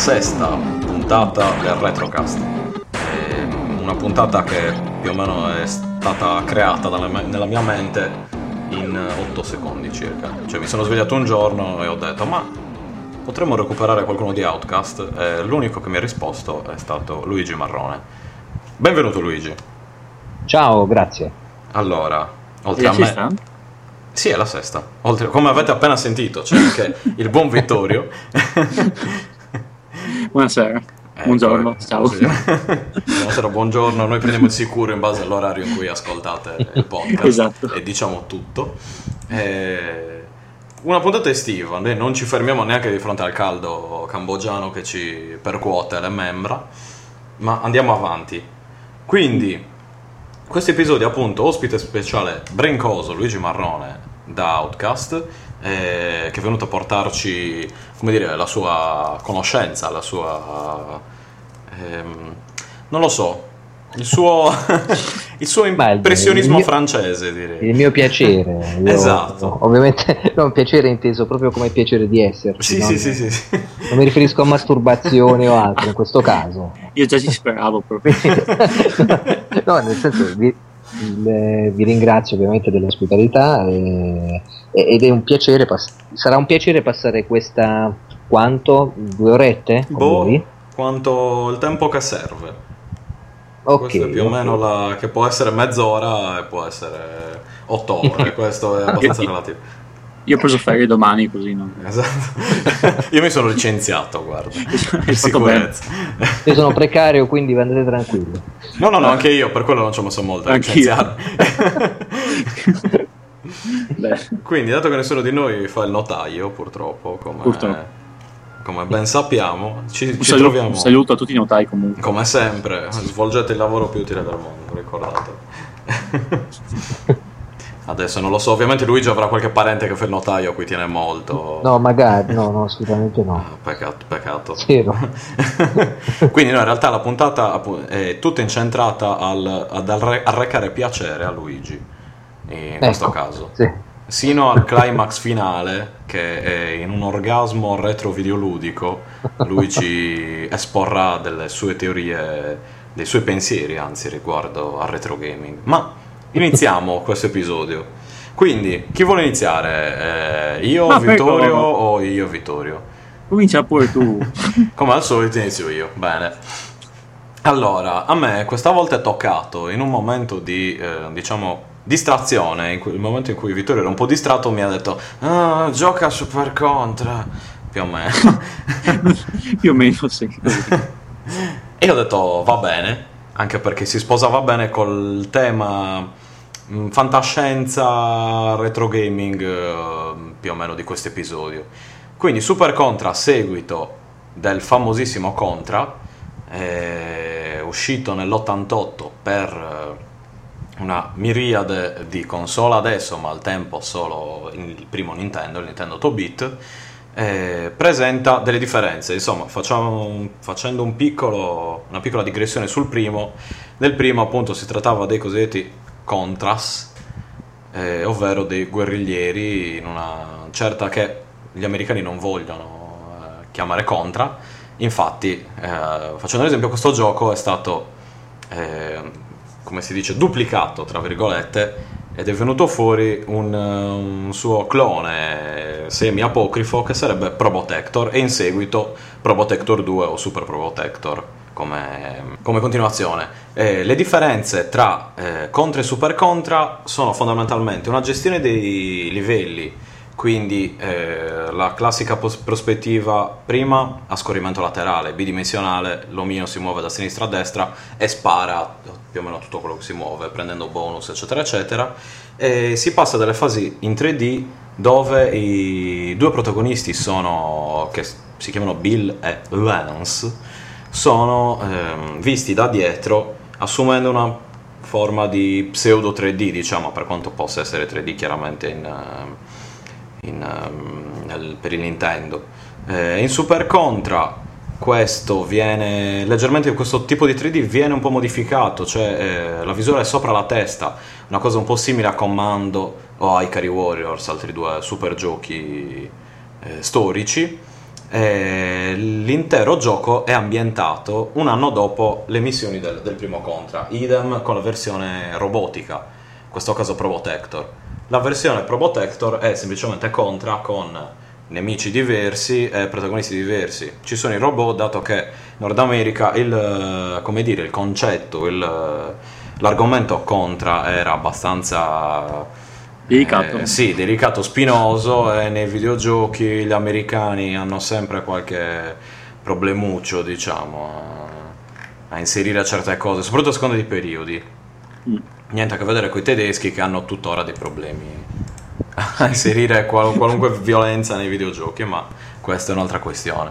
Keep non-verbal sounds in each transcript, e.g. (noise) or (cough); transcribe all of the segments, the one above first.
sesta puntata del Retrocast. È una puntata che più o meno è stata creata me- nella mia mente in 8 secondi circa. Cioè mi sono svegliato un giorno e ho detto ma potremmo recuperare qualcuno di Outcast e l'unico che mi ha risposto è stato Luigi Marrone. Benvenuto Luigi. Ciao, grazie. Allora, oltre a me... Sì, è la sesta. Oltre, come avete appena sentito, c'è anche (laughs) il buon Vittorio. (laughs) Buonasera. Ecco, Buongiorno, ciao. sì. (laughs) Buonasera, buongiorno. Noi prendiamo il sicuro in base all'orario in cui ascoltate il (laughs) podcast. Esatto. E diciamo tutto. Eh, una puntata estiva, noi non ci fermiamo neanche di fronte al caldo cambogiano che ci percuote le membra, ma andiamo avanti. Quindi, questo episodio appunto ospite speciale Brincoso Luigi Marrone da Outcast eh, che è venuto a portarci come dire la sua conoscenza la sua ehm, non lo so il suo (laughs) il suo impressionismo il mio- francese direi Il mio piacere. (laughs) Io- Esatto. Ovviamente non piacere inteso proprio come piacere di esserci. sì, non, sì, sì, sì, sì. Non mi riferisco a masturbazione o altro in questo caso. Io già ci speravo proprio. (laughs) no, nel senso vi, il- vi ringrazio ovviamente dell'ospitalità e- ed è un piacere, pass- sarà un piacere passare questa quanto? Due orette con boh voi? quanto il tempo che serve Ok. questo è più o meno la, che può essere mezz'ora e può essere otto ore (laughs) questo è abbastanza relativo Io ho preso ferie domani così non... Esatto. (laughs) Io mi sono licenziato, guarda. (laughs) Fatto sicurezza. Io sono precario, quindi andate tranquilli. No, no, no, anche io, per quello non ci ho messo molto a Anch'io. licenziare. Quindi, dato che nessuno di noi fa il notaio, purtroppo, come, Purtroppo. come ben sappiamo, ci, un, ci saluto, troviamo, un saluto a tutti i notai comunque. come sempre, svolgete il lavoro più utile del mondo, ricordate. (laughs) Adesso non lo so, ovviamente Luigi avrà qualche parente che fa il notaio a cui tiene molto. No, magari, no, no, assolutamente no. Ah, peccato, peccato. Zero. (laughs) Quindi no, in realtà la puntata è tutta incentrata al, ad arre- arrecare piacere a Luigi, in questo Ecco, caso. Sì. Sino al climax finale, che è in un orgasmo retro-videoludico, lui ci (laughs) esporrà delle sue teorie, dei suoi pensieri, anzi, riguardo al retro gaming. Ma iniziamo (laughs) questo episodio. Quindi, chi vuole iniziare? Eh, io, Ma prego. Vittorio o io, Vittorio? Comincia pure tu. (laughs) Come al solito inizio io, bene. Allora, a me questa volta è toccato in un momento di, eh, diciamo, distrazione, in cui- il momento in cui Vittorio era un po' distratto mi ha detto ah, gioca Super Contra, più o meno. (laughs) Più o meno sì. (laughs) e io ho detto va bene, anche perché si sposava bene col tema mh, fantascienza, retro gaming, eh, più o meno di questo episodio. Quindi Super Contra a seguito del famosissimo Contra, eh, uscito nell'88 per eh, una miriade di console adesso, ma al tempo solo il primo Nintendo, il Nintendo 8-bit, eh, presenta delle differenze. Insomma, un- facendo un piccolo- una piccola digressione sul primo, nel primo appunto si trattava dei cosiddetti Contras, eh, ovvero dei guerriglieri in una certa che gli americani non vogliono eh, chiamare Contra. Infatti, eh, facendo un esempio, questo gioco è stato, eh, come si dice, duplicato, tra virgolette, ed è venuto fuori un, un suo clone semi-apocrifo che sarebbe Probotector e in seguito Probotector 2 o Super Probotector come, come continuazione. Eh, le differenze tra eh, Contra e Super Contra sono fondamentalmente una gestione dei livelli, quindi eh, la classica pos- prospettiva prima a scorrimento laterale, bidimensionale, l'omino si muove da sinistra a destra e spara più o meno tutto quello che si muove, prendendo bonus, eccetera, eccetera. E si passa dalle fasi in 3D dove i due protagonisti sono, che si chiamano Bill e Lance, sono ehm, visti da dietro assumendo una forma di pseudo 3D, diciamo, per quanto possa essere 3D chiaramente in, eh, in, nel, per il Nintendo. Eh, in Super Contra questo viene questo tipo di 3D viene un po' modificato, cioè eh, la visuale è sopra la testa, una cosa un po' simile a Commando o a Ikari Warriors, altri due super giochi eh, storici eh, l'intero gioco è ambientato un anno dopo le missioni del, del, primo Contra, idem con la versione robotica, in questo caso Probotector. La versione Probotector è semplicemente Contra con nemici diversi e protagonisti diversi. Ci sono i robot, dato che in Nord America il, come dire, il concetto, il, l'argomento Contra era abbastanza Delicato. Eh, sì, delicato, spinoso e nei videogiochi gli americani hanno sempre qualche problemuccio, diciamo, a, a inserire certe cose, soprattutto a seconda dei periodi. Mm. Niente a che vedere con i tedeschi che hanno tuttora dei problemi a (laughs) inserire qual- qualunque violenza nei videogiochi, ma questa è un'altra questione.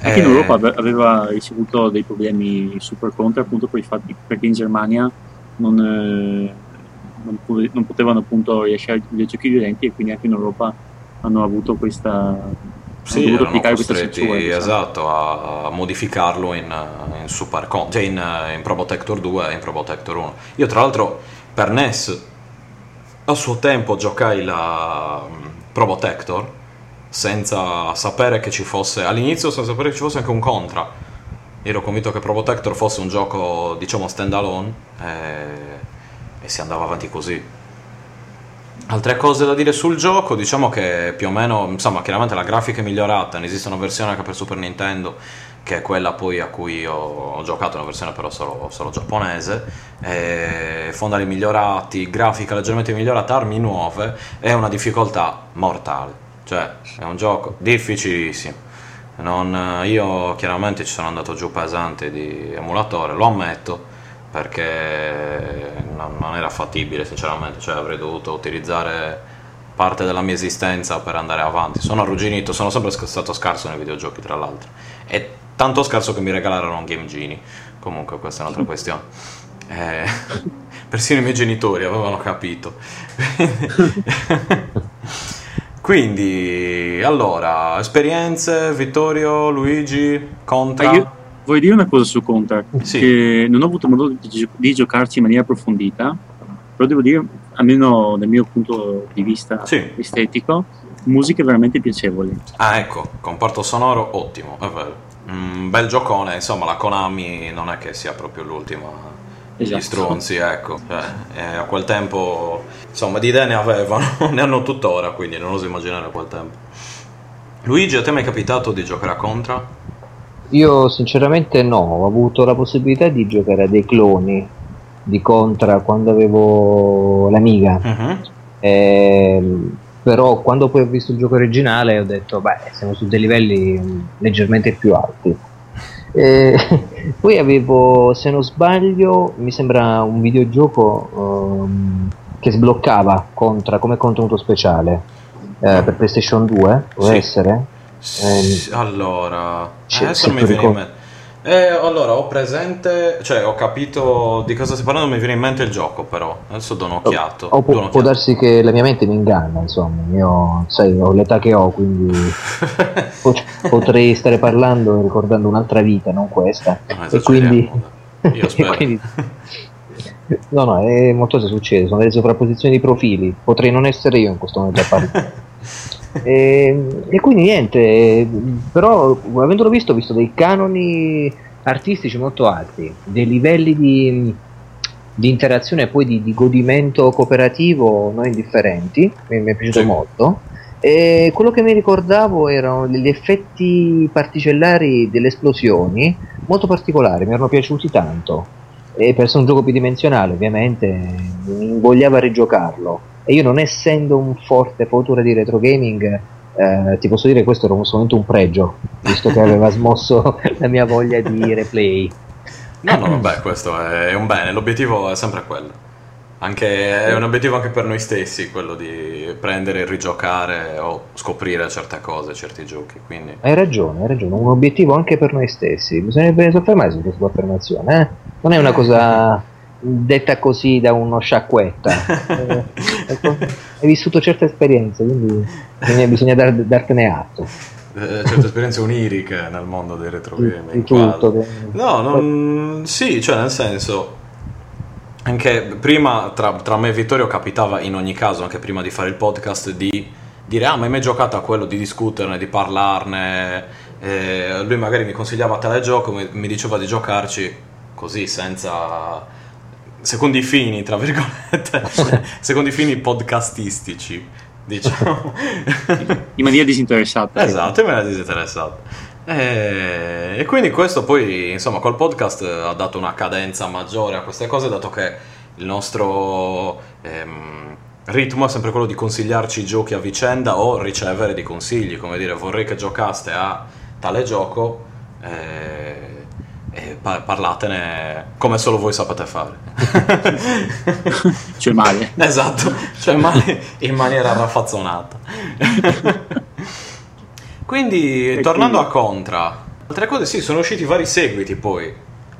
Anche eh... in Europa aveva ricevuto dei problemi super contra appunto per i fatti, perché in Germania non... Eh non, non potevano appunto rilasciare i giochi violenti e quindi anche in Europa hanno avuto questa sì, dovuto applicare questa censura diciamo. esatto a, modificarlo in, in Super Con, cioè in, in Probotector 2 e in Probotector 1 io tra l'altro per NES a suo tempo giocai la um, Probotector senza sapere che ci fosse all'inizio senza sapere che ci fosse anche un Contra ero convinto che Probotector fosse un gioco diciamo stand alone e e si andava avanti così. Altre cose da dire sul gioco, diciamo che più o meno, insomma, chiaramente la grafica è migliorata, ne esiste una versione anche per Super Nintendo, che è quella poi a cui ho, ho giocato, una versione però solo, solo giapponese, e fondali migliorati, grafica leggermente migliorata, armi nuove e una difficoltà mortale. Cioè, è un gioco difficilissimo. Non, io chiaramente ci sono andato giù pesante di emulatore, lo ammetto, perché non, era fattibile sinceramente, cioè avrei dovuto utilizzare parte della mia esistenza per andare avanti. Sono arrugginito, sono sempre stato scarso nei videogiochi tra l'altro. E tanto scarso che mi regalarono un Game Genie. Comunque questa è un'altra (laughs) questione. Eh, (laughs) persino i miei genitori avevano capito. (laughs) Quindi, allora, esperienze, Vittorio, Luigi, Contra. Voglio dire una cosa su Contact, sì. che non ho avuto modo di, di, giocarci in maniera approfondita, però devo dire, almeno dal mio punto di vista sì. estetico, musiche veramente piacevoli. Ah, ecco, comparto sonoro ottimo, è vero. Un bel giocone, insomma, la Konami non è che sia proprio l'ultima esatto. gli stronzi, ecco. Cioè, eh, a quel tempo, insomma, di idee ne avevano, (laughs) ne hanno tuttora, quindi non oso immaginare a quel tempo. Luigi, a te mi è capitato di giocare a Contra? Io sinceramente no, ho avuto la possibilità di giocare a dei cloni di Contra quando avevo l'Amiga. Uh-huh. Eh, però quando poi ho visto il gioco originale ho detto, beh, siamo su dei livelli leggermente più alti. Eh, (laughs) poi avevo, se non sbaglio, mi sembra un videogioco um, che sbloccava Contra come contenuto speciale eh, per PlayStation 2, può sì. essere? Eh, allora, adesso non mi viene in mente. Eh, allora, ho presente, cioè ho capito di cosa stai parlando, mi viene in mente il gioco però, adesso do un'occhiato. O, può, può darsi che la mia mente mi inganna, insomma, io sai, ho l'età che ho, quindi (laughs) potrei stare parlando ricordando un'altra vita, non questa. No, e quindi... Io spero. (laughs) quindi... No, no, è molto cosa succede, sono delle sovrapposizioni di profili, potrei non essere io in questo momento a parlare. (laughs) E, e, quindi niente, però avendolo visto ho visto dei canoni artistici molto alti, dei livelli di, di interazione e poi di, di, godimento cooperativo non indifferenti, mi, mi è piaciuto sì. molto. E quello che mi ricordavo erano gli effetti particellari delle esplosioni, molto particolari, mi erano piaciuti tanto. E per essere un gioco bidimensionale, ovviamente, mi invogliava a rigiocarlo. E io, non essendo un forte fautore di retro gaming, eh, ti posso dire che questo era solamente un pregio, visto che aveva (laughs) smosso (laughs) la mia voglia di replay. No, no, vabbè, questo è un bene, l'obiettivo è sempre quello. Anche, è un obiettivo anche per noi stessi quello di prendere e rigiocare o scoprire certe cose, certi giochi. Quindi... Hai ragione, hai ragione, un obiettivo anche per noi stessi. Bisognerebbe soffermare su questa affermazione, eh? Non è una cosa detta così da uno sciacquetta. (laughs) eh, ecco, hai vissuto certe esperienze, quindi bisogna, bisogna dar, dartene atto eh, certe esperienze oniriche nel mondo dei retro gaming. Di tutto. No, non, sì, cioè nel senso, anche prima tra, tra, me e Vittorio capitava in ogni caso, anche prima di fare il podcast, di dire ah ma hai mai giocato a quello, di discuterne, di parlarne. Eh, lui magari mi consigliava telegioco, mi, mi diceva di giocarci così senza secondo i fini, tra virgolette, (laughs) secondo i fini podcastistici diciamo. in maniera disinteressata. Esatto, in maniera disinteressata. E, e, quindi questo poi, insomma, col podcast ha dato una cadenza maggiore a queste cose, dato che il nostro ehm, ritmo è sempre quello di consigliarci i giochi a vicenda o ricevere dei consigli, come dire, vorrei che giocaste a tale gioco. Eh, e parlatene come solo voi sapete fare. (laughs) cioè male. Esatto, cioè male in maniera raffazzonata. (laughs) quindi, e tornando quindi... a Contra, altre cose sì, sono usciti vari seguiti poi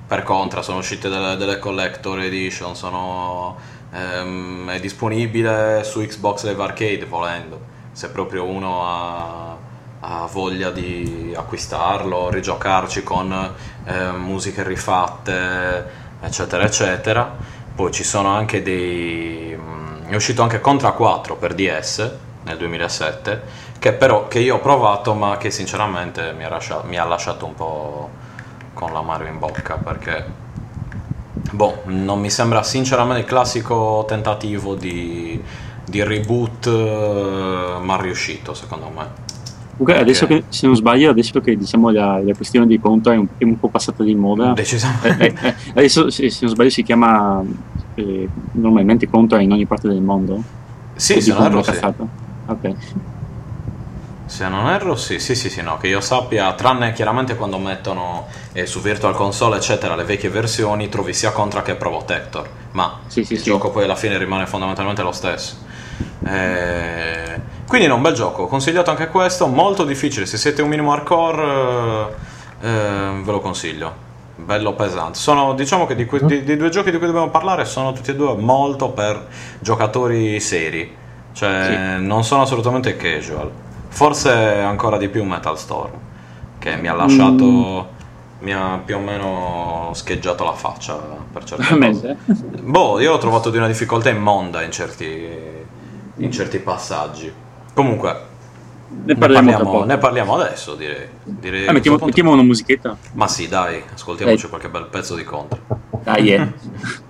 per Contra, sono uscite delle, delle collector edition, sono, ehm, è disponibile su Xbox Live Arcade volendo, se proprio uno ha ha voglia di acquistarlo, rigiocarci con eh, musiche rifatte, eccetera, eccetera. Poi ci sono anche dei... Mm, è uscito anche Contra 4 per DS nel 2007, che però che io ho provato ma che sinceramente mi ha lasciato, mi ha lasciato un po' con l'amaro in bocca perché... Boh, non mi sembra sinceramente il classico tentativo di, di reboot eh, mal riuscito secondo me. Comunque, adesso okay. che, se non sbaglio, adesso che diciamo la, la questione di conto è un, è un, po' passata di moda. Decisamente. Eh, eh, eh, adesso, se, se, non sbaglio, si chiama eh, normalmente conto in ogni parte del mondo. Sì, se non erro, sì. Ok. Se non erro, sì, sì, sì, sì, no, che io sappia, tranne chiaramente quando mettono eh, su Virtual Console, eccetera, le vecchie versioni, trovi sia Contra che Protector, ma sì, sì, il sì. gioco poi alla fine rimane fondamentalmente lo stesso. Eh, quindi è un bel gioco, consigliato anche questo, molto difficile, se siete un minimo hardcore eh, eh, ve lo consiglio. Bello pesante. Sono, diciamo che di, que- di, di, due giochi di cui dobbiamo parlare sono tutti e due molto per giocatori seri, cioè sì. non sono assolutamente casual. Forse ancora di più Metal Storm, che mi ha lasciato... Mm mi ha più o meno scheggiato la faccia per certe (laughs) cose. Boh, io l'ho trovato di una difficoltà immonda in certi, in certi passaggi. Comunque, ne parliamo, ne parliamo, ne parliamo adesso, direi. direi ah, mettiamo, mettiamo, una musichetta? Ma sì, dai, ascoltiamoci dai. qualche bel pezzo di contro. Dai, eh. (laughs)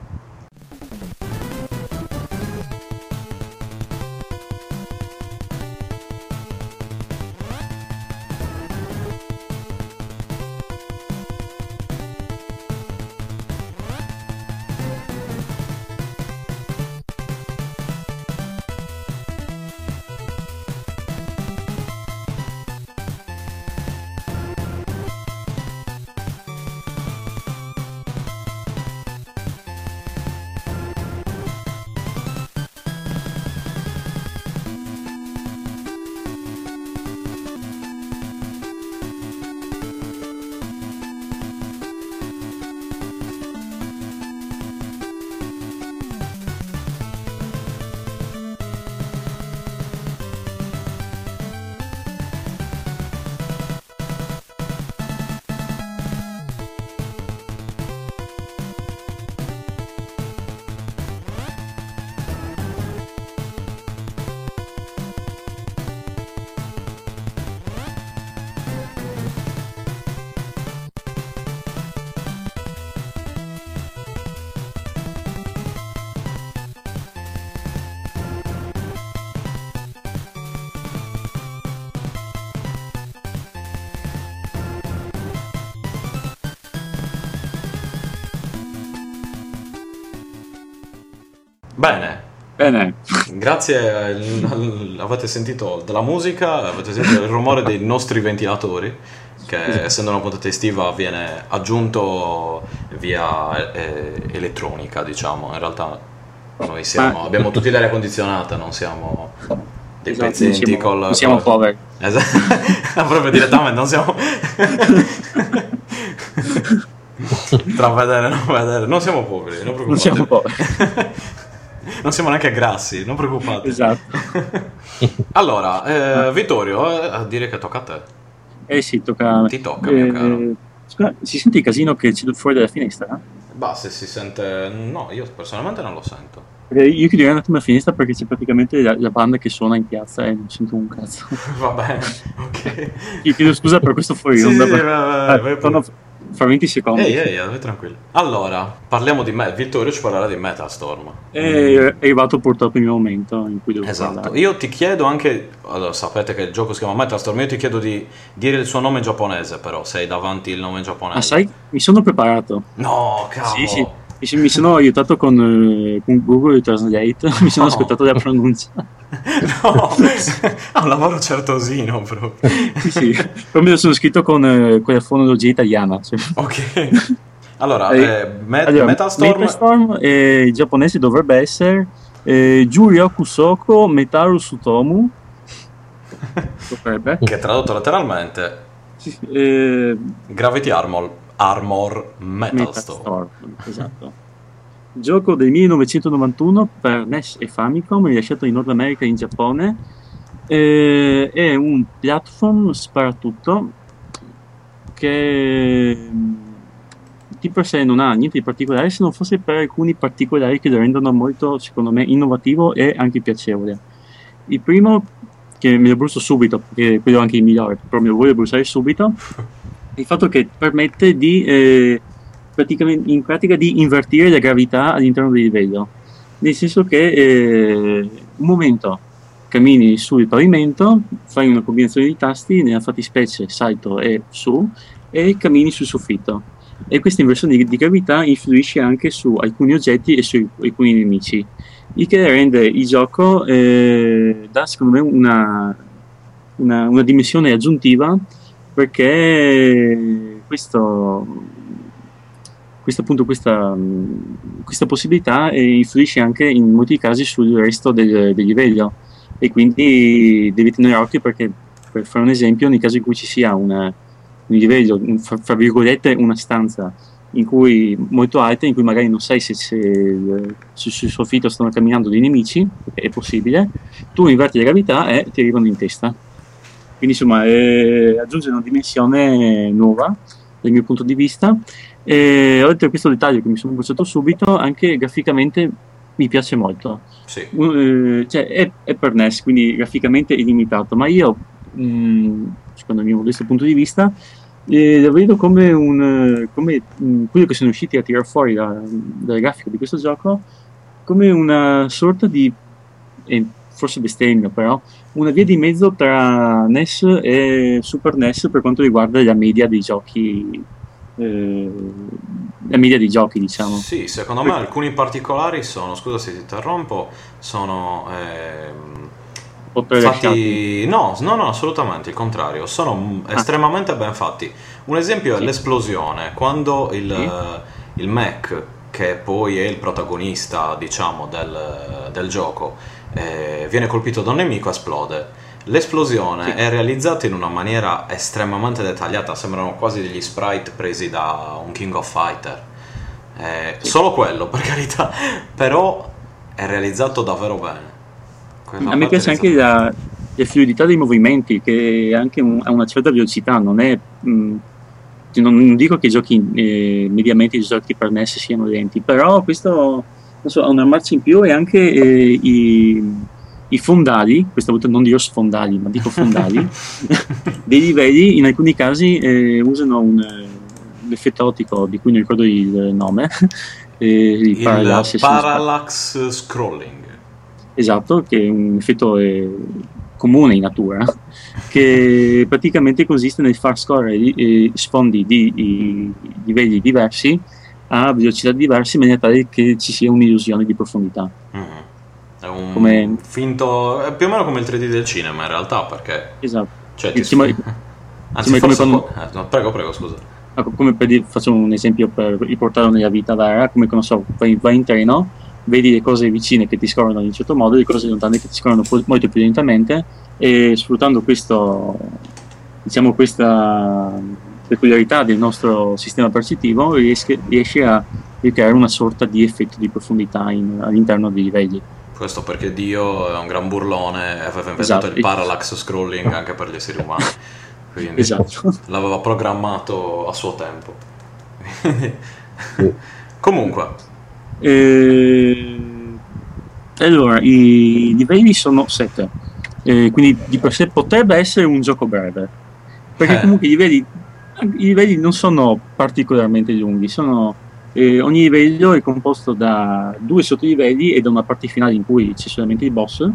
Grazie, avete sentito della musica, avete sentito il rumore dei nostri ventilatori che essendo una puntata estiva viene aggiunto via eh, elettronica, diciamo. In realtà noi siamo, abbiamo tutti l'aria condizionata, non siamo dei esatto, pezzenti siamo, col... Non siamo poveri. Esatto, (laughs) proprio direttamente non siamo... (laughs) Tra vedere e non vedere, non siamo poveri, non Non siamo poveri. (laughs) non siamo neanche grassi, non preoccupate. Esatto. (laughs) allora, eh, Vittorio, eh, direi che tocca a te. Eh sì, tocca. Ti tocca, mio caro. Eh, scusa, si sente il casino che c'è fuori dalla finestra? Bah, se si sente... No, io personalmente non lo sento. Io chiuderei un attimo la finestra perché c'è praticamente la, la, banda che suona in piazza e non sento un cazzo. (laughs) Va bene, (laughs) ok. Io chiedo scusa per questo fuori sì, onda. Sì, per... vai, vai, vai, fra 20 secondi. Ehi, ehi, vai tranquillo. Allora, parliamo di me. Vittorio ci parlerà di Metastorm. È arrivato purtroppo il mio momento in cui devo esatto. parlare. Io ti chiedo anche, allora sapete che il gioco si chiama Metastorm, io ti chiedo di dire il suo nome in giapponese però, se hai davanti il nome in giapponese. Ah sai, mi sono preparato. No, cavolo. Sì, sì. Mi sono aiutato con, eh, con Google Translate, (laughs) mi sono no. ascoltato la pronuncia. (laughs) No, ha un lavoro certosino proprio. sì, sì, poi me lo sono scritto con, eh, con la fonologia italiana. Cioè. Ok. Allora, eh, Met- allora, Metalstorm... Metalstorm eh, il giapponese dovrebbe essere eh, Juryoku Soko Metaru Sutomu. (laughs) Dovrebbe. Che è tradotto letteralmente sì, eh, Gravity Armor, Armor Metalstorm. Metalstorm esatto. Gioco del 1991 per NES e Famicom, rilasciato in Nord America e in Giappone. Eh, è un platform sparatutto che di per sé non ha niente di particolare se non fosse per alcuni particolari che lo rendono molto, secondo me, innovativo e anche piacevole. Il primo, che me lo brucio subito, perché quello è anche il migliore, però me lo voglio bruciare subito, (laughs) il fatto che permette di, eh, in pratica di invertire la gravità all'interno del livello. Nel senso che eh, un momento cammini sul pavimento, fai una combinazione di tasti, nella fattispecie salto e su, e cammini sul soffitto e questa inversione di, di, gravità influisce anche su alcuni oggetti e su alcuni nemici, il che rende il gioco, eh, dà secondo me una, una, una, dimensione aggiuntiva perché questo, questa, appunto, questa, questa possibilità eh, influisce anche in molti casi sul resto del, del livello e quindi devi tenere occhio perché per fare un esempio nel caso in cui ci sia una un livello, fra, fra virgolette, una stanza in cui, molto alta, in cui magari non sai se, se, se sul soffitto stanno camminando dei nemici, è possibile, tu inverti la gravità e ti arrivano in testa. Quindi insomma eh, aggiunge una dimensione nuova dal mio punto di vista e oltre a questo dettaglio che mi sono bruciato subito, anche graficamente mi piace molto. Sì. Uh, cioè, è, è, per NES, quindi graficamente è limitato, ma io mh, mm, secondo il mio modesto punto di vista, e la vedo come, un, come mh, quello che sono riusciti a tirare fuori da, dalla grafica di questo gioco, come una sorta di, eh, forse bestemmia però, una via di mezzo tra NES e Super NES per quanto riguarda la media dei giochi eh, la media dei giochi, diciamo. Sì, secondo me alcuni particolari sono, scusa se ti interrompo, sono eh, Infatti, no, no, no, assolutamente il contrario, sono ah. estremamente ben fatti. Un esempio sì. è l'esplosione, quando il, sì. il, Mac, che poi è il protagonista, diciamo, del, del gioco, eh, viene colpito da un nemico, esplode. L'esplosione sì. è realizzata in una maniera estremamente dettagliata, sembrano quasi degli sprite presi da un King of Fighter. Eh, solo quello, per carità, però è realizzato davvero bene. Quella a me piace anche la, la, fluidità dei movimenti, che anche un, ha una certa velocità, non è... Mh, mm, non, non, dico che i giochi, eh, mediamente i giochi per NES siano lenti, però questo so, ha una marcia in più e anche eh, i, i, fondali, questa volta non dico sfondali, ma dico fondali, (laughs) dei livelli in alcuni casi eh, usano un, un effetto ottico di cui non ricordo il nome. (laughs) il, il parallax, parallax scrolling Esatto, che è un effetto eh, comune in natura, che praticamente consiste nel far scorrere eh, sfondi di, di livelli diversi a velocità diverse in maniera tale che ci sia un'illusione di profondità. Mhm. È un Come- finto. È più o meno come il 3D del cinema, in realtà, perché. Esatto. Cioè, Sì, ma- (laughs) Anzi, come quando- eh, no, prego, prego, scusa. Ecco, come per dire, faccio un esempio per riportarlo nella vita vera, come non so, vai, vai in treno, vedi le cose vicine che ti scorrono in un certo modo, le cose lontane che ti scorrono molto più lentamente e sfruttando questo, diciamo, questa peculiarità del nostro sistema percettivo riesce, riesce a ricreare una sorta di effetto di profondità in- all'interno dei livelli. Questo perché Dio è un gran burlone e aveva inventato Esatto. il parallax scrolling anche per gli esseri umani. (laughs) Quindi Esatto. l'aveva programmato a suo tempo. (laughs) Comunque, Eh, allora, i livelli sono 7, quindi di per sé potrebbe essere un gioco breve, perché Eh. comunque i livelli, i livelli non sono particolarmente lunghi, sono, eh, ogni livello è composto da due sottolivelli e da una parte finale in cui c'è solamente il boss,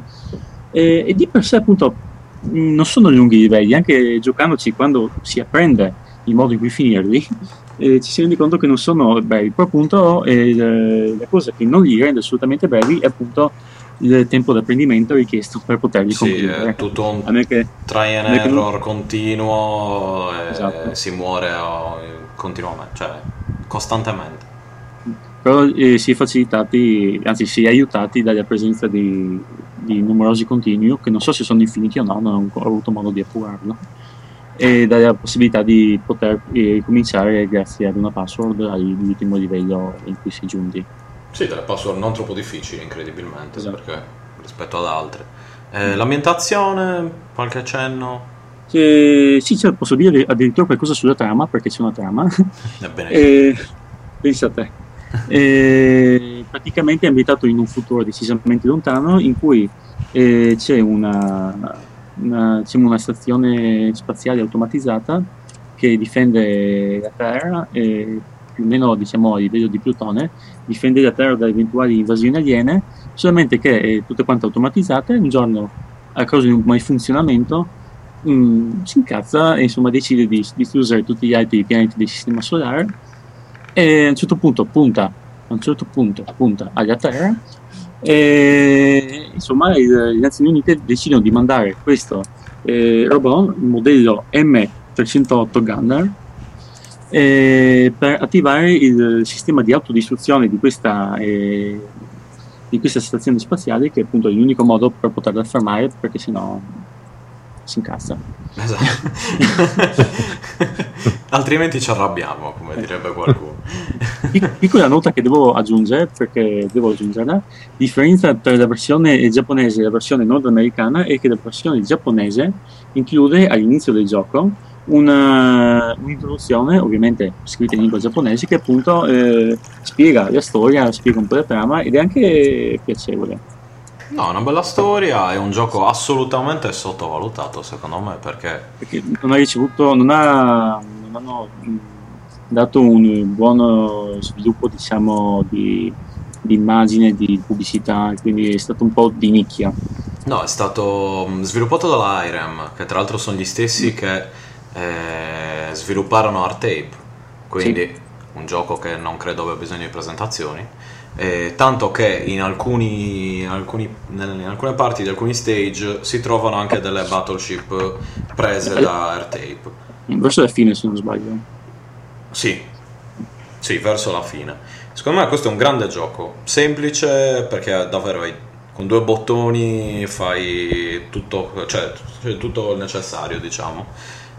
eh, e di per sé appunto mh, non sono lunghi i livelli, anche giocandoci quando si apprende il modo in cui finirli, eh, ci si rende conto che non sono brevi. Poi appunto eh, la cosa che non li rende assolutamente brevi è appunto il tempo d'apprendimento richiesto per poterli sì, è tutto un A me che try and error continuo e Esatto. si muore oh, continuamente, cioè costantemente. però eh, si è facilitati, anzi si è aiutati dalla presenza di, di numerosi continui che non so se sono infiniti o no, non ho ancora avuto modo di appurarlo e dalla possibilità di poter eh, ricominciare grazie ad una password all'ultimo livello in cui si è giunti. Sì, delle password non troppo difficili, incredibilmente, Esatto. perché rispetto ad altre. Eh, l'ambientazione, qualche accenno? Eh, sì, cioè, posso dire addirittura qualcosa sulla trama, perché c'è una trama. Ebbene, (laughs) Eh, pensa a te. Eh, praticamente è ambientato in un futuro decisamente lontano in cui eh, c'è una, una, diciamo, una stazione spaziale automatizzata che difende la Terra, eh, più o meno diciamo, a livello di Plutone, difende la Terra da eventuali invasioni aliene, solamente che è tutte quante automatizzate, un giorno a causa di un malfunzionamento mm, si incazza e insomma decide di distruggere tutti gli altri pianeti del sistema solare e a un certo punto punta a un certo punto punta alla Terra e insomma le Nazioni Unite decidono di mandare questo eh, robot il modello M308 Gunner eh, per attivare il sistema di autodistruzione di questa, eh, di questa stazione spaziale che appunto è l'unico modo per poterla fermare perché sennò si incazza esatto. (laughs) Altrimenti ci arrabbiamo, come direbbe qualcuno. Pic- piccola nota che devo aggiungere, perché devo aggiungerla, differenza tra la versione giapponese e la versione nordamericana è che la versione giapponese include all'inizio del gioco una, un'introduzione, ovviamente scritta in lingua giapponese, che appunto eh, spiega la storia, spiega un po' la trama ed è anche piacevole. No, è una bella storia, è un gioco assolutamente sottovalutato secondo me perché Perché non ha ricevuto, non, ha, non hanno mh, dato un buon sviluppo, diciamo, di, di immagine, di pubblicità, quindi è stato un po' di nicchia. No, è stato mm, sviluppato dalla IREM, che tra l'altro sono gli stessi che eh, svilupparono R-Tape, quindi un gioco che non credo abbia bisogno di presentazioni. eh, tanto che in, alcuni, in alcuni- in alcune parti di alcuni stage si trovano anche delle battleship prese da R-Tape. Verso la fine, se non sbaglio. Sì, sì, verso la fine. Secondo me questo è un grande gioco, semplice perché davvero hai- con due bottoni fai tutto, cioè, tutto il necessario, diciamo.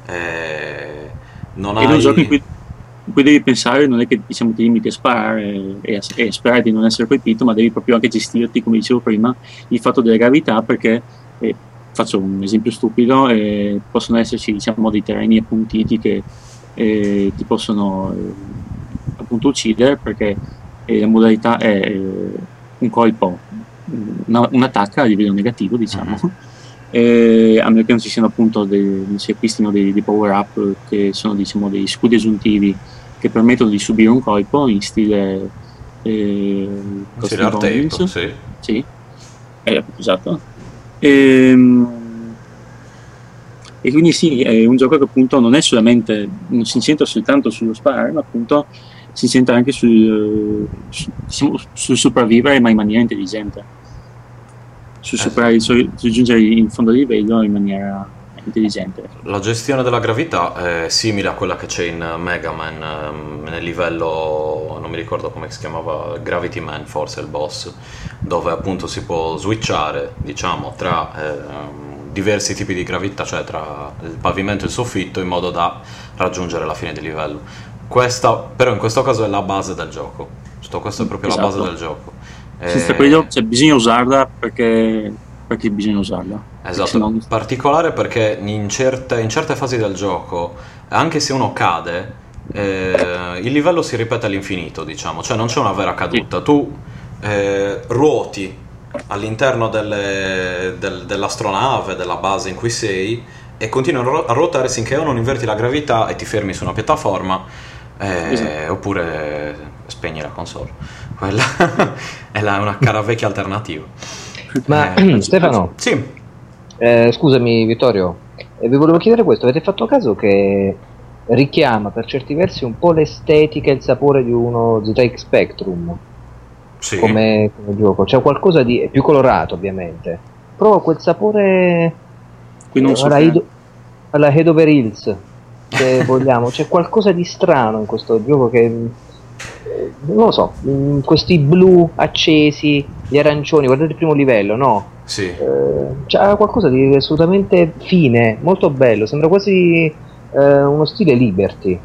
Eh, non Ed è hai... un gioco in cui, in cui devi pensare, non è che diciamo, ti limiti a sparare e, a, e a sperare di non essere colpito, ma devi proprio anche gestirti, come dicevo prima, il fatto della gravità, perché eh, faccio un esempio stupido, eh, possono esserci diciamo, dei terreni appuntiti che eh, ti possono eh, appunto uccidere perché eh, la modalità è eh, un colpo, una, un'attacca a livello negativo, diciamo. Eh, a meno che non ci siano appunto dei, non si acquistino dei, dei power up che sono diciamo dei scudi aggiuntivi che permettono di subire un colpo in stile eh, R-Tape, Goblins. sì. Sì, eh, esatto. Ehm, E, quindi sì, è un gioco che appunto non è solamente, non si incentra soltanto sullo sparare, ma appunto si sente anche sul, su, sul sopravvivere ma in maniera intelligente su, superare, su, su giungere in fondo al livello in maniera intelligente. La gestione della gravità è simile a quella che c'è in Mega Man ehm, nel livello, non mi ricordo come si chiamava, Gravity Man forse il boss, dove appunto si può switchare diciamo tra eh, diversi tipi di gravità, cioè tra il pavimento e il soffitto in modo da raggiungere la fine del livello. Questa però in questo caso è la base del gioco. Tutto questo è proprio esatto. la base del gioco. Senza quello cioè, bisogna usarla perché perché bisogna usarla. Esatto, non... particolare perché in certe, in certe, fasi del gioco, anche se uno cade, eh, il livello si ripete all'infinito, diciamo, cioè non c'è una vera caduta. Sì. Tu eh, ruoti all'interno delle, del, dell'astronave, della base in cui sei, e continui a ruotare finché o non inverti la gravità e ti fermi su una piattaforma, eh, esatto. oppure spegni la console. Quella (laughs) è una cara vecchia alternativa. Ma eh, (clears throat) Stefano, sì. Eh, scusami Vittorio, eh, vi volevo chiedere questo, avete fatto caso che richiama per certi versi un po' l'estetica e il sapore di uno ZX Spectrum? Sì. Come, come gioco, c'è qualcosa di più colorato ovviamente, però quel sapore Qui non so alla, Head, alla Head Over Hills, se (laughs) vogliamo, c'è qualcosa di strano in questo gioco che non lo so, mm, questi blu accesi, gli arancioni, guardate il primo livello, no? Sì. Eh, c'ha qualcosa di assolutamente fine, molto bello, sembra quasi eh, uno stile Liberty.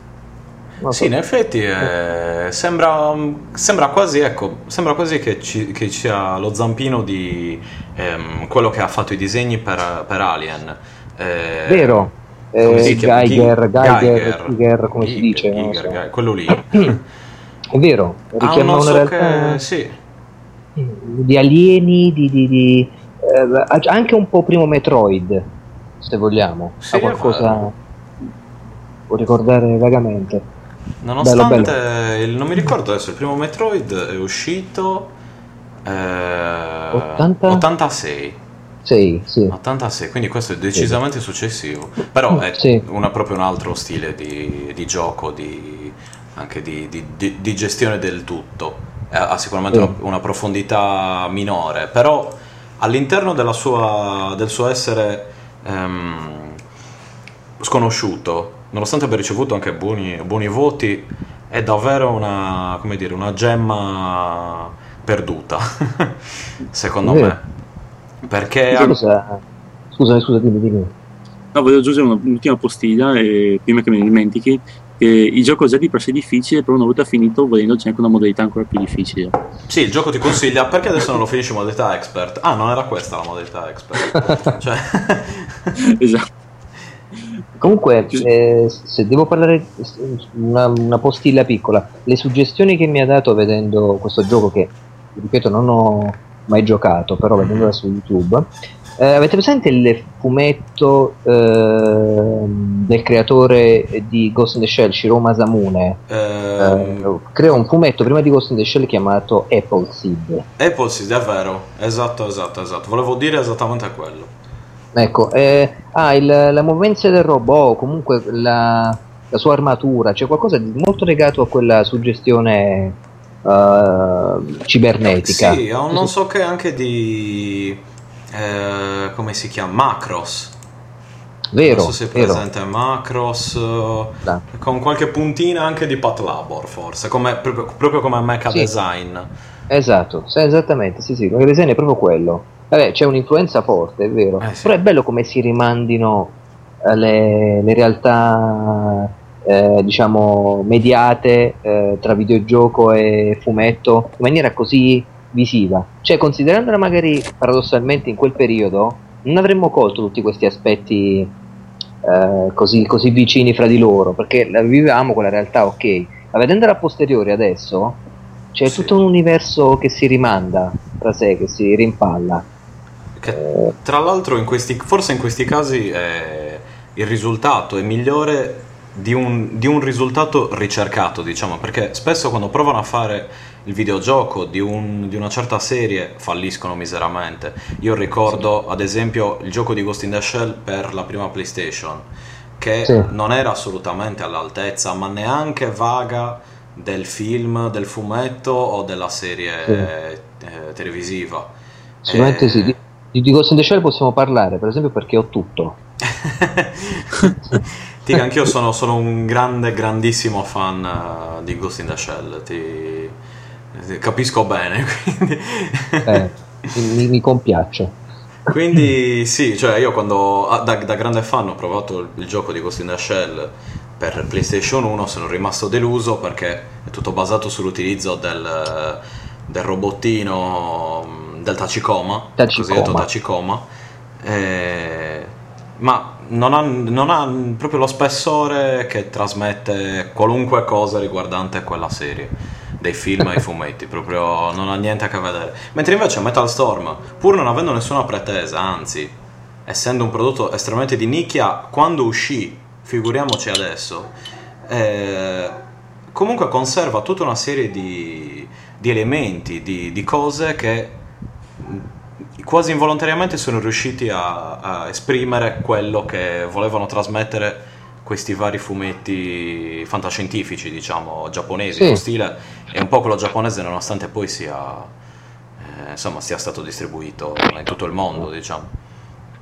So. Sì, in effetti eh, sembra, sembra, quasi, ecco, sembra quasi che ci, che sia lo zampino di ehm, quello che ha fatto i disegni per, per Alien. Eh, Vero, eh, Geiger, Geiger, Geiger, Geiger, come Geiger, si dice? Geiger, so. quello lì. (clears throat) È vero, richiama ah, una realtà che... sì. di alieni, di, di, di eh, anche un po' primo Metroid, se vogliamo. Sì, ha qualcosa può ricordare vagamente. Nonostante bello, bello. Il, non mi ricordo adesso, il primo Metroid è uscito eh, 80? 86. Sì, sì. 86, quindi questo è decisamente sì. successivo. Però è sì. una, proprio un altro stile di, di gioco, di, anche di, di, di, gestione del tutto. Ha sicuramente una, una, profondità minore, però all'interno sua, del suo essere ehm, sconosciuto, nonostante abbia ricevuto anche buoni, buoni voti, è davvero una, dire, una gemma perduta, (laughs) secondo me. Perché... Ha... Scusa, scusa, dimmi, dimmi. No, voglio aggiungere un'ultima postilla, e prima che me ne dimentichi, che il gioco è già di per sé difficile, però una volta finito, volendo, c'è anche una modalità ancora più difficile. Sì, il gioco ti consiglia perché adesso non lo finisci in modalità expert. Ah, non era questa la modalità expert. (laughs) cioè... (laughs) esatto. Comunque, eh, se devo parlare una, una, postilla piccola, le suggestioni che mi ha dato vedendo questo gioco, che ripeto non ho mai giocato, però vedendola su YouTube, eh, avete presente il fumetto eh, del creatore di Ghost in the Shell, Shiro Masamune? Eh, creò un fumetto prima di Ghost in the Shell chiamato Appleseed. Appleseed, è vero, esatto, esatto, esatto. Volevo dire esattamente quello. Ecco, eh, ah, il, la movenza del robot, comunque la, la, sua armatura, c'è qualcosa di molto legato a quella suggestione uh, cibernetica. Sì, non so che anche di eh, come si chiama? Macros. Vero, non so se è presente vero. Macros no. con qualche puntina anche di Pat Labor forse come, proprio, proprio, come Mecha sì. Design esatto, sì, esattamente sì, sì, Mecha Design è proprio quello Vabbè, c'è un'influenza forte, è vero eh, sì. però è bello come si rimandino eh, le, le realtà eh, diciamo mediate eh, tra videogioco e fumetto in maniera così visiva. Cioè, considerandola magari paradossalmente in quel periodo, non avremmo colto tutti questi aspetti eh, così, così, vicini fra di loro, perché la vivevamo quella realtà, ok. Ma vedendola a posteriori adesso, c'è sì. tutto un universo che si rimanda tra sé, che si rimpalla. Che, eh, tra l'altro, in questi, forse in questi casi eh, il risultato è migliore di un, di un risultato ricercato, diciamo, perché spesso quando provano a fare il videogioco di, un, di, una certa serie falliscono miseramente. Io ricordo sì. ad esempio il gioco di Ghost in the Shell per la prima PlayStation, che sì. non era assolutamente all'altezza, ma neanche vaga del film, del fumetto o della serie sì. eh, televisiva. Sicuramente eh... sì. Di, di Ghost in the Shell possiamo parlare, per esempio, perché ho tutto. (laughs) Ti, anch'io sono, sono, un grande, grandissimo fan uh, di Ghost in the Shell. Ti capisco bene. (laughs) Quindi... Eh, mi, mi compiaccio. Quindi sì, cioè io quando da, da, grande fan ho provato il, gioco di Ghost in the Shell per PlayStation 1 sono rimasto deluso perché è tutto basato sull'utilizzo del, del robottino mm, del Tachikoma, Tachikoma. cosiddetto Tachikoma, eh, ma non ha, non ha, proprio lo spessore che trasmette qualunque cosa riguardante quella serie dei film ai fumetti, proprio non ha niente a che vedere. Mentre invece Metal Storm, pur non avendo nessuna pretesa, anzi, essendo un prodotto estremamente di nicchia, quando uscì, figuriamoci adesso, eh, comunque conserva tutta una serie di, di elementi, di, di, cose che quasi involontariamente sono riusciti a, a esprimere quello che volevano trasmettere questi vari fumetti fantascientifici, diciamo, giapponesi. Sì. Lo stile è un po' quello giapponese, nonostante poi sia, eh, insomma, sia stato distribuito in tutto il mondo, diciamo.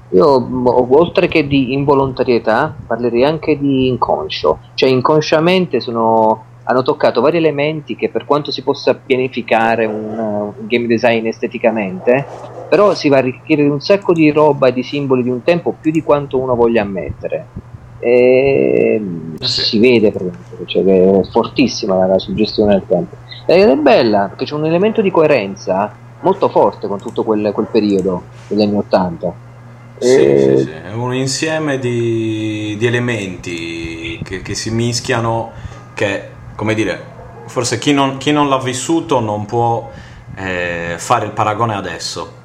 Io, oltre che di involontarietà, parlerei anche di inconscio. Cioè, inconsciamente sono, hanno toccato vari elementi che, per quanto si possa pianificare un, un game design esteticamente, però si va a richiedere un sacco di roba e di simboli di un tempo più di quanto uno voglia ammettere e eh sì. si vede cioè, che è fortissima la suggestione del tempo. Ed è bella perché c'è un elemento di coerenza molto forte con tutto quel, quel periodo degli anni Ottanta. Sì, e... sì, sì, è un insieme di, di elementi che, che, si mischiano che come dire forse chi non, chi non l'ha vissuto non può eh, fare il paragone adesso.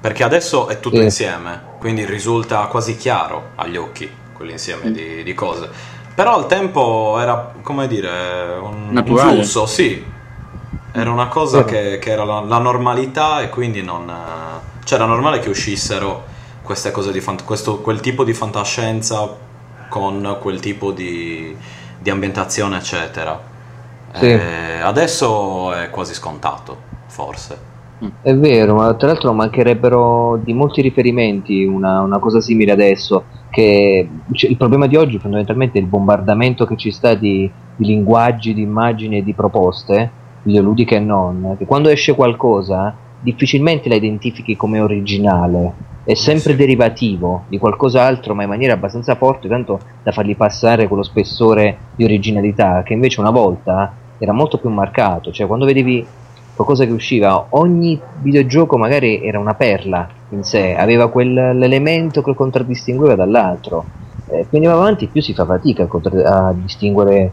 Perché adesso è tutto insieme quindi risulta quasi chiaro agli occhi quell'insieme di, di, cose. Però al tempo era, come dire, un, un flusso, sì. Era una cosa che, che, era la, la, normalità e quindi non... Cioè era normale che uscissero queste cose di fant- questo, quel tipo di fantascienza con quel tipo di, di ambientazione, eccetera. Sì. Eh, adesso è quasi scontato, forse. È vero, ma tra l'altro mancherebbero di molti riferimenti una, una cosa simile adesso che cioè, il problema di oggi fondamentalmente è il bombardamento che ci sta di, di linguaggi, di immagini e di proposte, videoludiche e non, che quando esce qualcosa difficilmente la identifichi come originale, è sempre sì. derivativo di qualcos'altro, ma in maniera abbastanza forte, tanto da fargli passare quello spessore di originalità, che invece una volta era molto più marcato, cioè quando vedevi qualcosa che usciva, ogni videogioco magari era una perla in sé, aveva quell'elemento che lo contraddistingueva dall'altro. Eh, più andiamo avanti più si fa fatica a, contra- a, distinguere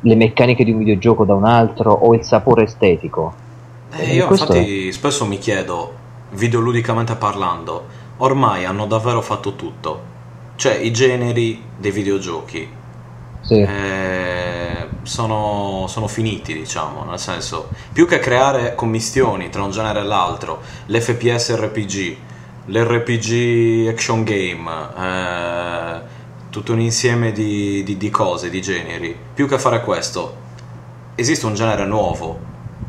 le meccaniche di un videogioco da un altro o il sapore estetico. Eh, io infatti è... spesso mi chiedo, videoludicamente parlando, ormai hanno davvero fatto tutto. Cioè i generi dei videogiochi. Sì. Eh, sono, sono, finiti, diciamo, nel senso, più che creare commistioni tra un genere e l'altro, l'FPS RPG, l'RPG action game, eh, tutto un insieme di, di, di cose, di generi, più che fare questo, esiste un genere nuovo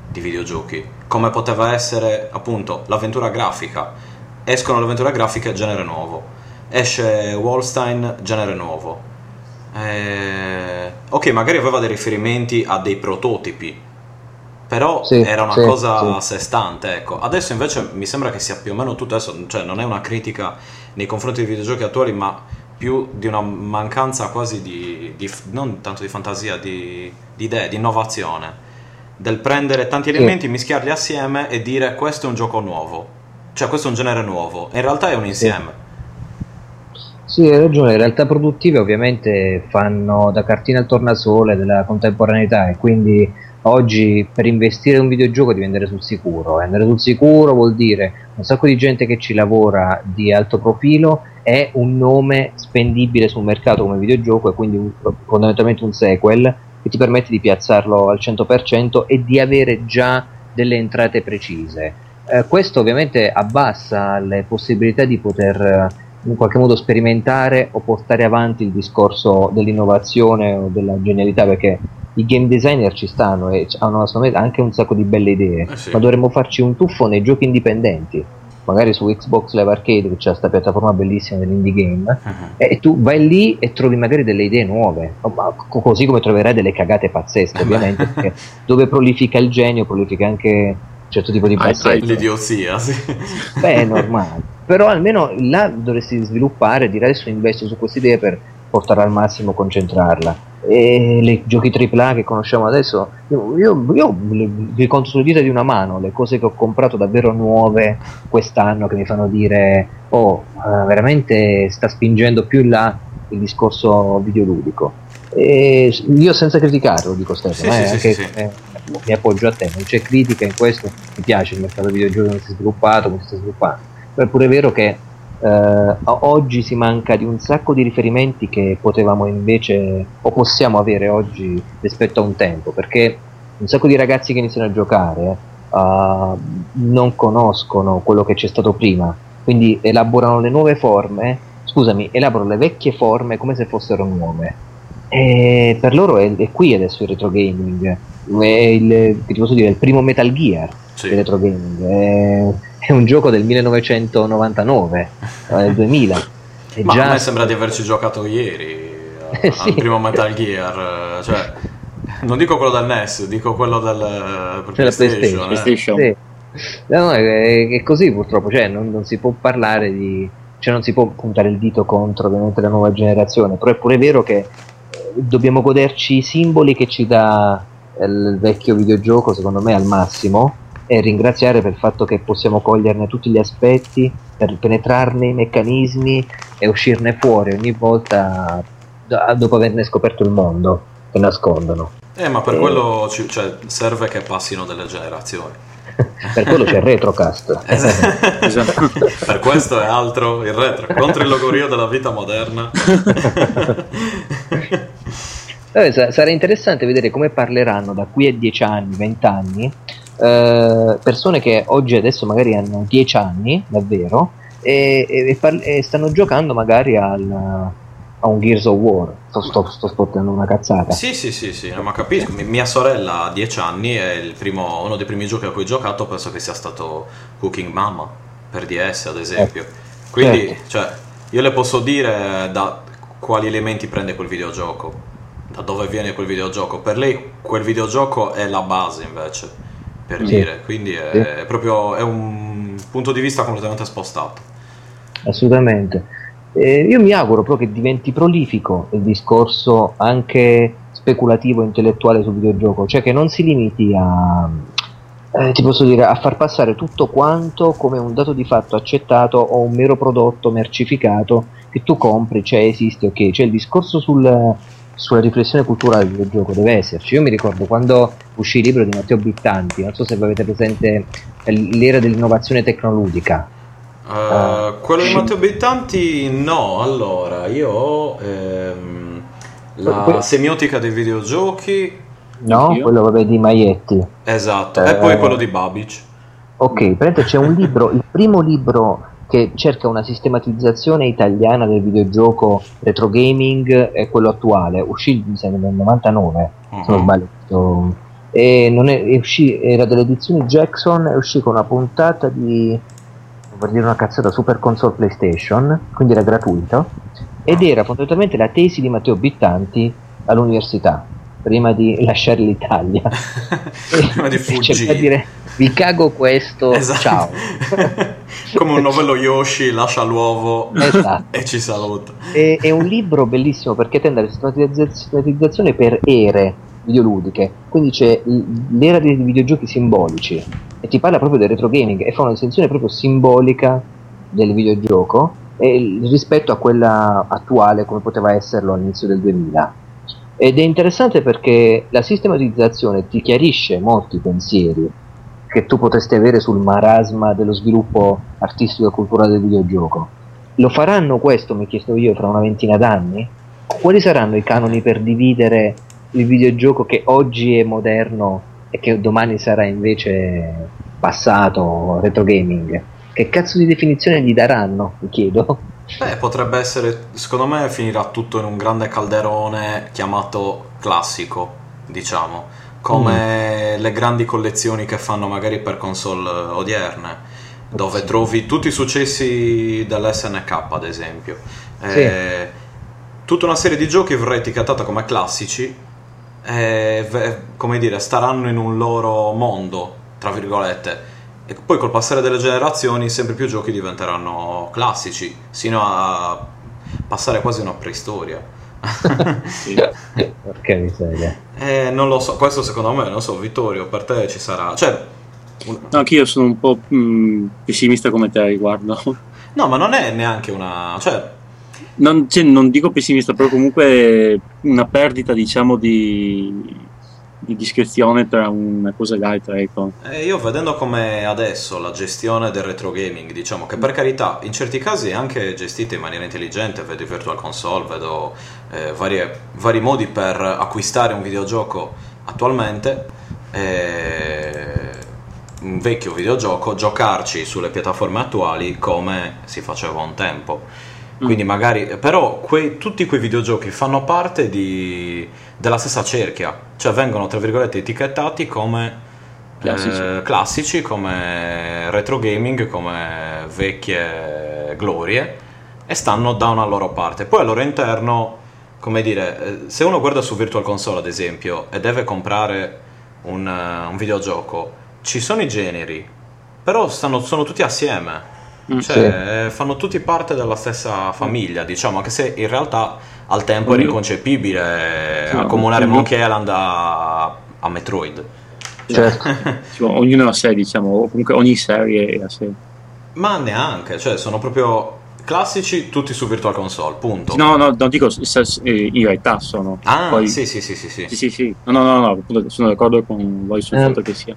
di videogiochi, come poteva essere appunto l'avventura grafica. Escono l'avventura grafica, genere nuovo. Esce Wallstein, genere nuovo eh, ok, magari aveva dei riferimenti a dei prototipi, però sì, era una sì, cosa sì. a sé stante. Ecco. Adesso invece mi sembra che sia più o meno tutto adesso, cioè non è una critica nei confronti dei videogiochi attuali, ma più di una mancanza quasi di, di non tanto di fantasia, di, di idee, di innovazione. Del prendere tanti elementi, mischiarli assieme e dire questo è un gioco nuovo, cioè questo è un genere nuovo. In realtà è un insieme. Sì, hai ragione, le realtà produttive ovviamente fanno da cartina al tornasole della contemporaneità e quindi oggi per investire in un videogioco devi andare sul sicuro. E andare sul sicuro vuol dire un sacco di gente che ci lavora di alto profilo e un nome spendibile sul mercato come videogioco e quindi un, fondamentalmente un sequel che ti permette di piazzarlo al 100% e di avere già delle entrate precise. Eh, questo ovviamente abbassa le possibilità di poter in qualche modo sperimentare o portare avanti il discorso dell'innovazione o della genialità perché i game designer ci stanno e hanno secondo me anche un sacco di belle idee, Eh sì. ma dovremmo farci un tuffo nei giochi indipendenti, magari su Xbox Live Arcade che c'è questa piattaforma bellissima dell'indie game, Mhm. e tu vai lì e trovi magari delle idee nuove, così come troverai delle cagate pazzesche ovviamente, (laughs) perché dove prolifica il genio prolifica anche un certo tipo di Hai- pazzesco. L'idiozia, sì. Beh, è normale. Però almeno là dovresti sviluppare, dire adesso investo su queste idee per portare al massimo, concentrarla. E i giochi AAA che conosciamo adesso, io, io, io le- vi conto sulle dita di una mano le cose che ho comprato davvero nuove quest'anno che mi fanno dire, oh, eh, veramente sta spingendo più in là il discorso videoludico. E io senza criticarlo dico Stefano, Sì, eh, sì, sì, sì. eh, mi appoggio a te, non c'è critica in questo, mi piace il mercato videogiochi come si è sviluppato, come si sta sviluppando, però è pure vero che eh, oggi si manca di un sacco di riferimenti che potevamo invece o possiamo avere oggi rispetto a un tempo, perché un sacco di ragazzi che iniziano a giocare eh, non conoscono quello che c'è stato prima, quindi elaborano le nuove forme, scusami, elaborano le vecchie forme come se fossero nuove. E per loro è, è qui adesso il retro gaming, è il, che ti posso dire, il primo Metal Gear Sì. del retro gaming, è, è un gioco del 1999, (laughs) eh, del 2000. È Ma già a me sembra di averci giocato ieri eh, Eh, sì. al primo Metal Gear. eh, Cioè, non dico quello del NES, dico quello del per PlayStation. PlayStation. eh. Sì. No, è, è così purtroppo, cioè non, non si può parlare di... cioè non si può puntare il dito contro ovviamente la nuova generazione, però è pure vero che dobbiamo goderci i simboli che ci dà il vecchio videogioco, secondo me al massimo, e ringraziare per il fatto che possiamo coglierne tutti gli aspetti, per penetrarne i meccanismi e uscirne fuori ogni volta dopo averne scoperto il mondo che nascondono. Eh, ma per Eh. quello ci- cioè, serve che passino delle generazioni. (laughs) per quello c'è il retrocast. (laughs) Esatto. (laughs) per questo è altro il retro, contro il logorio della vita moderna. Sa- sarà interessante vedere come parleranno da qui a 10 anni, 20 anni, eh, persone che oggi adesso magari hanno 10 anni, davvero, e, e- par- e stanno giocando magari al, a un Gears of War. Sto, sto, sto spottando una cazzata. Sì, sì, sì, sì, no, ma capisco. Mi- Mia sorella ha 10 anni e il primo- uno dei primi giochi a cui ho giocato penso che sia stato Cooking Mama per DS, ad esempio. Quindi, certo. cioè, io le posso dire da quali elementi prende quel videogioco, da dove viene quel videogioco. Per lei quel videogioco è la base, invece, per Sì. dire. Quindi è, Sì. è proprio è un punto di vista completamente spostato. Assolutamente. Eh, io mi auguro però che diventi prolifico il discorso anche speculativo intellettuale sul videogioco, cioè che non si limiti a, eh, ti posso dire, a far passare tutto quanto come un dato di fatto accettato o un mero prodotto mercificato che tu compri, cioè esiste, ok, cioè il discorso sul- sulla riflessione culturale del videogioco deve esserci. Io mi ricordo quando uscì il libro di Matteo Bittanti, non so se avete presente l'era dell'innovazione tecnologica. Ah. quello di Matteo Bittanti no, allora io ho ehm, la Que- semiotica dei videogiochi, No, Anch'io. quello vabbè di Maietti. esatto, Eh. e poi quello di Babic. Ok, praticamente c'è un libro, il primo libro che cerca una sistematizzazione italiana del videogioco retro gaming è quello attuale, uscì mi sembra nel 99, se non sbaglio. E non è, è uscì- era delle edizioni Jackson e uscì con una puntata di per dire una cazzata Super Console PlayStation, quindi era gratuito, ed era fondamentalmente la tesi di Matteo Bittanti all'università, prima di lasciare l'Italia. (laughs) Prima di fuggire. dire vi cago questo, (laughs) Esatto. ciao. (laughs) Come un novello Yoshi lascia l'uovo Esatto. e ci saluta. È, è un libro bellissimo perché tende alla sistematizza- sistematizzazione per ere videoludiche, quindi c'è l'era dei videogiochi simbolici e ti parla proprio del retro gaming e fa una distinzione proprio simbolica del videogioco e rispetto a quella attuale come poteva esserlo all'inizio del 2000. Ed è interessante perché la sistematizzazione ti chiarisce molti pensieri che tu potresti avere sul marasma dello sviluppo artistico e culturale del videogioco. Lo faranno questo, mi chiesto io, tra una ventina d'anni? Quali saranno i canoni per dividere il videogioco che oggi è moderno e che domani sarà invece passato, retro gaming? Che cazzo di definizione gli daranno? Mi chiedo. Beh, potrebbe essere, secondo me finirà tutto in un grande calderone chiamato classico. diciamo, come mm. le grandi collezioni che fanno magari per console odierne, dove sì. trovi tutti i successi dell'SNK ad esempio. Sì. Eh, tutta una serie di giochi verrà etichettata come classici e, come dire, staranno in un loro mondo, tra virgolette. E poi col passare delle generazioni sempre più giochi diventeranno classici, sino a passare quasi una preistoria. (laughs) sì. Porca miseria. Eh, non lo so, questo secondo me, non so, Vittorio, per te ci sarà... Cioè, un... no, anch'io sono un po' mh, mm, pessimista come te riguardo. No, ma non è neanche una... Cioè, non, cioè, non, dico pessimista, però comunque una perdita, diciamo, di, di discrezione tra una cosa e l'altra. Ecco. Eh, io vedendo come adesso la gestione del retro gaming, diciamo che per carità in certi casi è anche gestita in maniera intelligente, vedo i virtual console, vedo eh, varie, vari modi per acquistare un videogioco attualmente. Eh, un vecchio videogioco, giocarci sulle piattaforme attuali come si faceva un tempo. Quindi mm. magari, però quei, tutti quei videogiochi fanno parte di, della stessa cerchia, cioè vengono tra virgolette etichettati come classici. Eh, classici, come retro gaming, come vecchie glorie e stanno da una loro parte. Poi al loro interno, come dire, eh, se uno guarda su Virtual Console ad esempio e deve comprare un, uh, un videogioco, ci sono i generi, però stanno, sono tutti assieme Mm. Cioè, sì. fanno tutti parte della stessa famiglia, diciamo, anche se in realtà al tempo era inconcepibile sì, accomunare no, Monkey Island a, a Metroid. Certo. (laughs) ognuno a sé, diciamo, comunque ogni serie è a sé. Ma neanche, cioè sono proprio classici tutti su Virtual Console, punto. No, no, non dico eh, in realtà sono. Ah, Poi, sì, sì, sì, sì, sì. sì, sì. No, no, no, no, sono d'accordo con voi sul eh, fatto che sia.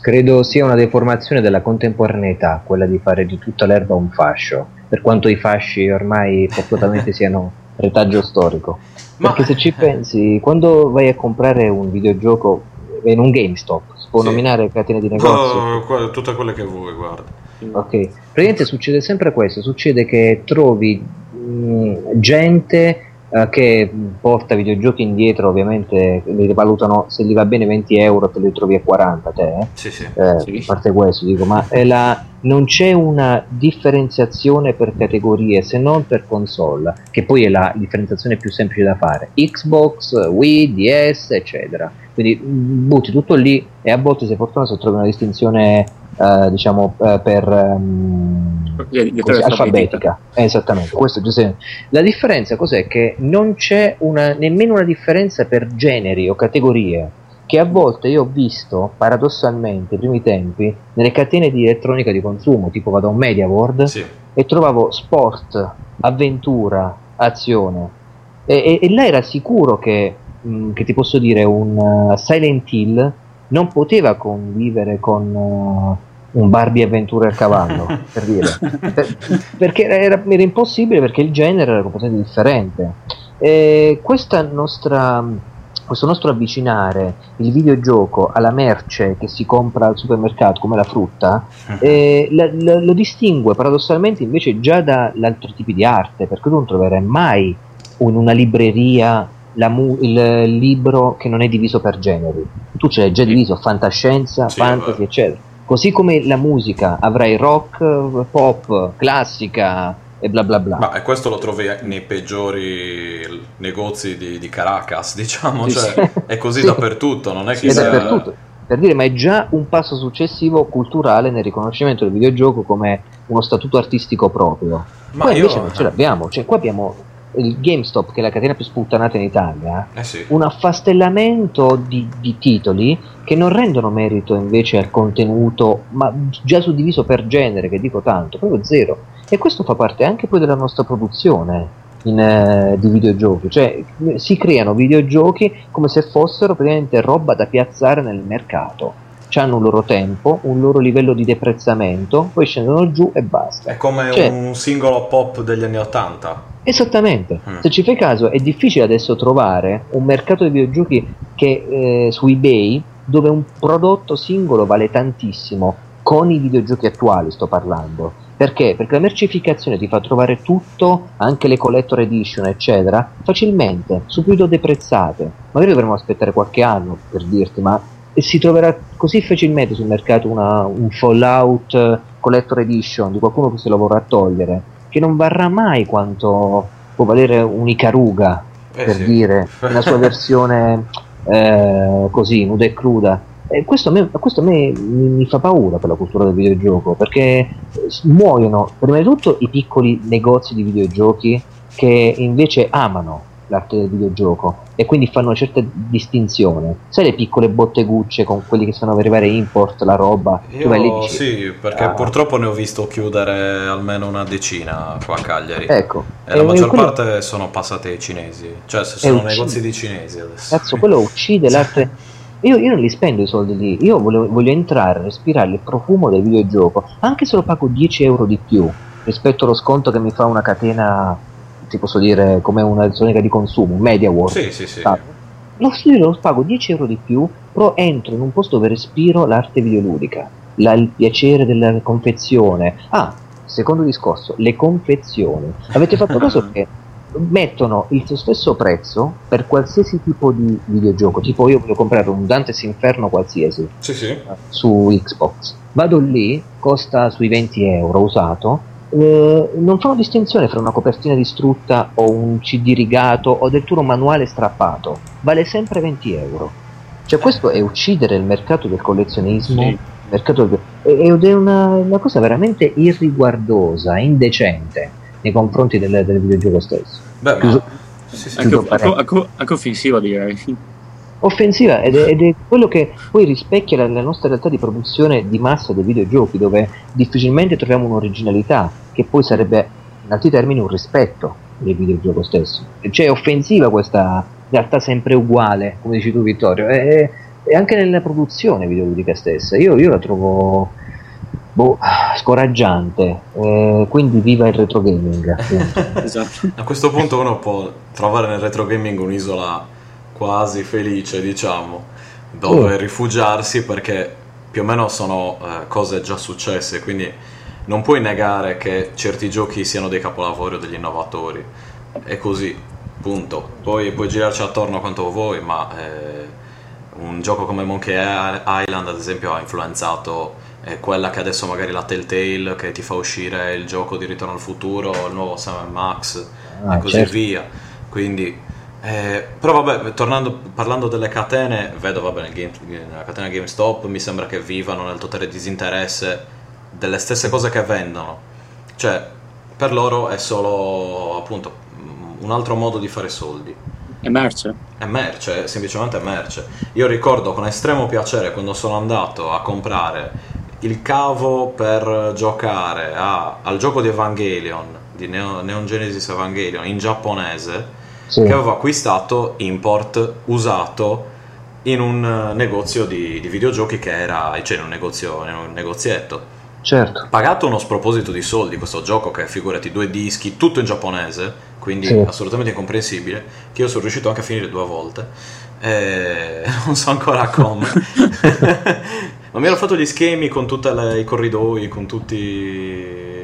Credo sia una deformazione della contemporaneità quella di fare di tutta l'erba un fascio, per quanto i fasci ormai fortunatamente (laughs) siano retaggio storico. Ma... Perché se ci pensi, quando vai a comprare un videogioco in un GameStop, si può sì. nominare catene di negozio? No, tutte quelle che vuoi, guarda. Ok, praticamente succede sempre questo, succede che trovi mh, gente eh, che porta videogiochi indietro, ovviamente li valutano se gli va bene 20 euro te li trovi a 40 te, eh? sì, sì. Eh, sì. a parte questo dico, ma la, non c'è una differenziazione per categorie se non per console, che poi è la differenziazione più semplice da fare, Xbox, Wii, DS, eccetera. Quindi butti tutto lì e a volte sei fortunato se trovi una distinzione eh, diciamo uh, per um, così, alfabetica. Esattamente, questo La differenza cos'è? Che non c'è una, nemmeno una differenza per generi o categorie che a volte io ho visto paradossalmente ai primi tempi nelle catene di elettronica di consumo, tipo vado a un Media World sì. e trovavo sport, avventura, azione e, e, e là era sicuro che, mh, mm, che ti posso dire un uh, Silent Hill non poteva convivere con uh, un Barbie avventura a cavallo, (laughs) per dire. Per, perché era, era, impossibile perché il genere era completamente differente. E nostra, questo nostro avvicinare il videogioco alla merce che si compra al supermercato come la frutta (laughs) eh, la, la, lo distingue paradossalmente invece già dall'altro tipo di arte perché tu non troverai mai in una libreria mu- il libro che non è diviso per generi tu ce l'hai già diviso fantascienza, sì, fantasy eccetera Così come la musica, avrai rock, pop, classica e bla bla bla. Ma e questo lo trovi nei peggiori negozi di, di Caracas, diciamo, sì, cioè, sì. è così sì. dappertutto, non è che è sia... dappertutto. Per dire, ma è già un passo successivo culturale nel riconoscimento del videogioco come uno statuto artistico proprio. Ma Poi io... invece non ce l'abbiamo, cioè qua abbiamo il GameStop, che è la catena più sputtanata in Italia, eh sì. un affastellamento di, di, titoli che non rendono merito invece al contenuto, ma già suddiviso per genere, che dico tanto, proprio zero. E questo fa parte anche poi della nostra produzione in, eh, di videogiochi, cioè si creano videogiochi come se fossero praticamente roba da piazzare nel mercato hanno un loro tempo, un loro livello di deprezzamento, poi scendono giù e basta. È come cioè, un singolo pop degli anni Ottanta. Esattamente, mm. se ci fai caso è difficile adesso trovare un mercato di videogiochi che eh, su eBay dove un prodotto singolo vale tantissimo, con i videogiochi attuali sto parlando, Perché? Perché la mercificazione ti fa trovare tutto, anche le collector edition, eccetera, facilmente, subito deprezzate. Magari dovremmo aspettare qualche anno per dirti, ma si troverà così facilmente sul mercato una, un Fallout collector edition di qualcuno che se lo vorrà togliere, che non varrà mai quanto può valere un'Icaruga, eh per sì. dire, (laughs) nella sua versione eh, così, nuda e cruda. E questo, a me, questo a me mi, mi, fa paura per la cultura del videogioco, perché muoiono prima di tutto i piccoli negozi di videogiochi che invece amano l'arte del videogioco e quindi fanno una certa distinzione. Sai le piccole bottegucce con quelli che sono per arrivare import, la roba? Io dici, sì, perché ah. purtroppo ne ho visto chiudere almeno una decina qua a Cagliari. Ecco. E, e la maggior quello... parte sono passate ai cinesi, cioè se sono negozi di cinesi adesso. Cazzo, quello uccide (laughs) l'arte... Io, io, non li spendo i soldi lì, io voglio, voglio entrare, respirare il profumo del videogioco, anche se lo pago 10 euro di più rispetto allo sconto che mi fa una catena ti posso dire come una zonica di consumo, un media world. Sì, sì, sì. Lo studio lo pago 10 euro di più, però entro in un posto dove respiro l'arte videoludica, la, il piacere della confezione. Ah, secondo discorso, le confezioni. Avete fatto (laughs) caso che mettono il suo stesso prezzo per qualsiasi tipo di videogioco. Tipo, io voglio comprare un Dante's Inferno qualsiasi sì, sì. su Xbox. Vado lì, costa sui 20 euro usato eh, non fanno distinzione fra una copertina distrutta o un CD rigato o del un manuale strappato, vale sempre 20 euro. Cioè questo è uccidere il mercato del collezionismo, sì. mercato del... ed è una, una, cosa veramente irriguardosa, indecente nei confronti del, del videogioco stesso. Beh, ma... sì, sì, anche, anche, anche, anche offensiva direi offensiva ed è, ed è, quello che poi rispecchia la, la, nostra realtà di produzione di massa dei videogiochi dove difficilmente troviamo un'originalità che poi sarebbe in altri termini un rispetto del videogioco stesso. Cioè è offensiva questa realtà sempre uguale come dici tu Vittorio. E, e anche nella produzione videoludica stessa. Io, io la trovo boh, scoraggiante. Eh, quindi viva il retro gaming. (laughs) Esatto. a questo punto uno può trovare nel retro gaming un'isola quasi felice, diciamo, dove oh. rifugiarsi perché più o meno sono eh, cose già successe, quindi non puoi negare che certi giochi siano dei capolavori o degli innovatori. È così, punto. Poi puoi girarci attorno quanto vuoi, ma eh, un gioco come Monkey Island, ad esempio, ha influenzato eh, quella che adesso magari la Telltale che ti fa uscire il gioco di Ritorno al futuro, il nuovo Sam Max ah, e così certo. via. Quindi eh, però vabbè, tornando, parlando delle catene, vedo vabbè, nel game, nella catena GameStop mi sembra che vivano nel totale disinteresse delle stesse cose che vendono. Cioè, per loro è solo appunto un altro modo di fare soldi. È merce. È merce, è semplicemente merce. Io ricordo con estremo piacere quando sono andato a comprare il cavo per giocare a, al gioco di Evangelion, di Neo, Neon Genesis Evangelion in giapponese sì. che avevo acquistato import usato in un eh, negozio di, di videogiochi che era cioè in un, negozio, in un negozietto. Certo. Pagato uno sproposito di soldi questo gioco che figurati due dischi, tutto in giapponese, quindi sì. assolutamente incomprensibile, che io sono riuscito anche a finire due volte. E (laughs) non so ancora come. (laughs) (laughs) Ma mi ero fatto gli schemi con tutti i corridoi, con tutti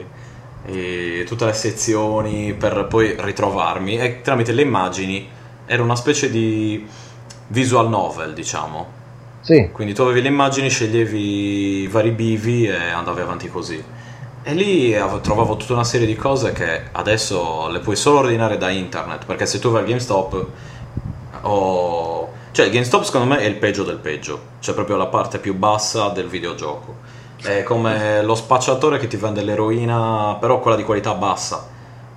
tutte le sezioni per poi ritrovarmi. E tramite le immagini era una specie di visual novel diciamo. Sì. quindi tu avevi le immagini sceglievi i vari bivi e andavi avanti così. E lì trovavo tutta una serie di cose che adesso le puoi solo ordinare da internet perché se tu vai al GameStop o... cioè il GameStop secondo me è il peggio del peggio. Cioè proprio la parte più bassa del videogioco è come lo spacciatore che ti vende l'eroina, però quella di qualità bassa.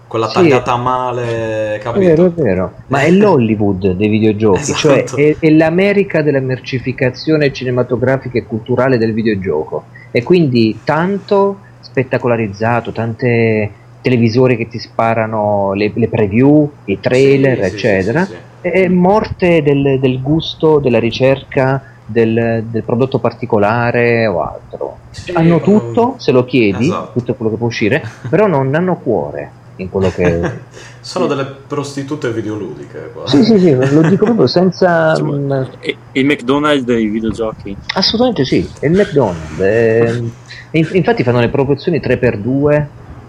Quella sì, tagliata male, capito? È vero, è vero. Ma è l'Hollywood dei videogiochi, cioè esatto. cioè è, è, l'America della mercificazione cinematografica e culturale del videogioco. E quindi tanto spettacolarizzato, tante televisori che ti sparano le, le preview, i trailer, sì, eccetera. Sì, è morte del, del gusto, della ricerca del, del, prodotto particolare o altro. Sì, hanno tutto, se lo chiedi, esatto. tutto quello che può uscire, però non hanno cuore. in quello che... (laughs) Sono delle prostitute videoludiche. Qua. Sì, sì, sì, lo dico proprio (laughs) senza... Insomma, il McDonald's dei videogiochi. Assolutamente sì, è il McDonald's. È... Infatti fanno le proporzioni 3x2,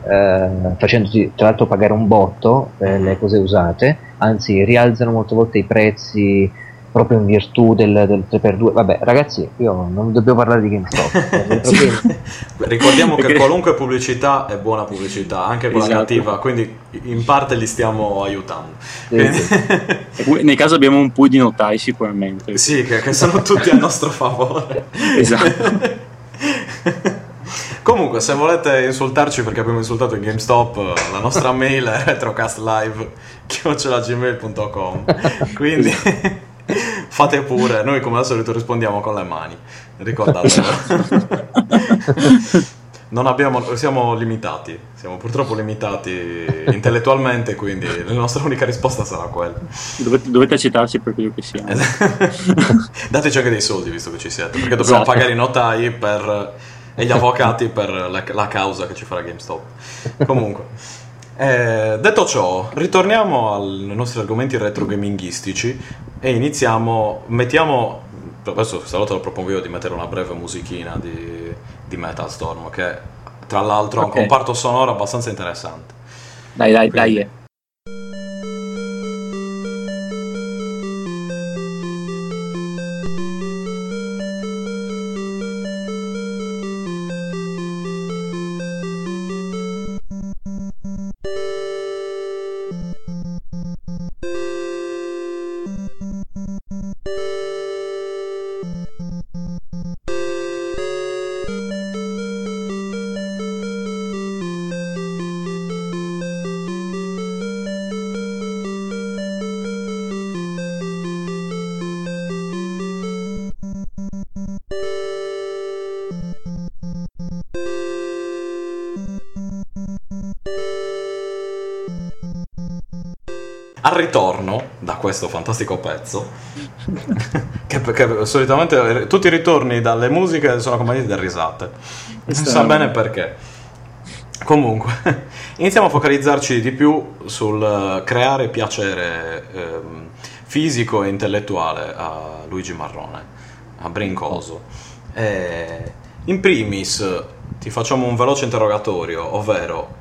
eh, facendoti tra l'altro pagare un botto per le cose usate, anzi rialzano molte volte i prezzi proprio in virtù del, del 3x2. Vabbè, ragazzi, io non dobbiamo parlare di GameStop. (laughs) Ricordiamo che qualunque pubblicità è buona pubblicità, anche quella esatto. cattiva, quindi in parte li stiamo aiutando. Sì. (laughs) Nel caso abbiamo un pui di notai sicuramente. Sì, che, che sono tutti a nostro favore. Esatto. (laughs) Comunque, se volete insultarci perché abbiamo insultato il GameStop, la nostra mail è retrocastlive.gmail.com Quindi (laughs) fate pure, noi come al solito rispondiamo con le mani, ricordatelo. (laughs) non abbiamo, siamo limitati, siamo purtroppo limitati intellettualmente, quindi la nostra unica risposta sarà quella. Dovete, dovete accettarci per quello che siamo. (laughs) Dateci anche dei soldi visto che ci siete, perché dobbiamo esatto. pagare i notai per, e gli avvocati per la, la causa che ci farà GameStop. Comunque. Eh, detto ciò, ritorniamo ai nostri argomenti retro gaminghistici e iniziamo, mettiamo, adesso questa volta lo propongo io di mettere una breve musichina di, di Metal Storm che tra l'altro okay. ha un comparto sonoro abbastanza interessante. Dai, dai, Quindi, dai. Ritorno da questo fantastico pezzo, (laughs) che, che, solitamente tutti i ritorni dalle musiche sono accompagnati da risate. Non sa bene perché. Comunque, (laughs) iniziamo a focalizzarci di più sul creare piacere eh, fisico e intellettuale a Luigi Marrone, a Brincoso. E in primis ti facciamo un veloce interrogatorio, ovvero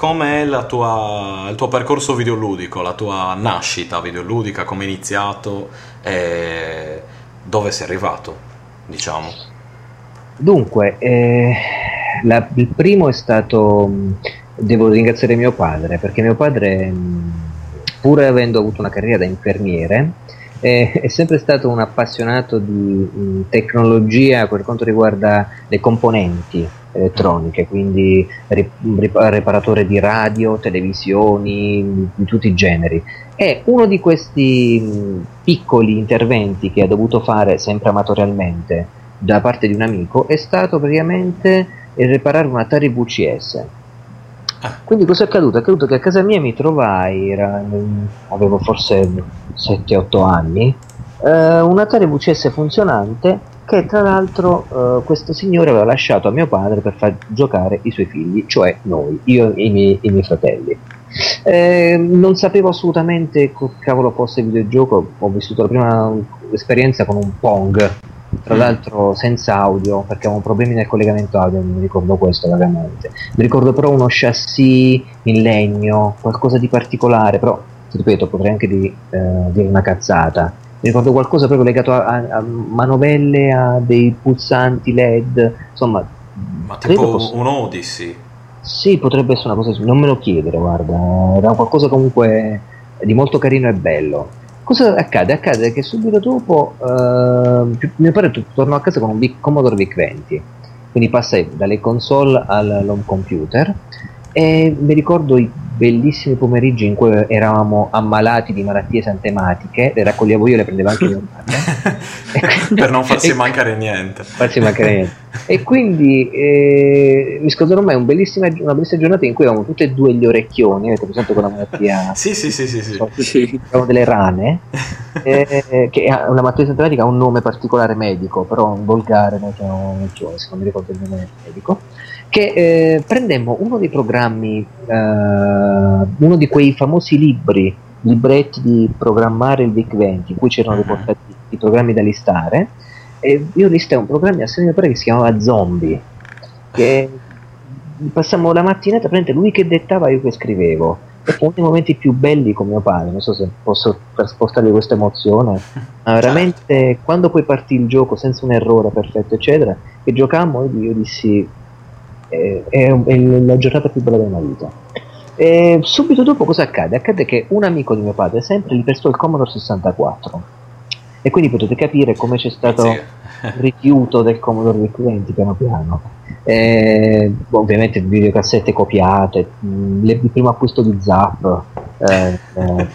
com'è tua, il tuo percorso videoludico, la tua nascita videoludica, come è iniziato e dove sei arrivato, diciamo? Dunque, eh, la, il primo è stato, devo ringraziare mio padre, perché mio padre, pur avendo avuto una carriera da infermiere, è, è sempre stato un appassionato di tecnologia per quanto riguarda le componenti elettroniche, quindi riparatore di radio, televisioni, di tutti i generi. E uno di questi piccoli interventi che ha dovuto fare sempre amatorialmente da parte di un amico è stato praticamente riparare una Atari VCS. Ah. Quindi cosa è accaduto? È accaduto che a casa mia mi trovai, era, avevo forse 7-8 anni, eh, un Atari VCS funzionante che tra l'altro eh, questo signore aveva lasciato a mio padre per far giocare i suoi figli, cioè noi, io e i miei, i miei fratelli. Eh, non sapevo assolutamente che cavolo fosse il videogioco, ho vissuto la prima esperienza con un Pong, tra l'altro senza audio perché avevamo problemi nel collegamento audio, non mi ricordo questo vagamente. Mi ricordo però uno chassis in legno, qualcosa di particolare, però ripeto, potrei anche di, eh, dire una cazzata mi ricordo qualcosa proprio legato a, a, a, manovelle, a dei pulsanti LED, insomma. Ma tipo posso... un Odyssey? Sì, potrebbe essere una cosa, non me lo chiedere, guarda, era qualcosa comunque di molto carino e bello. Cosa accade? Accade che subito dopo uh, mio padre tornò a casa con un Vic, Commodore VIC-20, quindi passai dalle console all'home computer e mi ricordo i bellissimi pomeriggi in cui eravamo ammalati di malattie santematiche, le raccoglievo io e le prendeva anche mio padre. (laughs) per non farsi mancare niente. Farsi mancare niente. E quindi eh, mi scorderò mai un bellissima, una bellissima giornata in cui avevamo tutti e due gli orecchioni, avete presente quella malattia? (laughs) sì, sì, sì, sì, so, sì. delle rane, (laughs) eh, che ha una malattia sintomatica ha un nome particolare medico, però un volgare, non mi ricordo il nome medico che eh, prendemmo uno dei programmi, eh, uno di quei famosi libri, libretti di programmare il Big 20, in cui c'erano uh-huh. riportati i programmi da listare, e io listai un programma assegnatore che si chiamava Zombie, che passammo la mattinata, prendete lui che dettava io che scrivevo. E uno dei momenti più belli con mio padre, non so se posso trasportargli questa emozione, (laughs) ma veramente quando poi partì il gioco senza un errore perfetto, eccetera, e giocammo, io dissi è, è, è la giornata più bella della mia vita. E subito dopo cosa accade? Accade che un amico di mio padre sempre gli prestò il Commodore 64 e quindi potete capire come c'è stato il rifiuto del Commodore VIC 20 piano piano. Eh, ovviamente videocassette copiate, le, il primo acquisto di Zap, eh, eh,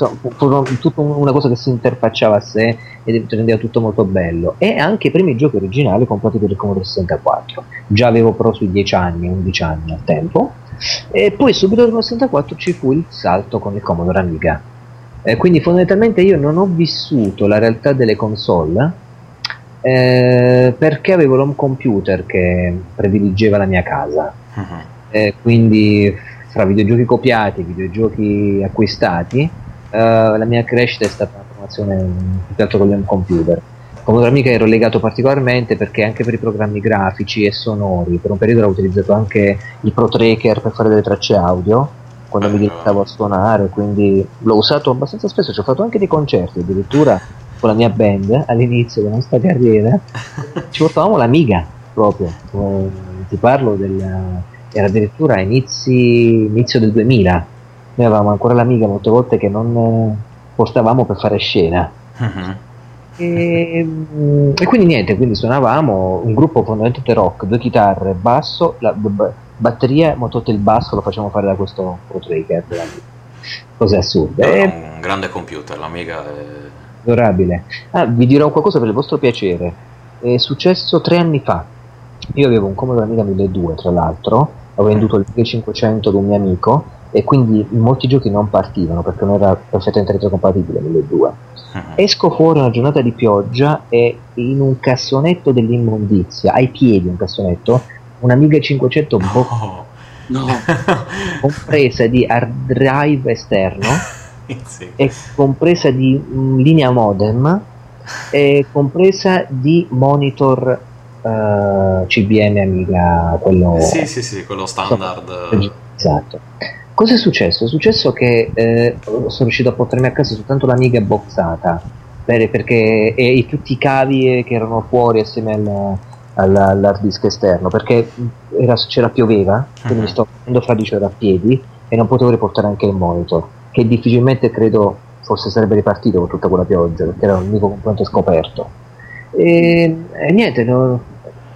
insomma, tutta una cosa che si interfacciava a sé e rendeva tutto molto bello. E anche i primi giochi originali comprati per il Commodore 64. Già avevo però sui 10 anni, 11 anni al tempo. E poi subito dopo il 64 ci fu il salto con il Commodore Amiga. Eh, quindi fondamentalmente io non ho vissuto la realtà delle console eh, perché avevo l'home computer che prediligeva la mia casa. Uh-huh. Eh, quindi fra videogiochi copiati e videogiochi acquistati, eh, la mia crescita è stata una formazione più che altro con l'home computer. Commodore Amiga ero legato particolarmente perché anche per i programmi grafici e sonori, per un periodo ho utilizzato anche il Pro Tracker per fare delle tracce audio quando mi dedicavo a suonare, quindi l'ho usato abbastanza spesso, ci ho fatto anche dei concerti, addirittura con la mia band all'inizio della nostra carriera. (laughs) Ci portavamo l'Amiga proprio, eh, ti parlo del, era addirittura inizi, inizio del 2000, noi avevamo ancora l'Amiga molte volte che non eh, portavamo per fare scena. Uh-huh. E, mm, e, quindi niente, quindi suonavamo un gruppo fondamentalmente rock, due chitarre, basso, la b- batteria, ma tutto il basso lo facciamo fare da questo Pro Tracker. Cose assurde. È un grande computer, l'Amiga è adorabile. Ah, vi dirò qualcosa per il vostro piacere. È successo tre anni fa. Io avevo un Commodore Amiga 1200, tra l'altro, ho venduto il 1500 ad un mio amico e quindi molti giochi non partivano perché non era perfettamente retrocompatibile 1200. Uh-huh. Esco fuori una giornata di pioggia e in un cassonetto dell'immondizia, ai piedi un cassonetto, un'Amiga 500 no. Bo- no. (laughs) compresa di hard drive esterno sì. e compresa di mh, linea modem e compresa di monitor uh, CBM Amiga, quello... Sì, sì, sì, quello standard. Esatto. Cosa è successo? È successo che eh, sono riuscito a portarmi a casa soltanto l'Amiga boxata, perché, e, tutti i cavi che erano fuori assieme al, al, all'hard disk esterno, perché era, c'era pioveva, quindi mi sto facendo fradicio a piedi e non potevo riportare anche il monitor, che difficilmente credo forse sarebbe ripartito con tutta quella pioggia, perché era un unico componente scoperto. E, e niente, no,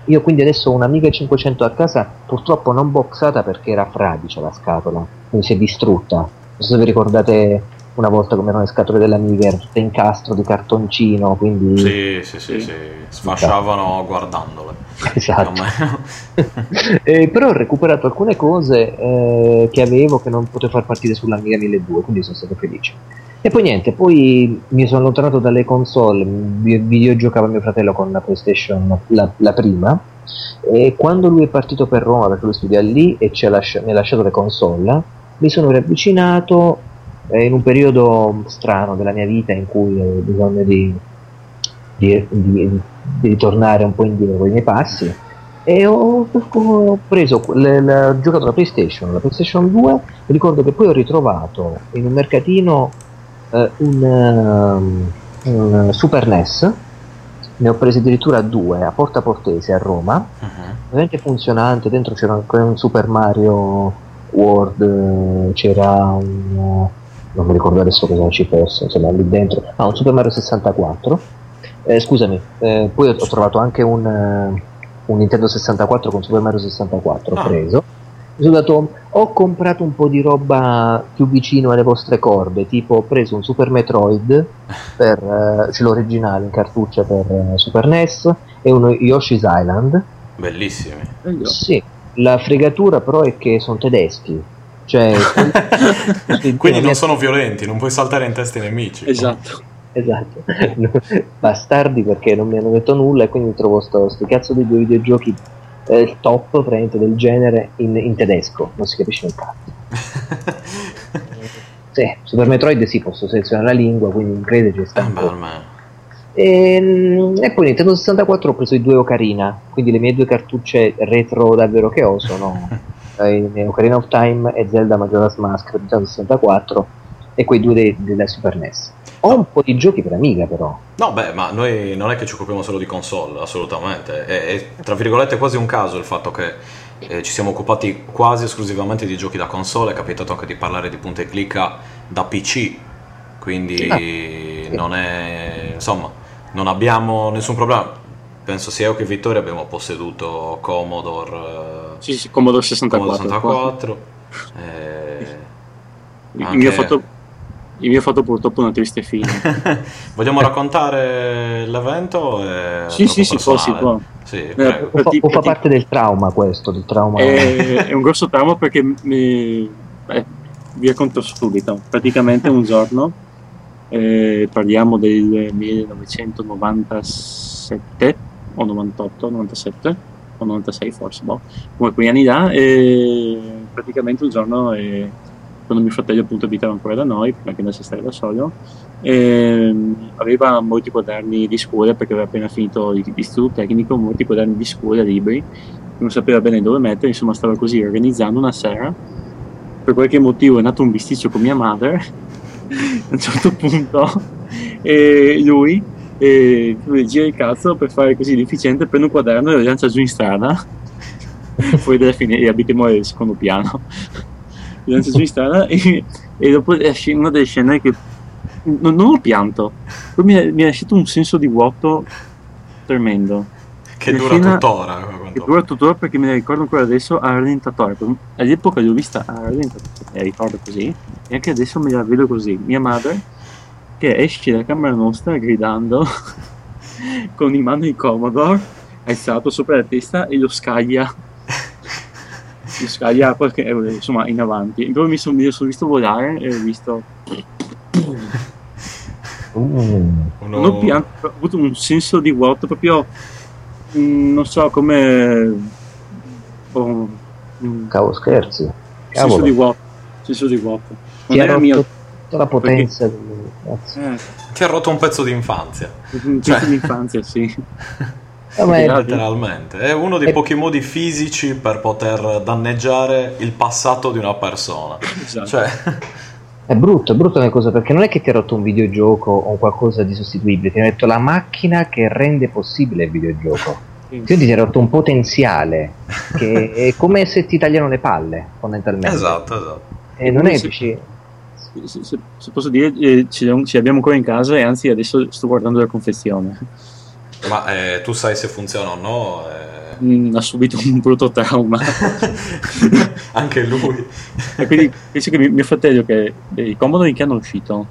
io quindi adesso ho un'Amiga 500 a casa, purtroppo non boxata perché era fradicia la scatola, quindi si è distrutta. Non so se vi ricordate una volta come erano le scatole dell'Amiga, tutte incastro di cartoncino, quindi... Sì, sì, sì, sì. sfasciavano guardandole. (laughs) Esatto. (laughs) eh, però ho recuperato alcune cose eh, che avevo che non potevo far partire sull'Amiga 1200, quindi sono stato felice. E poi niente, poi mi sono allontanato dalle console, videogiocava mio fratello con la PlayStation, la, la, prima, e quando lui è partito per Roma, perché lui studia lì e lascia, mi ha lasciato le console, mi sono riavvicinato eh, in un periodo strano della mia vita in cui ho bisogno di, di, di, di ritornare un po' indietro con i miei passi e ho, ho preso le, le, ho giocato la PlayStation, la PlayStation 2 ricordo che poi ho ritrovato in un mercatino uh, un, uh, un, Super NES ne ho presi addirittura due a Porta Portese a Roma. Uh-huh. veramente funzionante dentro c'era ancora un Super Mario World c'era un non mi ricordo adesso cosa ci fosse insomma lì dentro. Ah un Super Mario 64 eh, scusami eh, poi ho, ho, trovato anche un, un, Nintendo 64 con Super Mario 64 ah. preso Mi sono dato, ho comprato un po' di roba più vicino alle vostre corde, tipo ho preso un Super Metroid, per, eh, ce l'ho originale in cartuccia per eh, Super NES, e uno Yoshi's Island. Bellissimi. Sì, la fregatura però è che sono tedeschi. Cioè, (laughs) Quindi non sono violenti, non puoi saltare in testa ai nemici. Esatto. Esatto, (laughs) bastardi perché non mi hanno detto nulla e quindi trovo sto, sto cazzo di due videogiochi eh, top praticamente del genere in, in, tedesco, non si capisce un cazzo. (laughs) sì, Super Metroid sì, posso selezionare la lingua, quindi in inglese ci sta. E, ehm, e, poi Nintendo 64 ho preso i due Ocarina, quindi le mie due cartucce retro davvero che ho sono (laughs) eh, Ocarina of Time e Zelda Majora's Mask per Nintendo 64 e quei due de- della Super NES. Ho un po' di giochi per Amiga però. No, beh, ma noi non è che ci occupiamo solo di console, assolutamente. È, è tra virgolette quasi un caso il fatto che eh, ci siamo occupati quasi esclusivamente di giochi da console, è capitato anche di parlare di punta e clicca da PC, quindi ah, sì. non è... insomma, non abbiamo nessun problema. Penso sia io che Vittorio abbiamo posseduto Commodore... Eh, sì, sì, Commodore 64. Commodore 64. Eh, anche... Il mio fatto mio ha fatto purtroppo una triste fine. (laughs) Vogliamo raccontare l'evento? sì, sì, sì, può, si può. Sì, eh, o, fa, o fa parte del trauma questo, del trauma. È, è un grosso trauma perché mi, eh, vi racconto subito. Praticamente un giorno, eh, parliamo del 1997 o 98, 97 o 96 forse, boh, come quegli anni là, e praticamente un giorno... Eh, quando mio fratello appunto abitava ancora da noi, prima che andasse a stare da solo, ehm, aveva molti quaderni di scuola perché aveva appena finito l'istituto tecnico, molti quaderni di scuola, libri, non sapeva bene dove mettere, insomma stava così organizzando una sera, per qualche motivo è nato un bisticcio con mia madre, (laughs) a un certo punto, e lui e gira il cazzo per fare così l'efficiente, prende un quaderno e lo lancia giù in strada, (laughs) fuori dalla e abitiamo al secondo piano danza su strada e, e dopo una delle scene che non, non ho pianto. Poi mi, mi ha lasciato un senso di vuoto tremendo. Che la dura tuttora che dura tuttora perché me ne ricordo ancora adesso a rallentatore all'epoca l'ho vista a rallentatore mi ricordo così e anche adesso me la vedo così. Mia madre che esce da camera nostra gridando (laughs) con in mano il Commodore alzato sopra la testa e lo scaglia scaglia qualche, insomma in avanti. Poi mi sono, sono visto volare e ho visto... Uh, ho pianto, ho avuto un senso di vuoto proprio, mm, non so come... Oh, mm, Cavo scherzi. Cavolo. Senso di vuoto. Senso di vuoto. Non Ti era mio... tutta la potenza perché... del... eh. Ti ha rotto un pezzo di infanzia. Un pezzo cioè... di infanzia, sì. (laughs) Letteralmente, è uno dei è... pochi modi fisici per poter danneggiare il passato di una persona. Esatto. Cioè... È brutto, è brutto una cosa perché non è che ti ha rotto un videogioco o qualcosa di sostituibile, ti ha detto la macchina che rende possibile il videogioco. Quindi ti ha rotto un potenziale che (laughs) è come se ti tagliano le palle, fondamentalmente. Esatto, esatto. E non è se, se, se, posso dire, eh, ce l'abbiamo ancora in casa e anzi adesso sto guardando la confezione. Ma eh, tu sai se funziona o no? Eh... Mm, ha subito un brutto trauma. (laughs) Anche lui. e quindi penso che mio fratello, che i Commodore in che hanno uscito?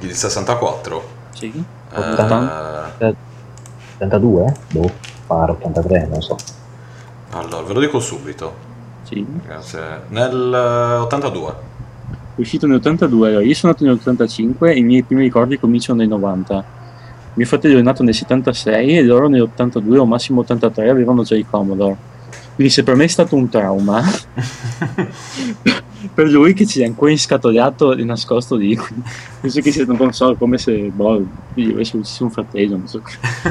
Il 64? Sì. Uh... 82? Boh, pare 83, non so. Allora, ve lo dico subito. Sì. Grazie. Nel 82. È uscito nel 82, allora io sono nato nel 85 e i miei primi ricordi cominciano nel 90 mio fratello è nato nel 76 e loro nell'82 o massimo 83 avevano già i Commodore. Quindi se per me è stato un trauma, (laughs) per lui che ci è ancora inscatolato e nascosto lì, penso che sia, non so, come se boh, io avessi ucciso un fratello, non so,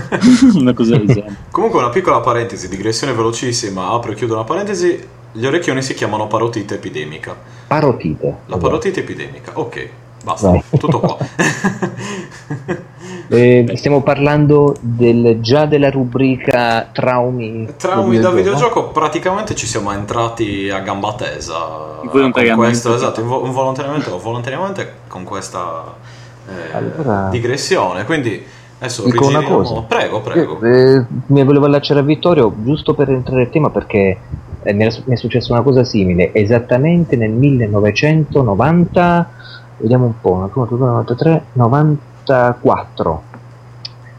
(laughs) una cosa del genere. Comunque una piccola parentesi, digressione velocissima, apro e chiudo una parentesi, gli orecchioni si chiamano parotite epidemica. Parotite? La parotite epidemica, ok, basta, Vai. tutto qua. (laughs) Eh, stiamo parlando del, già della rubrica traumi. Traumi da videogioco, praticamente ci siamo entrati a gamba tesa. Con questo, esatto, involontariamente o volontariamente con questa eh, allora, digressione. Quindi adesso dico una cosa. Prego, prego. Eh, mi volevo allacciare a Vittorio giusto per entrare nel tema perché eh, mi, è, successa una cosa simile esattamente nel 1990 vediamo un po', 93, 94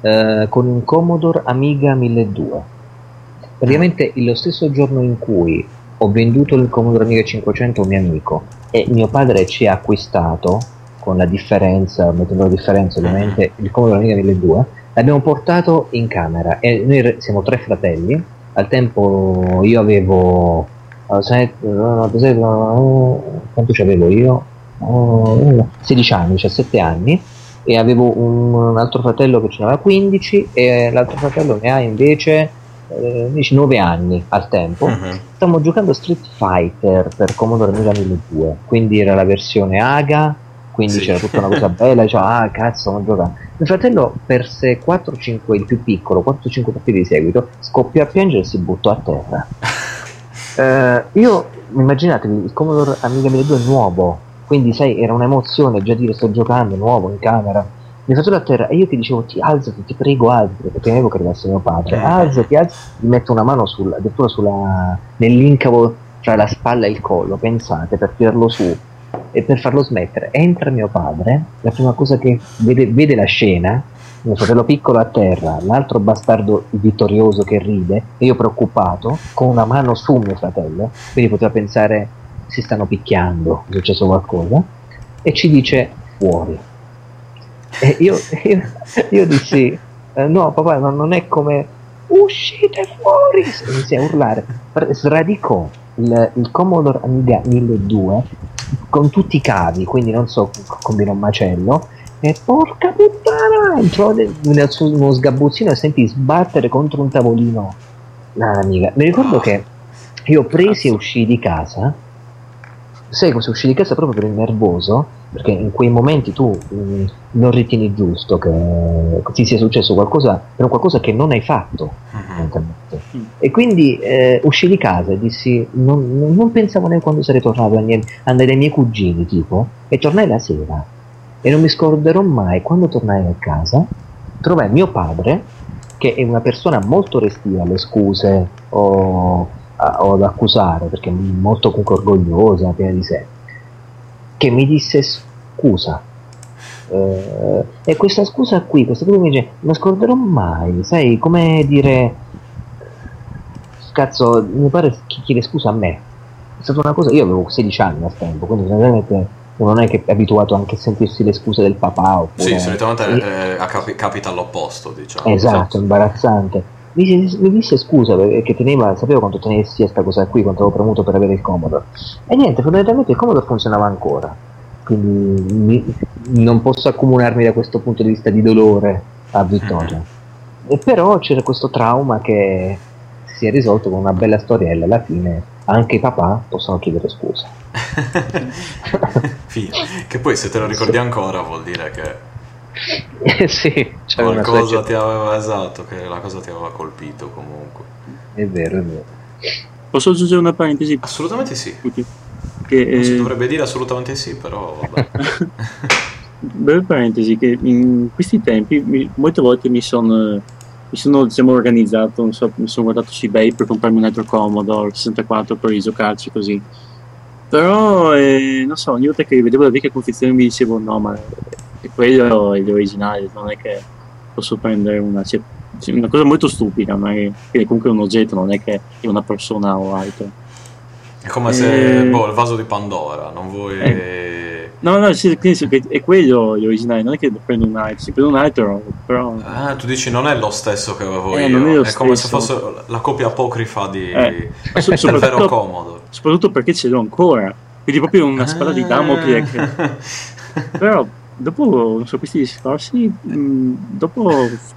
eh, con un Commodore Amiga 1200 praticamente lo stesso giorno in cui ho venduto il Commodore Amiga 500 a un mio amico e mio padre ci ha acquistato con la differenza, mettendo la differenza ovviamente, il Commodore Amiga 1200 l'abbiamo portato in camera. E noi siamo tre fratelli. Al tempo io avevo quanto ci avevo io? 16 anni, 17 anni e avevo un, altro fratello che ce n'aveva 15 e l'altro fratello ne ha invece eh, 9 anni al tempo. Uh-huh. Stavamo giocando Street Fighter per Commodore Amiga 1200, quindi era la versione AGA, quindi sì. c'era tutta una cosa bella, diceva ah cazzo non giocare. Mio fratello perse 4-5, il più piccolo, 4-5 partite di seguito, scoppiò a piangere e si buttò a terra. (laughs) eh, io, immaginatevi, il Commodore Amiga 1200 è nuovo, quindi sai, era un'emozione già dire sto giocando, nuovo, in camera. Mi faccio a terra e io ti dicevo ti alzati, ti prego alzati, perché temevo che arrivasse mio padre. Eh. Alzati, alzati, gli metto una mano sul, addirittura sulla, nell'incavo tra la spalla e il collo, pensate, per tirarlo su e per farlo smettere. Entra mio padre, la prima cosa che vede, vede la scena, mio fratello piccolo a terra, l'altro bastardo vittorioso che ride, e io preoccupato, con una mano su mio fratello, quindi poteva pensare si stanno picchiando, è successo qualcosa, e ci dice fuori. E io, io, io dissi, eh, no papà, no, non è come uscite fuori, iniziai a urlare, sradicò il, il Commodore Amiga 1200 con tutti i cavi, quindi non so, combina un macello, e porca puttana, entrò nel, suo, uno sgabuzzino e sentì sbattere contro un tavolino l'amiga. Mi ricordo che io presi e uscii di casa sai cosa uscì di casa proprio per il nervoso, perché in quei momenti tu mh, mm, non ritieni giusto che ti sia successo qualcosa per qualcosa che non hai fatto. Uh-huh. E quindi eh, uscì di casa e dissi: non, non, pensavo neanche quando sarei tornato andai dai miei cugini, tipo, e tornai la sera. E non mi scorderò mai quando tornai a casa, trovai mio padre, che è una persona molto restia alle scuse o o ad accusare, perché molto comunque orgogliosa, piena di sé, che mi disse scusa. Eh, e questa scusa qui, questa qui mi dice, non scorderò mai, sai, come dire, cazzo, mi pare che chiede scusa a me. È stata una cosa, io avevo 16 anni a tempo, quindi veramente non è che è abituato anche a sentirsi le scuse del papà. Oppure, sì, solitamente eh, capita all'opposto, diciamo. Esatto, imbarazzante mi, mi disse scusa perché teneva, sapevo quanto tenessi questa cosa qui, quanto avevo premuto per avere il Commodore. E niente, fondamentalmente il Commodore funzionava ancora. Quindi mi, non posso accomunarmi da questo punto di vista di dolore a Vittoria. E però c'era questo trauma che si è risolto con una bella storiella. Alla fine anche i papà possono chiedere scusa. (laughs) che poi se te lo ricordi ancora vuol dire che eh sì, c'è qualcosa ti aveva esatto, che la cosa ti aveva colpito comunque. È vero, è vero. Posso aggiungere una parentesi? Assolutamente sì. Okay. Che, eh... si dovrebbe dire assolutamente sì, però vabbè. (laughs) Breve parentesi, che in questi tempi mi, molte volte mi sono, mi sono diciamo, organizzato, non so, mi sono guardato su eBay per comprarmi un altro Commodore 64 per giocarci così. Però, eh, non so, ogni volta che vedevo la vecchia confezione mi dicevo no, ma e quello è l'originale, non è che posso prendere una, cioè, una cosa molto stupida, ma è, comunque è un oggetto, non è che è una persona o altro. È come se, eh, boh, il vaso di Pandora, non vuoi... Eh, no, no, sì, è quello l'originale, non è che prendo un altro, si prende un altro, però... Ah, tu dici non è lo stesso che avevo eh, io, è, è come se fosse la copia apocrifa di, eh, so, del vero comodo. Soprattutto perché ce l'ho ancora, quindi proprio una spada ah. di Damocle che... (laughs) Però dopo non so, questi discorsi, mh, mm, dopo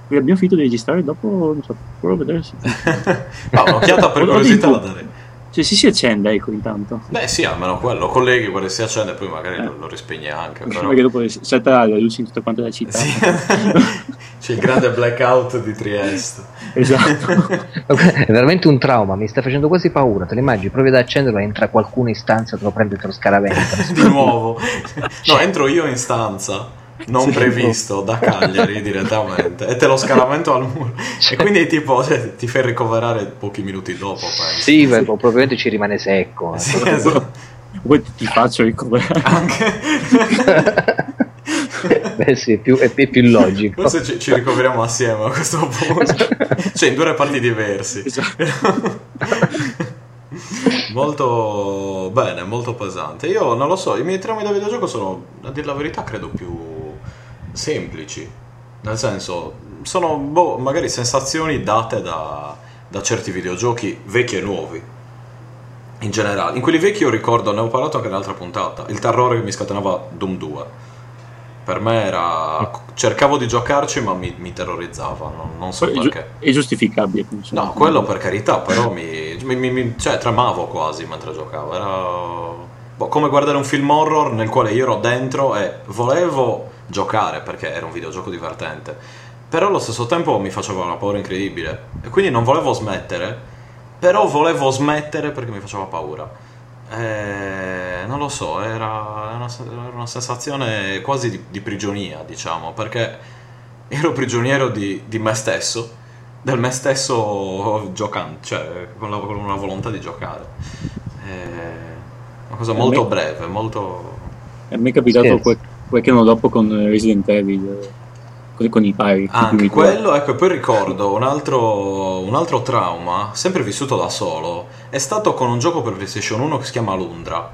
abbiamo finito di registrare, dopo non so, provo a vedere se... (laughs) no, un'occhiata per curiosità la darei. Cioè si si accende ecco intanto. Beh sì, almeno quello, colleghi, guarda si accende e poi magari eh. lo, lo, rispegne anche. Però... Perché dopo salta la luce in tutta quanta la città. Sì. (laughs) C'è il grande blackout di Trieste. Esatto. (laughs) è veramente un trauma, mi sta facendo quasi paura, te l'immagini, provi ad accenderlo, entra qualcuno in stanza, te lo prende e te lo scaraventa. (laughs) di nuovo. No, entro io in stanza non Sì. previsto da Cagliari direttamente e te lo scaravento al muro. E quindi tipo cioè, ti fai ricoverare pochi minuti dopo, penso. Sì, beh, probabilmente ci rimane secco. eh. Sì, esatto. Poi ti, faccio ricoverare. Anche... (laughs) Beh sì, più, è, è più logico. Forse ci, ci ricoveriamo assieme a questo punto. (laughs) cioè in due reparti diversi. Esatto. (laughs) molto bene, molto pesante. Io non lo so, i miei traumi da videogioco sono, a dire la verità, credo più semplici. Nel senso, sono boh, magari sensazioni date da, da certi videogiochi vecchi e nuovi. In generale, in quelli vecchi io ricordo, ne ho parlato anche nell'altra puntata, il terrore che mi scatenava Doom 2. Per me era. cercavo di giocarci, ma mi, mi terrorizzava. Non, non so È, perché. è giustificabile. penso. No, quello per carità, però mi, mi- mi- mi- cioè, tremavo quasi mentre giocavo. Era boh, come guardare un film horror nel quale io ero dentro e volevo giocare perché era un videogioco divertente. Però allo stesso tempo mi faceva una paura incredibile. E quindi non volevo smettere. Però volevo smettere perché mi faceva paura. Eh, non lo so, era una, era una sensazione quasi di, di prigionia, diciamo, perché ero prigioniero di, di me stesso, del me stesso giocante, cioè con, la- con una volontà di giocare. Eh, una cosa molto me- breve, molto... A me è capitato Scherzo. quel- qualche anno dopo con Resident Evil, eh, con, con i pari. Anche quello, ecco, e poi ricordo un altro, un altro trauma, sempre vissuto da solo, è stato con un gioco per PlayStation 1 che si chiama Lundra.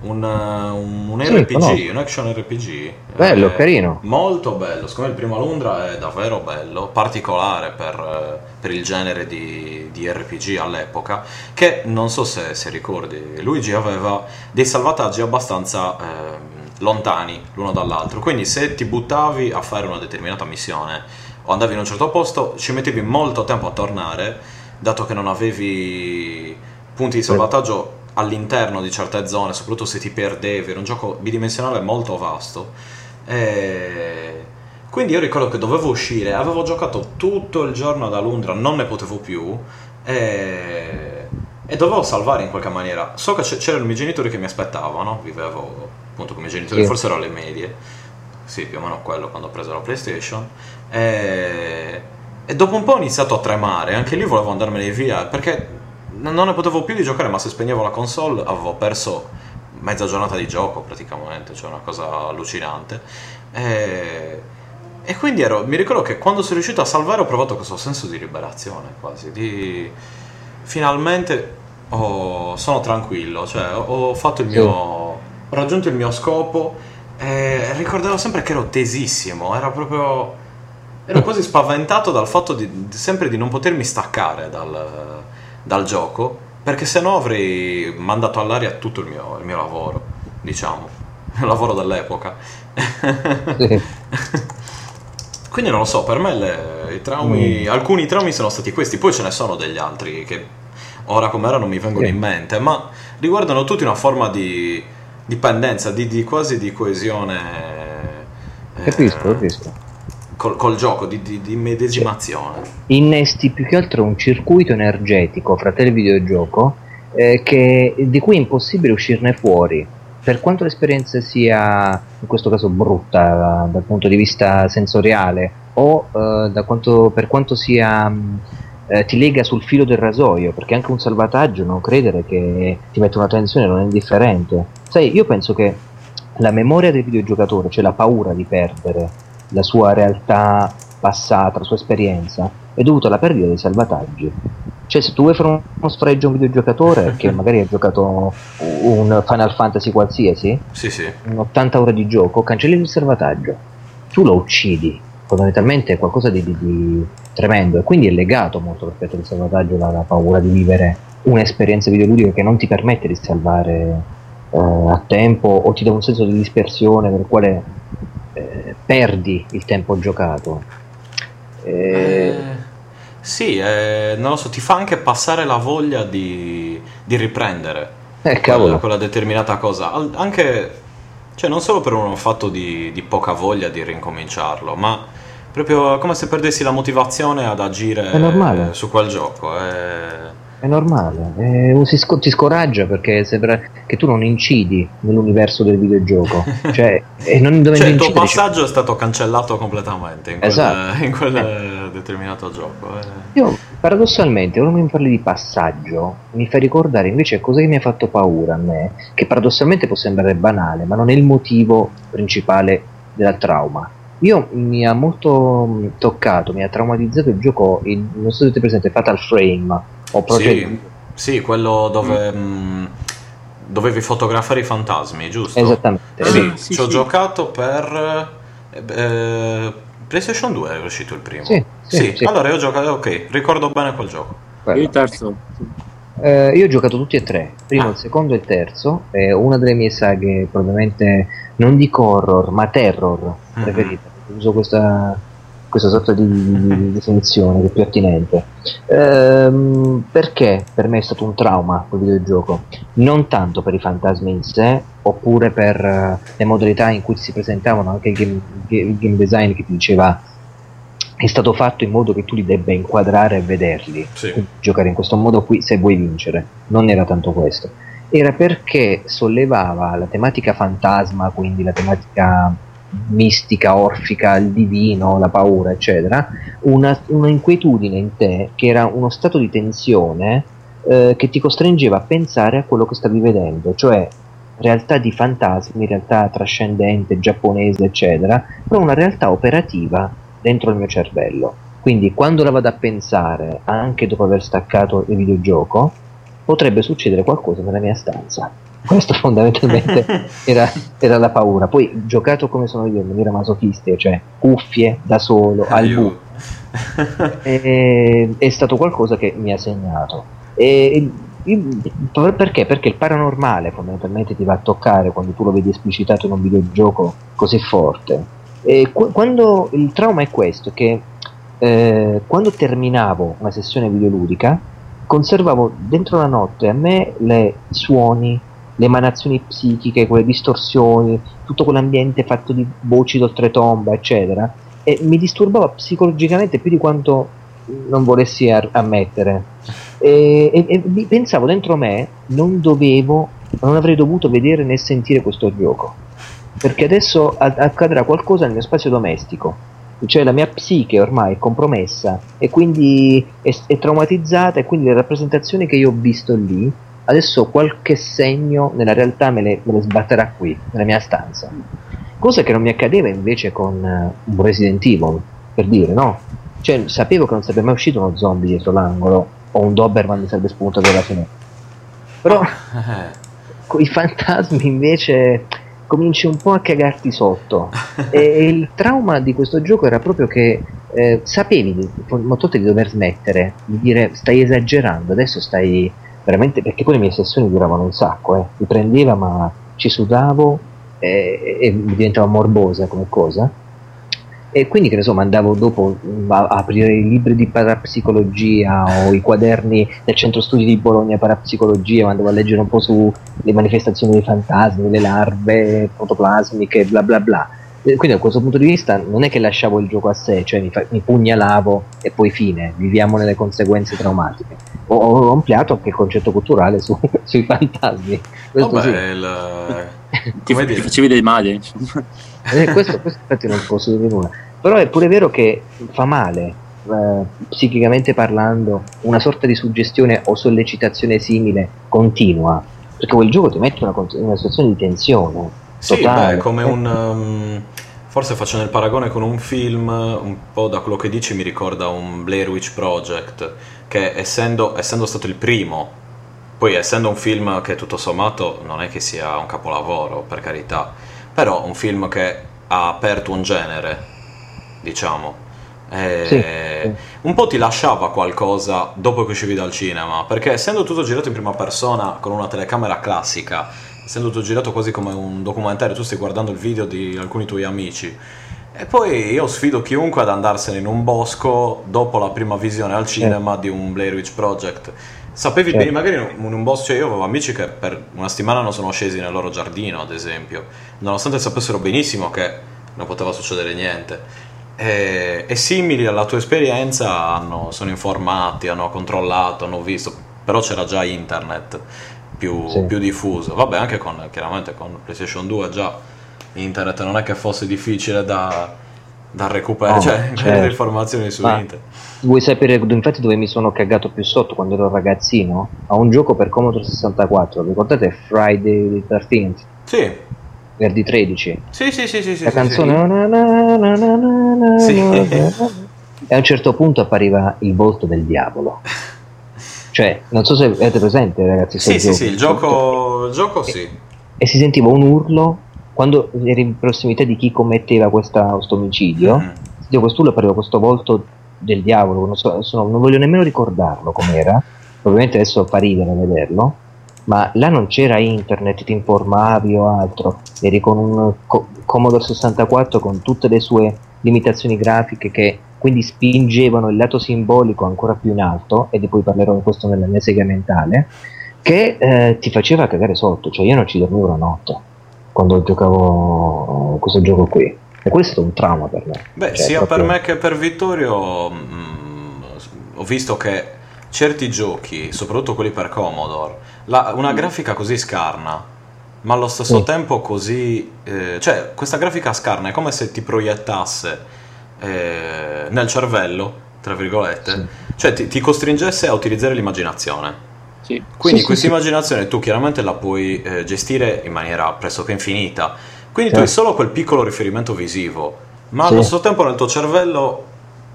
Un, eh, un, un Sì, RPG, conosco. un action RPG. Bello, Eh, carino. Molto bello, secondo me il primo Lundra è davvero bello, particolare per, eh, per il genere di, di RPG all'epoca, che non so se, se ricordi, Luigi aveva dei salvataggi abbastanza ehm, lontani l'uno dall'altro, quindi se ti buttavi a fare una determinata missione o andavi in un certo posto, ci mettevi molto tempo a tornare, dato che non avevi punti di salvataggio all'interno di certe zone, soprattutto se ti perdevi, era un gioco bidimensionale molto vasto. E quindi io ricordo che dovevo uscire, avevo giocato tutto il giorno ad Alundra, non ne potevo più e, e dovevo salvare in qualche maniera. So che c'erano i miei genitori che mi aspettavano, vivevo appunto miei genitori, Sì. forse ero alle medie, sì più o meno quello quando ho preso la PlayStation. E, e dopo un po' ho iniziato a tremare, anche lì volevo andarmene via perché non ne potevo più di giocare, ma se spegnevo la console avevo perso mezza giornata di gioco praticamente, cioè una cosa allucinante. E, e quindi ero, mi ricordo che quando sono riuscito a salvare ho provato questo senso di liberazione quasi, di finalmente ho- sono tranquillo, cioè ho, fatto il Sì. Ho raggiunto il mio scopo e ricordavo sempre che ero tesissimo, era proprio... Ero quasi spaventato dal fatto di, sempre di non potermi staccare dal, dal gioco, perché se no avrei mandato all'aria tutto il mio, il mio lavoro, diciamo, il lavoro dell'epoca. (laughs) Quindi non lo so, per me le- traumi, alcuni traumi sono stati questi, poi ce ne sono degli altri che ora come ora non mi vengono Sì. in mente, ma riguardano tutti una forma di dipendenza, di, di quasi di coesione. eh, Capisco, capisco. Col, col gioco, di, di, di medesimazione. Innesti più che altro un circuito energetico fra te e il videogioco eh, che- di cui è impossibile uscirne fuori. Per quanto l'esperienza sia in questo caso brutta dal punto di vista sensoriale o eh, da quanto- per quanto sia eh, ti lega sul filo del rasoio, perché anche un salvataggio non credere che ti mette una tensione non è indifferente. Sai, io penso che la memoria del videogiocatore, cioè la paura di perdere la sua realtà passata, la sua esperienza, è dovuta alla perdita dei salvataggi. Cioè, se tu vuoi fare uno sfregio a un videogiocatore (laughs) che magari ha giocato un Final Fantasy qualsiasi, Sì, sì. un 80 ore di gioco, cancelli il salvataggio, tu lo uccidi. Fondamentalmente è qualcosa di, di- di tremendo e quindi è legato molto rispetto al salvataggio la, paura di vivere un'esperienza videoludica che non ti permette di salvare eh, a tempo o ti dà un senso di dispersione nel quale eh, perdi il tempo giocato. Eh, Eh, sì, eh, non lo so, ti fa anche passare la voglia di, di riprendere eh, quella, quella determinata cosa. Al- anche, cioè, non solo per un fatto di, di poca voglia di rincominciarlo, ma proprio come se perdessi la motivazione ad agire su quel gioco. eh. è normale, eh, sc- ti scoraggia perché sembra che tu non incidi nell'universo del videogioco. (laughs) cioè, e non cioè il tuo passaggio dice... è stato cancellato completamente in quel, esatto. in quel eh. determinato gioco. Eh. Io, paradossalmente, quando mi parli di passaggio, mi fa ricordare invece cosa che mi ha fatto paura a me, che paradossalmente può sembrare banale, ma non è il motivo principale del trauma. Io mi ha molto toccato, mi ha traumatizzato il gioco, il, non so se siete presente, Fatal Frame o Project... Sì, sì quello dove... Mm. Mh, dovevi fotografare i fantasmi, giusto? Esattamente. Sì, ah, sì ci ho giocato per... Eh, PlayStation 2 è uscito il primo. Sì, sì, sì. allora io ho giocato, ok, ricordo bene quel gioco. Quello. Il terzo. Eh, io ho giocato tutti e tre, primo, ah. il secondo e il terzo, è una delle mie saghe probabilmente non dico horror, ma terror mm-hmm. preferite. Uso questa questa sorta di, di definizione che è più attinente. Ehm, perché per me è stato un trauma quel videogioco? Non tanto per i fantasmi in sé, oppure per uh, le modalità in cui si presentavano, anche il game, il game design che ti diceva è stato fatto in modo che tu li debba inquadrare e vederli. Sì. giocare in questo modo qui se vuoi vincere. Non era tanto questo. Era perché sollevava la tematica fantasma, quindi la tematica mistica, orfica, il divino, la paura, eccetera, una, una inquietudine in te che era uno stato di tensione eh, che ti costringeva a pensare a quello che stavi vedendo, cioè realtà di fantasmi, realtà trascendente, giapponese, eccetera, però una realtà operativa dentro il mio cervello. Quindi quando la vado a pensare, anche dopo aver staccato il videogioco, potrebbe succedere qualcosa nella mia stanza questo (laughs) fondamentalmente (laughs) era, era, la paura. Poi giocato come sono io, in maniera masochistica, cioè cuffie da solo, al buio, è, (laughs) è stato qualcosa che mi ha segnato. E, perché? Perché il paranormale fondamentalmente ti va a toccare quando tu lo vedi esplicitato in un videogioco così forte. E quando il trauma è questo, che eh, quando terminavo una sessione videoludica, conservavo dentro la notte a me le suoni, le emanazioni psichiche, quelle distorsioni, tutto quell'ambiente fatto di voci d'oltretomba, eccetera, e mi disturbava psicologicamente più di quanto non volessi ar- ammettere. E, e, e, pensavo dentro me, non dovevo, non avrei dovuto vedere né sentire questo gioco, perché adesso accadrà qualcosa nel mio spazio domestico. Cioè la mia psiche ormai è compromessa e quindi è, è traumatizzata e quindi le rappresentazioni che io ho visto lì adesso qualche segno nella realtà me le, me le sbatterà qui, nella mia stanza. Cosa che non mi accadeva invece con uh, un Resident Evil, per dire, no? Cioè, sapevo che non sarebbe mai uscito uno zombie dietro l'angolo o un Doberman mi sarebbe spuntato dalla finestra. Però (laughs) i fantasmi invece cominci un po' a cagarti sotto. e, il trauma di questo gioco era proprio che eh, sapevi molto di dover smettere, di dire stai esagerando, adesso stai veramente perché poi le mie sessioni duravano un sacco, eh. mi prendeva ma ci sudavo e, e diventava morbosa come cosa. E quindi che ne so, andavo dopo a, a aprire i libri di parapsicologia o i quaderni del centro studi di Bologna parapsicologia, andavo a leggere un po' sulle manifestazioni dei fantasmi, le larve protoplasmiche, bla bla bla quindi da questo punto di vista non è che lasciavo il gioco a sé, cioè mi, fa, mi pugnalavo e poi fine, viviamo nelle conseguenze traumatiche. Ho, ho ampliato anche il concetto culturale su, (laughs) sui fantasmi. Questo Vabbè, sì. il... ti, ti facevi del male, insomma. Eh, questo, questo infatti non posso dire nulla. Però è pure vero che fa male, eh, psichicamente parlando, una sorta di suggestione o sollecitazione simile continua, perché quel gioco ti mette in una, una situazione di tensione sì, beh, come un... Um, forse faccio nel paragone con un film, un po' da quello che dici mi ricorda un Blair Witch Project, che essendo, essendo stato il primo, poi essendo un film che tutto sommato non è che sia un capolavoro, per carità, però un film che ha aperto un genere, diciamo. Sì. Un po' ti lasciava qualcosa dopo che uscivi dal cinema, perché essendo tutto girato in prima persona con una telecamera classica essendo tutto girato quasi come un documentario, tu stai guardando il video di alcuni tuoi amici. E poi io sfido chiunque ad andarsene in un bosco dopo la prima visione al cinema di un Blair Witch Project. Sapevi certo. bene, magari in un bosco, cioè io avevo amici che per una settimana non sono scesi nel loro giardino, ad esempio, nonostante sapessero benissimo che non poteva succedere niente. E, e simili alla tua esperienza hanno, sono informati, hanno controllato, hanno visto però c'era già internet più, Sì. più diffuso. Vabbè, anche con, chiaramente con PlayStation 2 già internet non è che fosse difficile da, da recuperare, No, cioè (laughs) certo. informazioni su Ma- internet. Vuoi sapere infatti dove mi sono cagato più sotto quando ero ragazzino? A un gioco per Commodore 64, ricordate Friday the 13th, Sì, venerdì 13? sì, sì, sì, sì, la sì, canzone sì. na na na e a un certo punto appariva il volto del diavolo cioè non so se avete presente ragazzi Sì, sì, sì, il gioco, il gioco sì. e si sentiva un urlo quando eri in prossimità di chi commetteva questa, questo omicidio Mm. sentivo quest'urlo e appariva questo volto del diavolo non, so, adesso non voglio nemmeno ricordarlo com'era ovviamente adesso fa ridere vederlo ma là non c'era internet, ti informavi o altro, eri con un Co- Commodore 64 con tutte le sue limitazioni grafiche che quindi spingevano il lato simbolico ancora più in alto, e di cui parlerò questo nella mia sega mentale, che eh, ti faceva cagare sotto, cioè io non ci dormivo una notte quando giocavo questo gioco qui. E questo è un trauma per me. Beh, Cioè, sia proprio- per me che per Vittorio mm, ho visto che certi giochi, soprattutto quelli per Commodore, la- una grafica così scarna, ma allo stesso Sì. tempo così... eh, cioè, questa grafica scarna è come se ti proiettasse eh, nel cervello, tra virgolette, Sì. cioè ti, ti costringesse a utilizzare l'immaginazione. Sì. Quindi Sì, questa sì. immaginazione tu chiaramente la puoi eh, gestire in maniera pressoché infinita. Quindi tu hai Certo. solo quel piccolo riferimento visivo, ma Sì. allo stesso tempo nel tuo cervello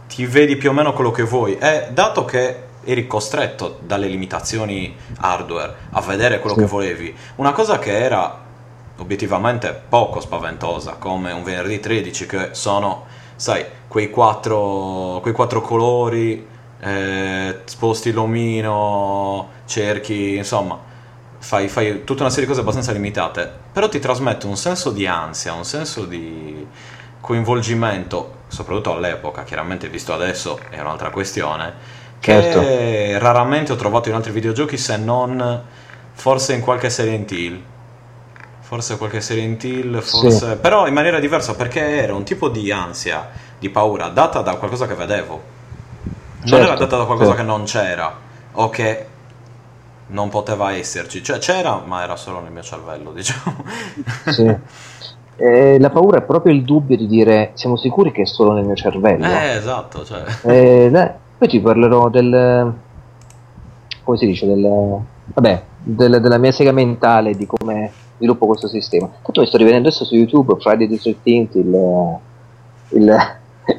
ti vedi più o meno quello che vuoi. E dato che eri costretto dalle limitazioni hardware a vedere quello Sì. che volevi, una cosa che era obiettivamente poco spaventosa, come un venerdì 13, che sono, sai, quei quattro, quei quattro colori, eh, sposti l'omino, cerchi, insomma, fai, fai tutta una serie di cose abbastanza limitate, però ti trasmette un senso di ansia, un senso di coinvolgimento, soprattutto all'epoca, chiaramente visto adesso è un'altra questione, che Certo. raramente ho trovato in altri videogiochi se non forse in qualche Silent Hill. Forse qualche Silent Hill, forse... Però in maniera diversa perché era un tipo di ansia, di paura, data da qualcosa che vedevo. Non Certo, era data da qualcosa certo. che non c'era o che non poteva esserci. Cioè c'era, ma era solo nel mio cervello, (laughs) diciamo. Sì. Eh, la paura è proprio il dubbio di dire siamo sicuri che è solo nel mio cervello. eh, esatto, cioè... Eh, dai, poi ti parlerò del. come si dice? Del, vabbè, del- della mia sega mentale di come sviluppo questo sistema. Tanto mi sto rivedendo adesso su YouTube Friday the 13th il, il,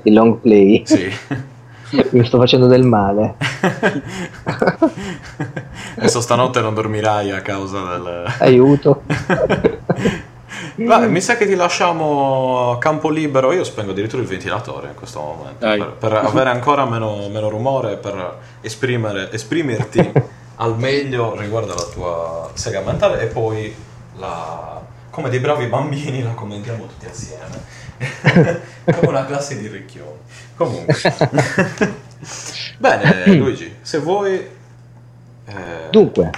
il long play. Sì. (laughs) mi sto facendo del male. (laughs) Adesso stanotte non dormirai a causa del... Aiuto. (laughs) Vai, mi sa che ti lasciamo a campo libero. Io spengo addirittura il ventilatore in questo momento per, per avere ancora meno, meno rumore, per esprimere, esprimerti al meglio riguardo alla tua sega mentale e poi la- come dei bravi bambini la commentiamo tutti assieme. (laughs) come una classe di ricchioni. Comunque, (laughs) bene, (clears throat) Luigi, se vuoi. eh, Dunque,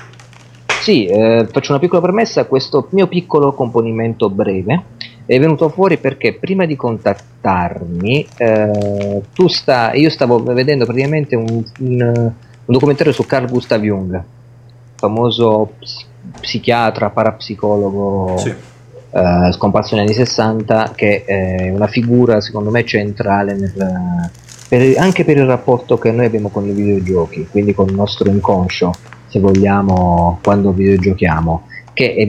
sì, eh, faccio una piccola premessa, questo mio piccolo componimento breve è venuto fuori perché prima di contattarmi, eh, tu sta, io stavo vedendo praticamente un, un, un documentario su Carl Gustav Jung, famoso ps- psichiatra, parapsicologo sì. Eh, scomparso negli anni 60, che è una figura secondo me centrale nel- per- anche per il rapporto che noi abbiamo con i videogiochi, quindi con il nostro inconscio, se vogliamo, quando videogiochiamo. Che è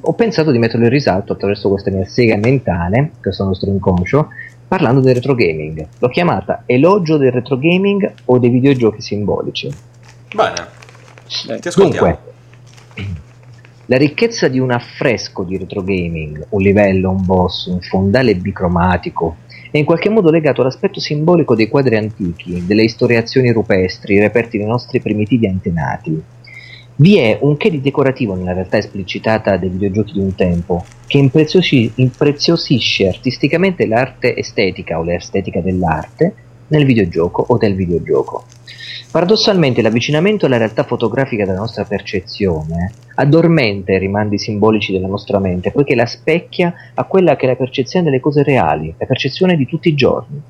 ho pensato di metterlo in risalto attraverso questa mia sega mentale, questo nostro inconscio, parlando del retro gaming. L'ho chiamata elogio del retro gaming o dei videogiochi simbolici. Bene, ti ascoltiamo. Dunque, la ricchezza di un affresco di retro gaming, un livello, un boss, un fondale bicromatico, è in qualche modo legato all'aspetto simbolico dei quadri antichi, delle istoriazioni rupestri reperti nei nostri primitivi antenati. Vi è un che di decorativo nella realtà esplicitata dei videogiochi di un tempo, che impreziosi- impreziosisce artisticamente l'arte estetica o l'estetica dell'arte nel videogioco o del videogioco. Paradossalmente l'avvicinamento alla realtà fotografica della nostra percezione addormenta i rimandi simbolici della nostra mente, poiché la specchia a quella che è la percezione delle cose reali, la percezione di tutti i giorni.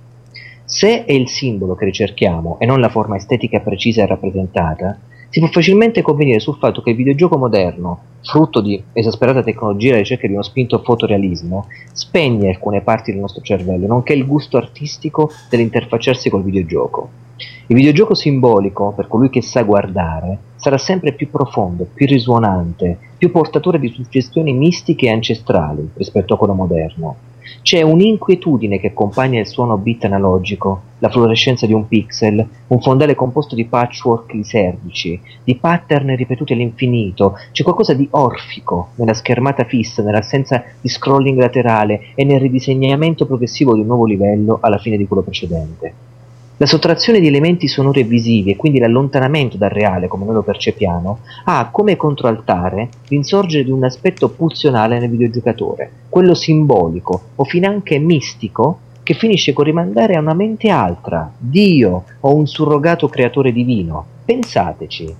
Se è il simbolo che ricerchiamo e non la forma estetica precisa e rappresentata, si può facilmente convenire sul fatto che il videogioco moderno, frutto di esasperata tecnologia e ricerca di uno spinto fotorealismo, spegne alcune parti del nostro cervello, nonché il gusto artistico dell'interfacciarsi col videogioco. Il videogioco simbolico, per colui che sa guardare, sarà sempre più profondo, più risuonante, più portatore di suggestioni mistiche e ancestrali rispetto a quello moderno. C'è un'inquietudine che accompagna il suono bit analogico, la fluorescenza di un pixel, un fondale composto di patchwork lisergici, di pattern ripetuti all'infinito, c'è qualcosa di orfico nella schermata fissa, nell'assenza di scrolling laterale e nel ridisegnamento progressivo di un nuovo livello alla fine di quello precedente. La sottrazione di elementi sonori e visivi e quindi l'allontanamento dal reale come noi lo percepiamo ha come controaltare l'insorgere di un aspetto pulsionale nel videogiocatore, quello simbolico o finanche mistico che finisce con rimandare a una mente altra, Dio o un surrogato creatore divino. Pensateci.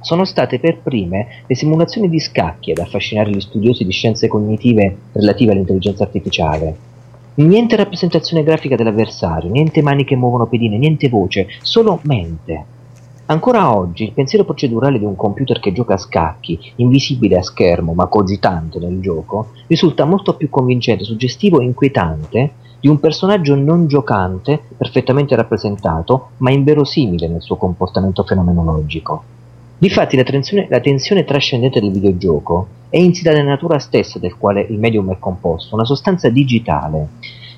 Sono state per prime le simulazioni di scacchi ad affascinare gli studiosi di scienze cognitive relative all'intelligenza artificiale Niente rappresentazione grafica dell'avversario, niente mani che muovono pedine, niente voce, solo mente. Ancora oggi il pensiero procedurale di un computer che gioca a scacchi, invisibile a schermo ma cogitante nel gioco, risulta molto più convincente, suggestivo e inquietante di un personaggio non giocante, perfettamente rappresentato, ma inverosimile nel suo comportamento fenomenologico. Difatti la tensione, la tensione trascendente del videogioco è insita nella natura stessa del quale il medium è composto, una sostanza digitale.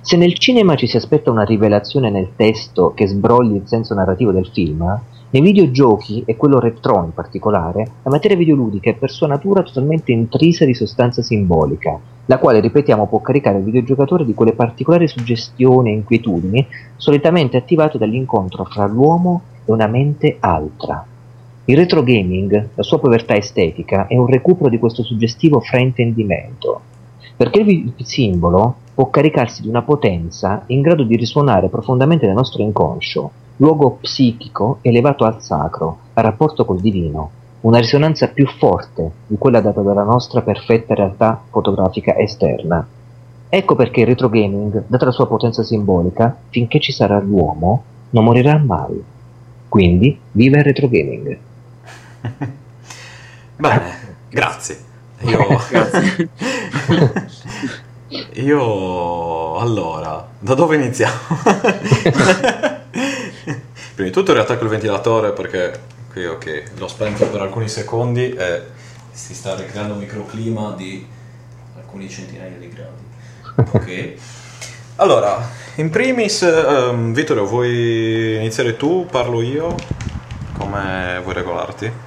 Se nel cinema ci si aspetta una rivelazione nel testo che sbrogli il senso narrativo del film, nei videogiochi, e quello retro in particolare, la materia videoludica è per sua natura totalmente intrisa di sostanza simbolica, la quale, ripetiamo, può caricare il videogiocatore di quelle particolari suggestioni e inquietudini solitamente attivate dall'incontro fra l'uomo e una mente altra. Il retro gaming, la sua povertà estetica, è un recupero di questo suggestivo fraintendimento, perché il simbolo può caricarsi di una potenza in grado di risuonare profondamente nel nostro inconscio, luogo psichico elevato al sacro, a rapporto col divino, una risonanza più forte di quella data dalla nostra perfetta realtà fotografica esterna. Ecco perché il retro gaming, data la sua potenza simbolica, finché ci sarà l'uomo, non morirà mai. Quindi, viva il retro gaming! (laughs) Bene, grazie. Io... (laughs) grazie. (laughs) Io... Allora, da dove iniziamo? Prima di tutto riattacco il ventilatore perché qui ok, l'ho spento per alcuni secondi e si sta ricreando un microclima di alcuni centinaia di gradi. Ok. Allora, in primis, um, Vittorio, vuoi iniziare tu? Parlo io? Come vuoi regolarti?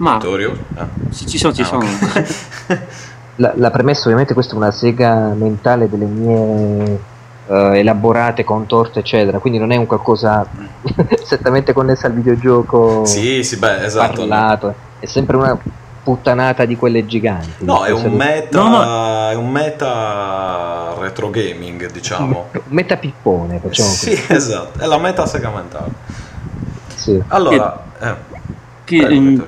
Ma Vittorio? Ah. Sì, ci sono, ci ah, sono. Okay. (laughs) la, la, premessa ovviamente questa è una sega mentale delle mie uh, elaborate, contorte, eccetera, quindi non è un qualcosa (laughs) strettamente connesso al videogioco. Sì, sì, beh, esatto. Parlato. No. È sempre una puttanata di quelle giganti. No, è un, meta, no, no. è un meta retro gaming, diciamo. Meta pippone, facciamo Sì, così. (laughs) esatto, è la meta sega mentale. Sì. Allora, che, eh, che prego, in,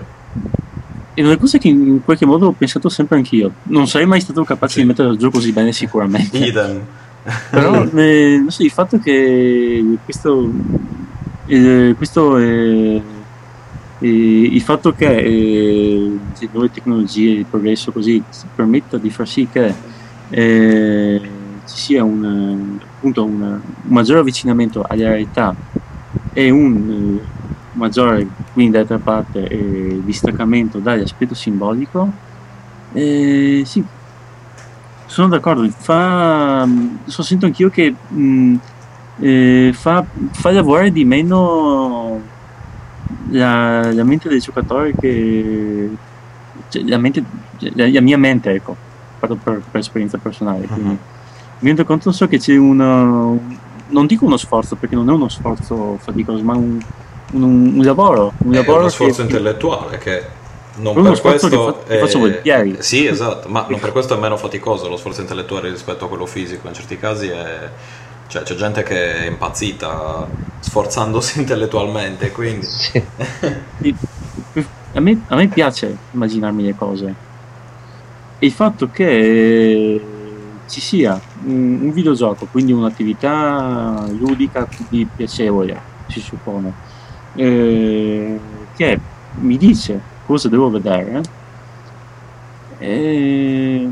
è una cosa che in qualche modo ho pensato sempre anch'io. Non sarei mai stato capace sì. di mettere gioco così bene sicuramente. (laughs) Idem. Però (laughs) eh, non so, il fatto che questo, eh, questo eh, il fatto che eh, le nuove tecnologie, il progresso così permetta di far sì che eh, ci sia un, appunto un, un maggiore avvicinamento alla realtà e un maggiore quindi d'altra parte eh, distaccamento dall'aspetto simbolico. Eh, sì sono d'accordo. Fa so, sento anch'io che mh, eh, fa, fa, lavorare di meno la, la, mente del giocatore che cioè, la, mente, la, la, mia mente ecco parlo per, per esperienza personale quindi. Uh-huh. mi rendo conto so che c'è uno non dico uno sforzo perché non è uno sforzo faticoso ma un un, un lavoro. Un è lavoro uno sforzo che, intellettuale che non per questo che fa, faccio è, sì esatto ma non per questo è meno faticoso lo sforzo intellettuale rispetto a quello fisico in certi casi è, cioè, c'è gente che è impazzita sforzandosi (laughs) intellettualmente quindi sì. (laughs) a, me, a, me, piace immaginarmi le cose e il fatto che ci sia un, un videogioco quindi un'attività ludica quindi piacevole si suppone eh, che mi dice cosa devo vedere e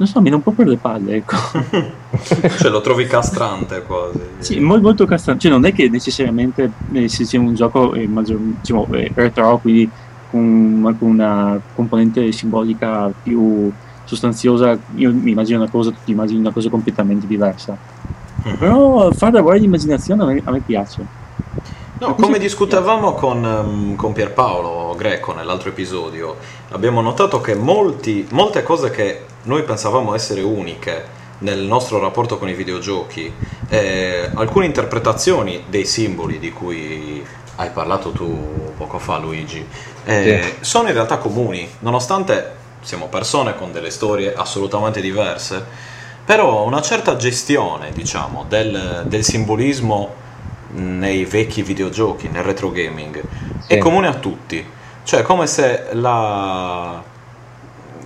non so, mi dà un po' per le palle, ecco. (laughs) cioè lo trovi castrante quasi. Sì, molto, molto castrante. Cioè non è che necessariamente eh, se sia un gioco eh, maggior, diciamo, eh, retro, quindi con, con una componente simbolica più sostanziosa, io mi immagino una cosa, tu ti immagini una cosa completamente diversa. Mm-hmm. Però far lavorare l'immaginazione a me, a me piace. No, come discutevamo con, um, con, Pierpaolo Greco nell'altro episodio, abbiamo notato che molti, molte cose che noi pensavamo essere uniche nel nostro rapporto con i videogiochi, eh, alcune interpretazioni dei simboli di cui hai parlato tu poco fa Luigi, eh, sì. sono in realtà comuni, nonostante siamo persone con delle storie assolutamente diverse, però una certa gestione, diciamo, del, del simbolismo nei vecchi videogiochi, nel retro gaming, sì. è comune a tutti. Cioè, come se la.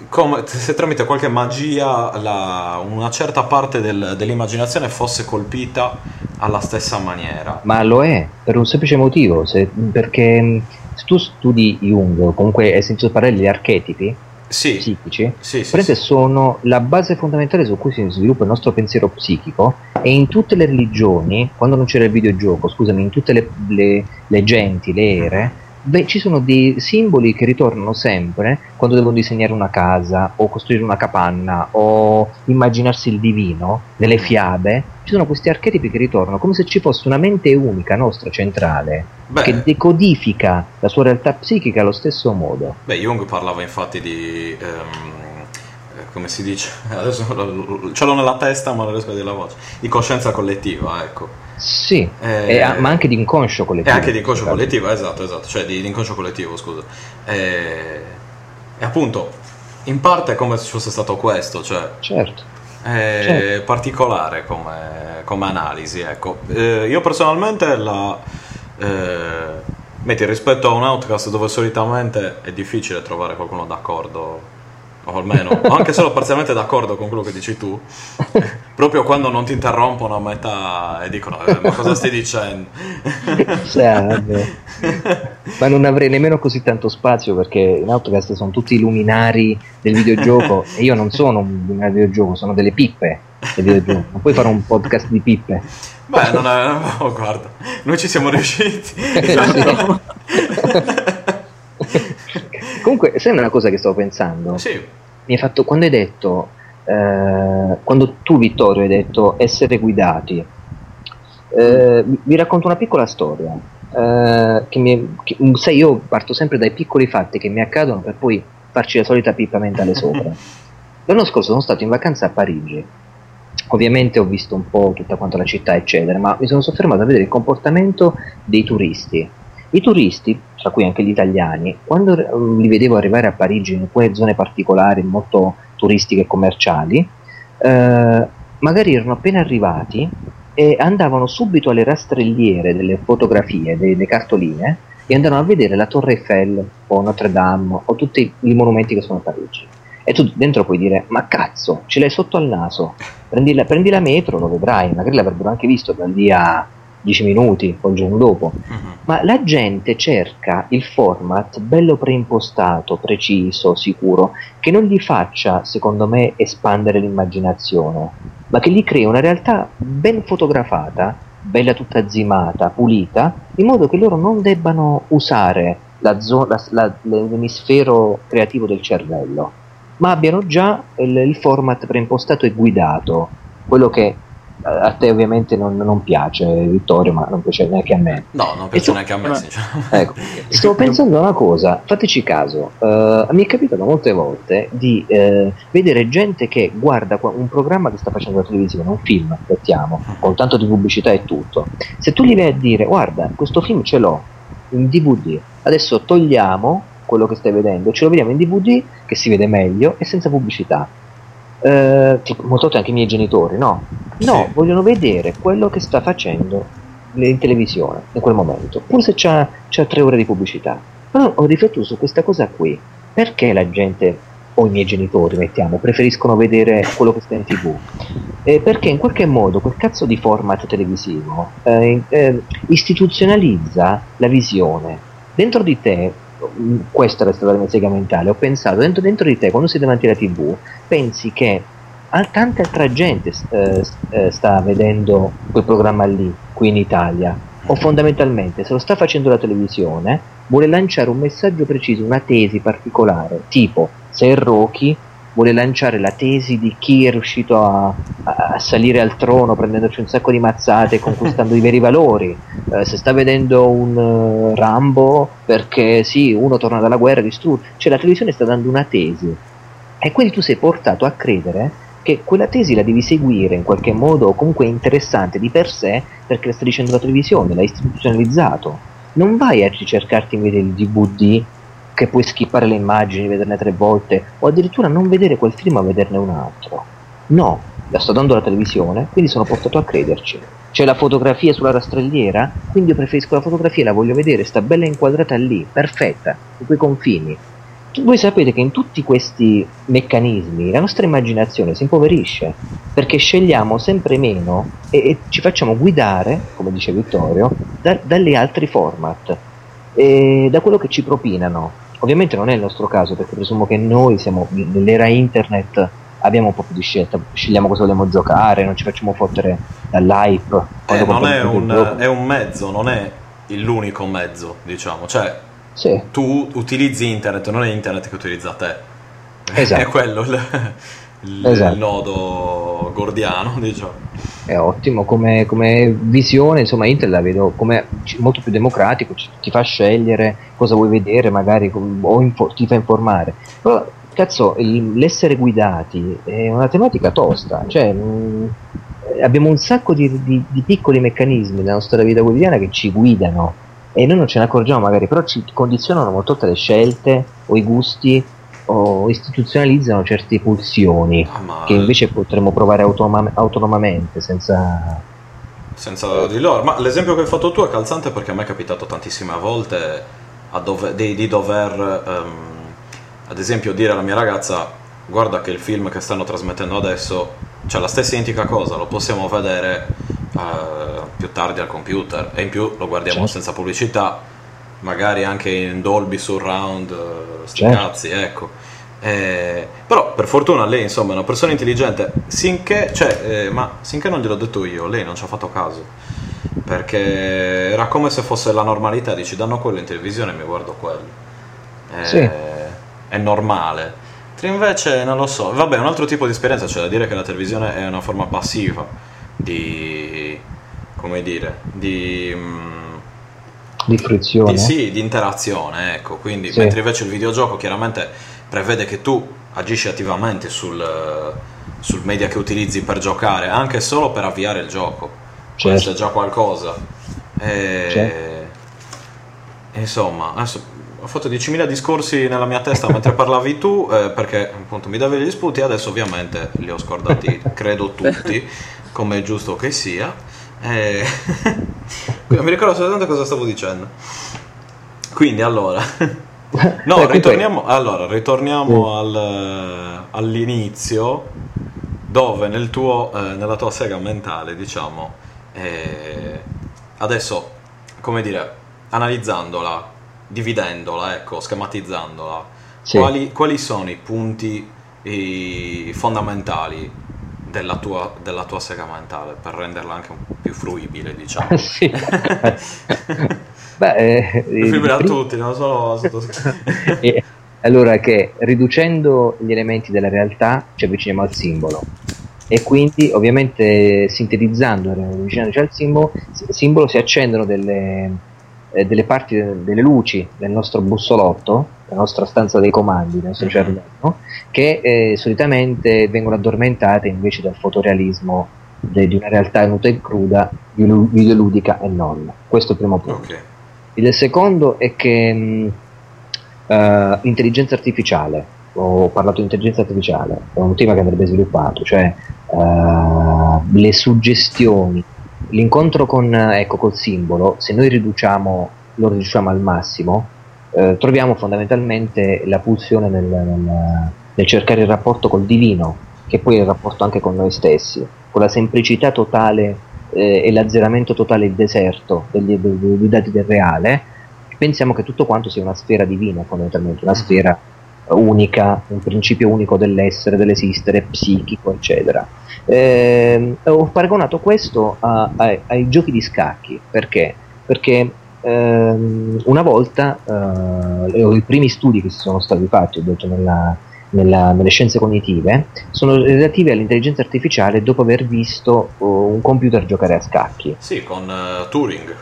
Come se tramite qualche magia la, una certa parte del, dell'immaginazione fosse colpita alla stessa maniera. Ma lo è, per un semplice motivo, se, perché se tu studi Jung, o comunque hai sentito parlare degli archetipi, sì. psichici, sì, sì, sono la base fondamentale su cui si sviluppa il nostro pensiero psichico e in tutte le religioni, quando non c'era il videogioco, scusami, in tutte le, le, le genti, le ere, beh, ci sono dei simboli che ritornano sempre quando devono disegnare una casa o costruire una capanna o immaginarsi il divino nelle fiabe. Ci sono questi archetipi che ritornano come se ci fosse una mente unica nostra centrale Beh. che decodifica la sua realtà psichica allo stesso modo. Beh, Jung parlava infatti di. Um come si dice, (laughs) adesso ce l'ho nella testa ma non riesco a dire la voce, di coscienza collettiva, ecco. Sì, eh, e, ma anche di inconscio collettivo. E anche di inconscio collettivo, esatto, esatto, cioè di, di inconscio collettivo, scusa. E, e, appunto, in parte è come se ci fosse stato questo, cioè... Certo. È certo. particolare come, come, analisi, ecco. Eh, io personalmente la... Eh, metti rispetto a un outcast dove solitamente è difficile trovare qualcuno d'accordo o almeno, anche solo parzialmente d'accordo con quello che dici tu, proprio quando non ti interrompono a metà e dicono eh, ma cosa stai dicendo? Cioè, ma non avrei nemmeno così tanto spazio perché in Outcast sono tutti i luminari del videogioco e io non sono un luminario del videogioco, sono delle pippe del videogioco. Non puoi fare un podcast di pippe. Beh, non è... Oh, guarda, noi ci siamo riusciti. (laughs) (laughs) Comunque, sai una cosa che stavo pensando? Sì. Mi hai fatto, quando hai detto, eh, quando tu Vittorio hai detto essere guidati, eh, vi racconto una piccola storia. Eh, che mi, che, sai, io parto sempre dai piccoli fatti che mi accadono per poi farci la solita pippa mentale sopra. (laughs) L'anno scorso sono stato in vacanza a Parigi. Ovviamente ho visto un po' tutta quanta la città, eccetera, ma mi sono soffermato a vedere il comportamento dei turisti i turisti, tra cui anche gli italiani, quando mm, li vedevo arrivare a Parigi in quelle zone particolari molto turistiche e commerciali, eh, magari erano appena arrivati e andavano subito alle rastrelliere delle fotografie, delle cartoline e andavano a vedere la Torre Eiffel o Notre Dame o tutti i monumenti che sono a Parigi. E tu dentro puoi dire, ma cazzo, ce l'hai sotto al naso, prendi la, prendi la metro, lo vedrai, magari l'avrebbero anche visto da lì a 10 minuti o il giorno dopo, uh-huh. ma la gente cerca il format bello preimpostato, preciso, sicuro, che non gli faccia, secondo me, espandere l'immaginazione, ma che gli crea una realtà ben fotografata, bella tutta zimata, pulita, in modo che loro non debbano usare la zo- la, la, l'emisfero creativo del cervello, ma abbiano già il, il format preimpostato e guidato, quello che a te ovviamente non, non, piace Vittorio, ma non piace neanche a me. No, non piace neanche a me, sinceramente. Ecco, (laughs) sto pensando a una cosa, fateci caso, uh, mi è capitato molte volte di uh, vedere gente che guarda un programma che sta facendo la televisione, un film, mettiamo, con tanto di pubblicità e tutto. Se tu gli vai a dire, guarda, questo film ce l'ho in DVD, adesso togliamo quello che stai vedendo, ce lo vediamo in DVD che si vede meglio e senza pubblicità eh, volte anche i miei genitori, no? No, sì. vogliono vedere quello che sta facendo in televisione in quel momento, pur se c'ha, c'ha tre ore di pubblicità. Però ho riflettuto su questa cosa qui. Perché la gente, o i miei genitori, mettiamo, preferiscono vedere quello che sta in tv? Eh, perché in qualche modo quel cazzo di format televisivo eh, eh, istituzionalizza la visione dentro di te, questa è stata la mia sega mentale, ho pensato, dentro, dentro di te, quando sei davanti alla tv, pensi che tanta altra gente eh, eh, sta vedendo quel programma lì, qui in Italia, o fondamentalmente se lo sta facendo la televisione, vuole lanciare un messaggio preciso, una tesi particolare, tipo se Rocky vuole lanciare la tesi di chi è riuscito a, a salire al trono prendendoci un sacco di mazzate e conquistando i veri valori. Eh, se sta vedendo un uh, Rambo perché sì, uno torna dalla guerra e distrugge, cioè la televisione sta dando una tesi e quindi tu sei portato a credere che quella tesi la devi seguire in qualche modo o comunque interessante di per sé perché la sta dicendo la televisione, l'hai istituzionalizzato. Non vai a ricercarti invece il DVD che puoi skippare le immagini, vederne tre volte, o addirittura non vedere quel film ma vederne un altro. No, la sto dando la televisione, quindi sono portato a crederci. C'è la fotografia sulla rastrelliera, quindi io preferisco la fotografia, la voglio vedere, sta bella inquadrata lì, perfetta, in quei confini. Voi sapete che in tutti questi meccanismi la nostra immaginazione si impoverisce perché scegliamo sempre meno e, e ci facciamo guidare, come dice Vittorio, da, dalle altri format, da quello che ci propinano. Ovviamente non è il nostro caso perché presumo che noi siamo nell'era internet abbiamo un po' più di scelta, scegliamo cosa vogliamo giocare, non ci facciamo fottere dall'hype. Eh, non è un, è un, mezzo, non è l'unico mezzo, diciamo. Cioè, sì. tu utilizzi internet, non è internet che utilizza te. (laughs) Esatto. È quello il, il, esatto. il nodo gordiano, diciamo è ottimo come, come, visione, insomma Intel la vedo come molto più democratico, ti fa scegliere cosa vuoi vedere magari o info, ti fa informare. Però cazzo, il, l'essere guidati è una tematica tosta, cioè mh, mm, abbiamo un sacco di, di, di, piccoli meccanismi nella nostra vita quotidiana che ci guidano e noi non ce ne accorgiamo magari, però ci condizionano molto le scelte o i gusti o istituzionalizzano certe pulsioni ah, che invece potremmo provare autonoma- autonomamente senza senza di loro. Ma l'esempio che hai fatto tu è calzante perché a me è capitato tantissime volte dove, di, di, dover um, ad esempio dire alla mia ragazza guarda che il film che stanno trasmettendo adesso c'è la stessa identica cosa lo possiamo vedere uh, più tardi al computer. E in più lo guardiamo certo. senza pubblicità magari anche in Dolby Surround, uh, sti certo. cazzi, ecco. Eh, però per fortuna lei insomma è una persona intelligente, sinché, cioè, eh, ma sinché non gliel'ho detto io, lei non ci ha fatto caso, perché era come se fosse la normalità, dici danno quello in televisione e mi guardo quello. Eh, sì. È normale. Invece non lo so, vabbè, un altro tipo di esperienza, cioè da dire che la televisione è una forma passiva di, come dire, di... Mh, mm, di frizione. Di, sì, di interazione, ecco. Quindi, sì. mentre invece il videogioco chiaramente prevede che tu agisci attivamente sul, sul, media che utilizzi per giocare, anche solo per avviare il gioco. Certo. Questo è già qualcosa. E, certo. insomma, adesso ho fatto 10.000 discorsi nella mia testa mentre parlavi tu, eh, perché appunto mi davi gli spunti, adesso ovviamente li ho scordati, (laughs) credo tutti, come è giusto che sia. Eh, (laughs) mi ricordo assolutamente cosa stavo dicendo. Quindi allora... (laughs) No, ritorniamo, allora, ritorniamo al, all'inizio dove nel tuo, eh, nella tua sega mentale, diciamo, eh, adesso, come dire, analizzandola, dividendola, ecco, schematizzandola, sì. quali, quali, sono i punti i fondamentali della tua, della tua sega mentale per renderla anche un po' più fruibile, diciamo. (laughs) sì. (laughs) Beh, eh, fruibile a tutti, non solo sotto... (laughs) allora che riducendo gli elementi della realtà ci avviciniamo al simbolo e quindi ovviamente sintetizzando e avvicinandoci al simbolo, simbolo si accendono delle, eh, delle parti delle luci del nostro bussolotto la nostra stanza dei comandi, del nostro cervello, che eh, solitamente vengono addormentate invece dal fotorealismo de, di una realtà nuda e cruda, videoludica e non. Questo è il primo punto. Okay. Il secondo è che mh, uh, intelligenza artificiale, ho parlato di intelligenza artificiale, è un tema che andrebbe sviluppato, cioè uh, le suggestioni, l'incontro con, ecco, col simbolo, se noi riduciamo, lo riduciamo al massimo, eh, troviamo fondamentalmente la pulsione nel, nel, nel, cercare il rapporto col divino, che poi è il rapporto anche con noi stessi, con la semplicità totale eh, e l'azzeramento totale, il deserto degli, dei, dei dati del reale, pensiamo che tutto quanto sia una sfera divina, fondamentalmente, una sfera unica, un principio unico dell'essere, dell'esistere, psichico, eccetera. Eh, ho paragonato questo a, a, ai giochi di scacchi, perché? Perché ehm, una volta, eh, i primi studi che si sono stati fatti, ho detto nella, nella, nelle scienze cognitive, sono relativi all'intelligenza artificiale dopo aver visto uh, un computer giocare a scacchi. Sì, con uh, Turing.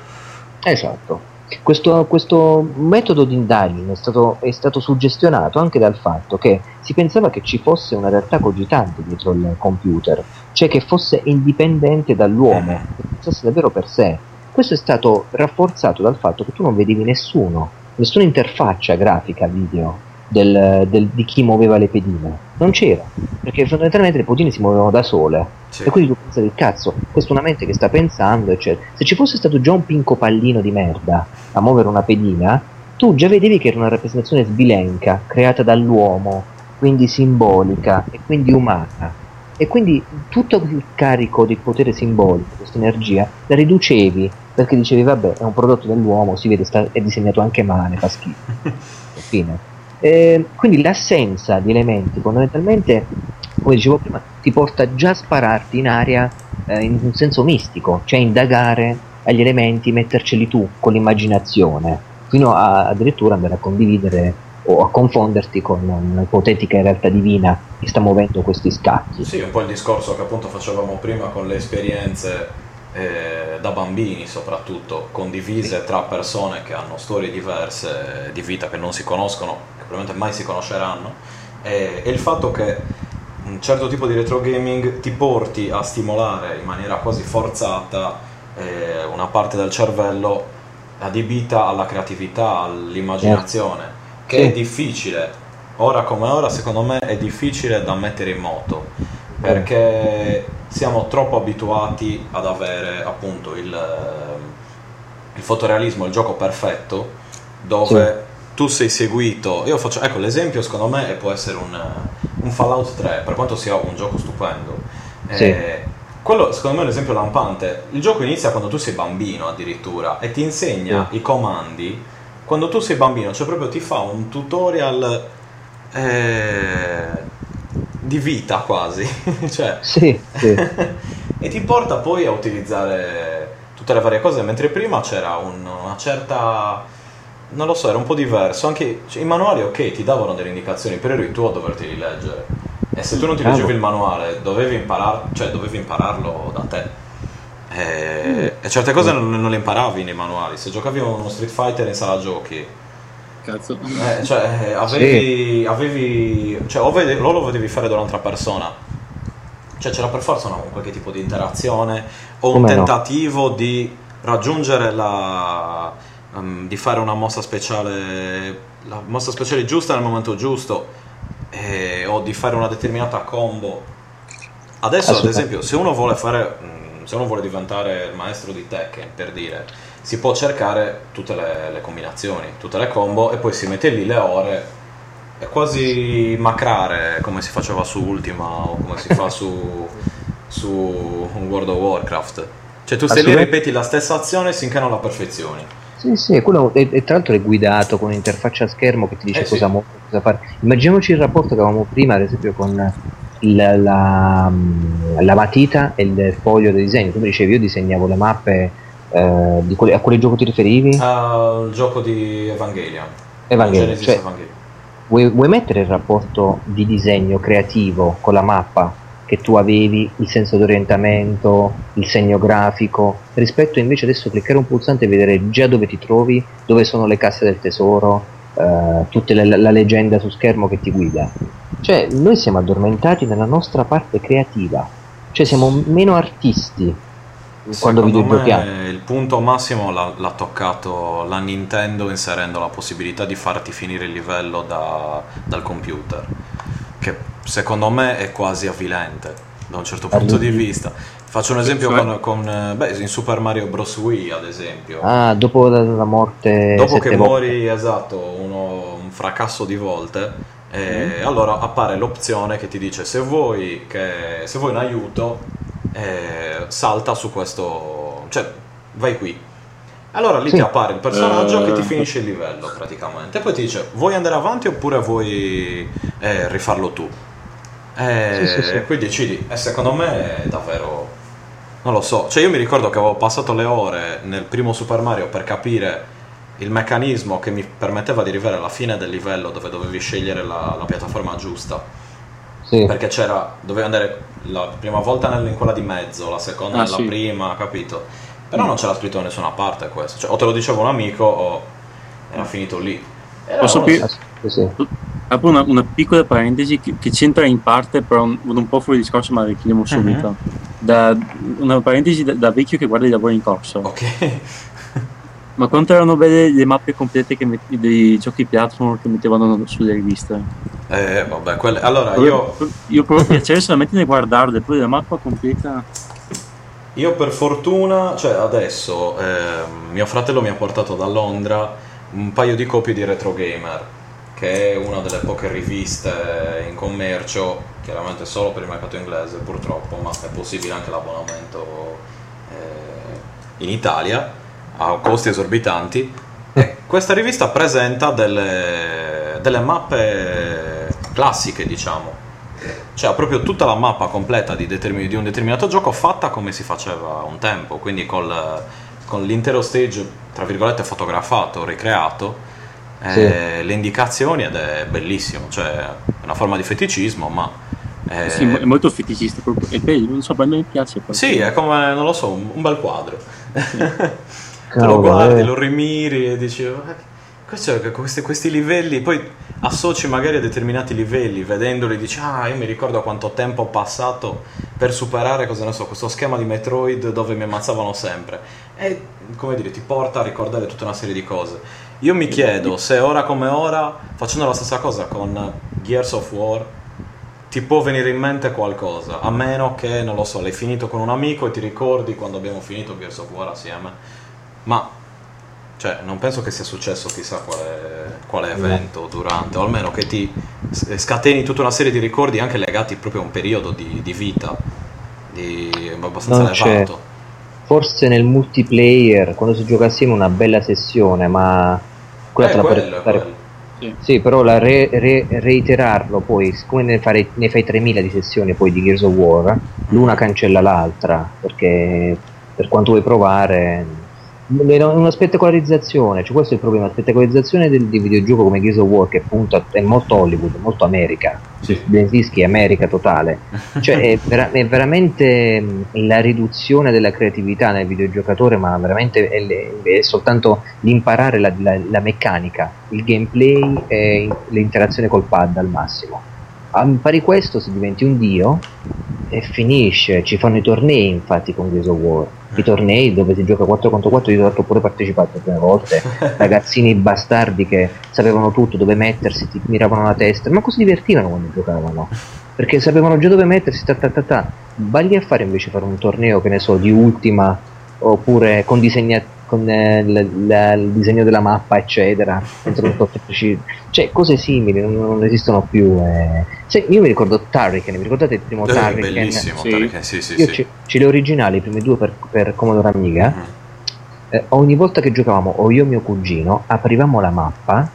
Esatto. Questo, questo, metodo di indagine è stato, è stato, suggestionato anche dal fatto che si pensava che ci fosse una realtà cogitante dietro il computer, cioè che fosse indipendente dall'uomo, che pensasse davvero per sé. Questo è stato rafforzato dal fatto che tu non vedevi nessuno, nessuna interfaccia grafica video del, del, di chi muoveva le pedine. Non c'era, perché fondamentalmente le pedine si muovevano da sole. Sì. E quindi tu pensavi, cazzo, questa è una mente che sta pensando, eccetera. Se ci fosse stato già un pinco pallino di merda a muovere una pedina, tu già vedevi che era una rappresentazione sbilenca, creata dall'uomo, quindi simbolica e quindi umana. E quindi tutto il carico di potere simbolico, questa energia, la riducevi perché dicevi, vabbè, è un prodotto dell'uomo, si vede, sta, è disegnato anche male, fa schifo. (laughs) Fine. Eh, quindi l'assenza di elementi fondamentalmente, come dicevo prima, ti porta già a spararti in aria eh, in un senso mistico, cioè indagare agli elementi, metterceli tu con l'immaginazione, fino a addirittura andare a condividere o a confonderti con un'ipotetica realtà divina che sta muovendo questi scacchi. Sì, un po' il discorso che appunto facevamo prima con le esperienze eh, da bambini soprattutto, condivise tra persone che hanno storie diverse di vita che non si conoscono probabilmente mai si conosceranno, è, è il fatto che un certo tipo di retro gaming ti porti a stimolare in maniera quasi forzata eh, una parte del cervello adibita alla creatività, all'immaginazione, yeah. che è difficile, ora come ora secondo me è difficile da mettere in moto, perché siamo troppo abituati ad avere appunto il, il fotorealismo, il gioco perfetto, dove tu sei seguito, io faccio, ecco l'esempio secondo me può essere un, un Fallout 3, per quanto sia un gioco stupendo. Sì. Eh, quello secondo me è un esempio lampante. Il gioco inizia quando tu sei bambino addirittura e ti insegna sì. i comandi. Quando tu sei bambino, cioè proprio ti fa un tutorial eh, di vita quasi. (laughs) cioè, sì, sì. (laughs) e ti porta poi a utilizzare tutte le varie cose, mentre prima c'era un, una certa non lo so, era un po' diverso. Anche cioè, i manuali, ok, ti davano delle indicazioni, però eri tu a doverti leggere. E se tu non ti leggevi il manuale, dovevi, imparar- cioè, dovevi impararlo da te. E, e certe cose non, non, le imparavi nei manuali. Se giocavi uno Street Fighter in sala giochi, Cazzo. Eh, cioè, avevi, sì. avevi cioè, o, vede, o lo vedevi fare da un'altra persona, cioè c'era per forza una, qualche tipo di interazione o un tentativo no? di raggiungere la, um, di fare una mossa speciale, la mossa speciale giusta nel momento giusto, eh, o di fare una determinata combo. Adesso, ad esempio, se uno vuole fare, mm, se uno vuole diventare il maestro di Tekken, per dire, si può cercare tutte le, le combinazioni, tutte le combo, e poi si mette lì le ore è quasi macrare come si faceva su Ultima o come si fa su, (laughs) su World of Warcraft. Cioè tu se lì ripeti la stessa azione finché non la perfezioni. Sì, sì, quello è, è, tra l'altro è guidato con un'interfaccia a schermo che ti dice eh, cosa, sì. cosa, fare. Immaginiamoci il rapporto che avevamo prima, ad esempio, con la, la, la matita e il foglio del disegno. Tu mi dicevi, io disegnavo le mappe, eh, di quale, a quale gioco ti riferivi? Al gioco di Evangelion. Evangelion, cioè, Evangelion. Vuoi, vuoi mettere il rapporto di disegno creativo con la mappa che tu avevi il senso d'orientamento, il segno grafico, rispetto invece adesso cliccare un pulsante e vedere già dove ti trovi, dove sono le casse del tesoro, eh, tutta la, la leggenda su schermo che ti guida. Cioè, noi siamo addormentati nella nostra parte creativa, cioè siamo meno artisti quando videogiochiamo. Il punto massimo l'ha, l'ha, toccato la Nintendo inserendo la possibilità di farti finire il livello da, dal computer, che secondo me è quasi avvilente da un certo punto di vista. Faccio un esempio cioè? con, con beh, in Super Mario Bros. Wii, ad esempio. Ah, dopo la, la morte. Dopo che muori, esatto, uno, un fracasso di volte. E mm. allora appare l'opzione che ti dice se vuoi, che, se vuoi un aiuto, eh, salta su questo, cioè vai qui. Allora lì sì. ti appare il personaggio uh... che ti finisce il livello praticamente. E poi ti dice: vuoi andare avanti oppure vuoi eh, rifarlo tu? E sì, sì, sì. quindi decidi. E secondo me è davvero. Non lo so. Cioè, io mi ricordo che avevo passato le ore nel primo Super Mario per capire il meccanismo che mi permetteva di arrivare alla fine del livello dove dovevi scegliere la, la piattaforma giusta. Sì. Perché c'era, dovevi andare la prima volta in quella di mezzo, la seconda ah, nella sì. prima, capito? Però mm. non c'era scritto da nessuna parte questo. Cioè, o te lo diceva un amico o era finito lì. Posso più... Sì. Apro una, una, piccola parentesi che, che, c'entra in parte, però un, un po' fuori discorso, ma la richiediamo subito. Uh-huh. Da, una parentesi da, da, vecchio che guarda i lavori in corso. Ok. (laughs) Ma quanto erano belle le mappe complete met- dei giochi platform che mettevano sulle riviste? Eh, vabbè, quelle... Allora, io... Io provo piacere solamente di guardarle, poi la mappa completa... Io per fortuna, cioè adesso, eh, mio fratello mi ha portato da Londra un paio di copie di Retro Gamer, che è una delle poche riviste in commercio, chiaramente solo per il mercato inglese purtroppo, ma è possibile anche l'abbonamento eh, in Italia a costi esorbitanti. E questa rivista presenta delle, delle mappe classiche, diciamo. Cioè ha proprio tutta la mappa completa di, determin- di, un determinato gioco fatta come si faceva un tempo, quindi col, con l'intero stage, tra virgolette, fotografato, ricreato, sì. eh, le indicazioni ed è bellissimo, cioè è una forma di feticismo, ma... È... Sì, è molto feticista, è bello, non so, a me piace. Sì, è come, non lo so, un, un bel quadro. (laughs) te lo guardi, eh. lo rimiri e dici questi, questi, livelli, poi associ magari a determinati livelli, vedendoli dici ah io mi ricordo quanto tempo ho passato per superare cosa ne so, questo schema di Metroid dove mi ammazzavano sempre e come dire ti porta a ricordare tutta una serie di cose. Io mi chiedo se ora come ora, facendo la stessa cosa con Gears of War, ti può venire in mente qualcosa, a meno che, non lo so, l'hai finito con un amico e ti ricordi quando abbiamo finito Gears of War assieme ma cioè, non penso che sia successo chissà quale, quale evento durante, o almeno che ti scateni tutta una serie di ricordi anche legati proprio a un periodo di, di vita di, abbastanza non elevato. C'è. Forse nel multiplayer, quando si gioca assieme, una bella sessione, ma quella eh, te la quello, fare... Sì. sì. però la re, re, reiterarlo poi, siccome ne, fare, ne fai 3000 di sessioni poi di Gears of War, l'una cancella l'altra, perché per quanto vuoi provare una spettacolarizzazione, cioè questo è il problema, la spettacolarizzazione del, del videogioco come Gears of War che appunto è molto Hollywood, molto America, sì. È America totale, cioè è, (laughs) vera- è, veramente la riduzione della creatività nel videogiocatore, ma veramente è, è soltanto l'imparare la, la, la, meccanica, il gameplay e l'interazione col pad al massimo. Impari questo se diventi un dio e finisce, ci fanno i tornei infatti con Gears of War i tornei dove si gioca 4 contro 4 io ho pure partecipato alcune volte. (laughs) Ragazzini bastardi che sapevano tutto dove mettersi ti miravano la testa. Ma così divertivano quando giocavano? Perché sapevano già dove mettersi ta ta ta ta. Sbagli a fare invece fare un torneo che ne so di ultima oppure con disegnati con eh, l- l- il disegno della mappa, eccetera, cioè cose simili non, non esistono più. Eh. Cioè, io mi ricordo Turrican, vi ricordate il primo eh, Turrican? Bellissimo, sì. Turrican, sì, sì, io sì. Ce li originali, i primi due per, per Commodore Amiga. Mm-hmm. Eh, ogni volta che giocavamo, o io e mio cugino, aprivamo la mappa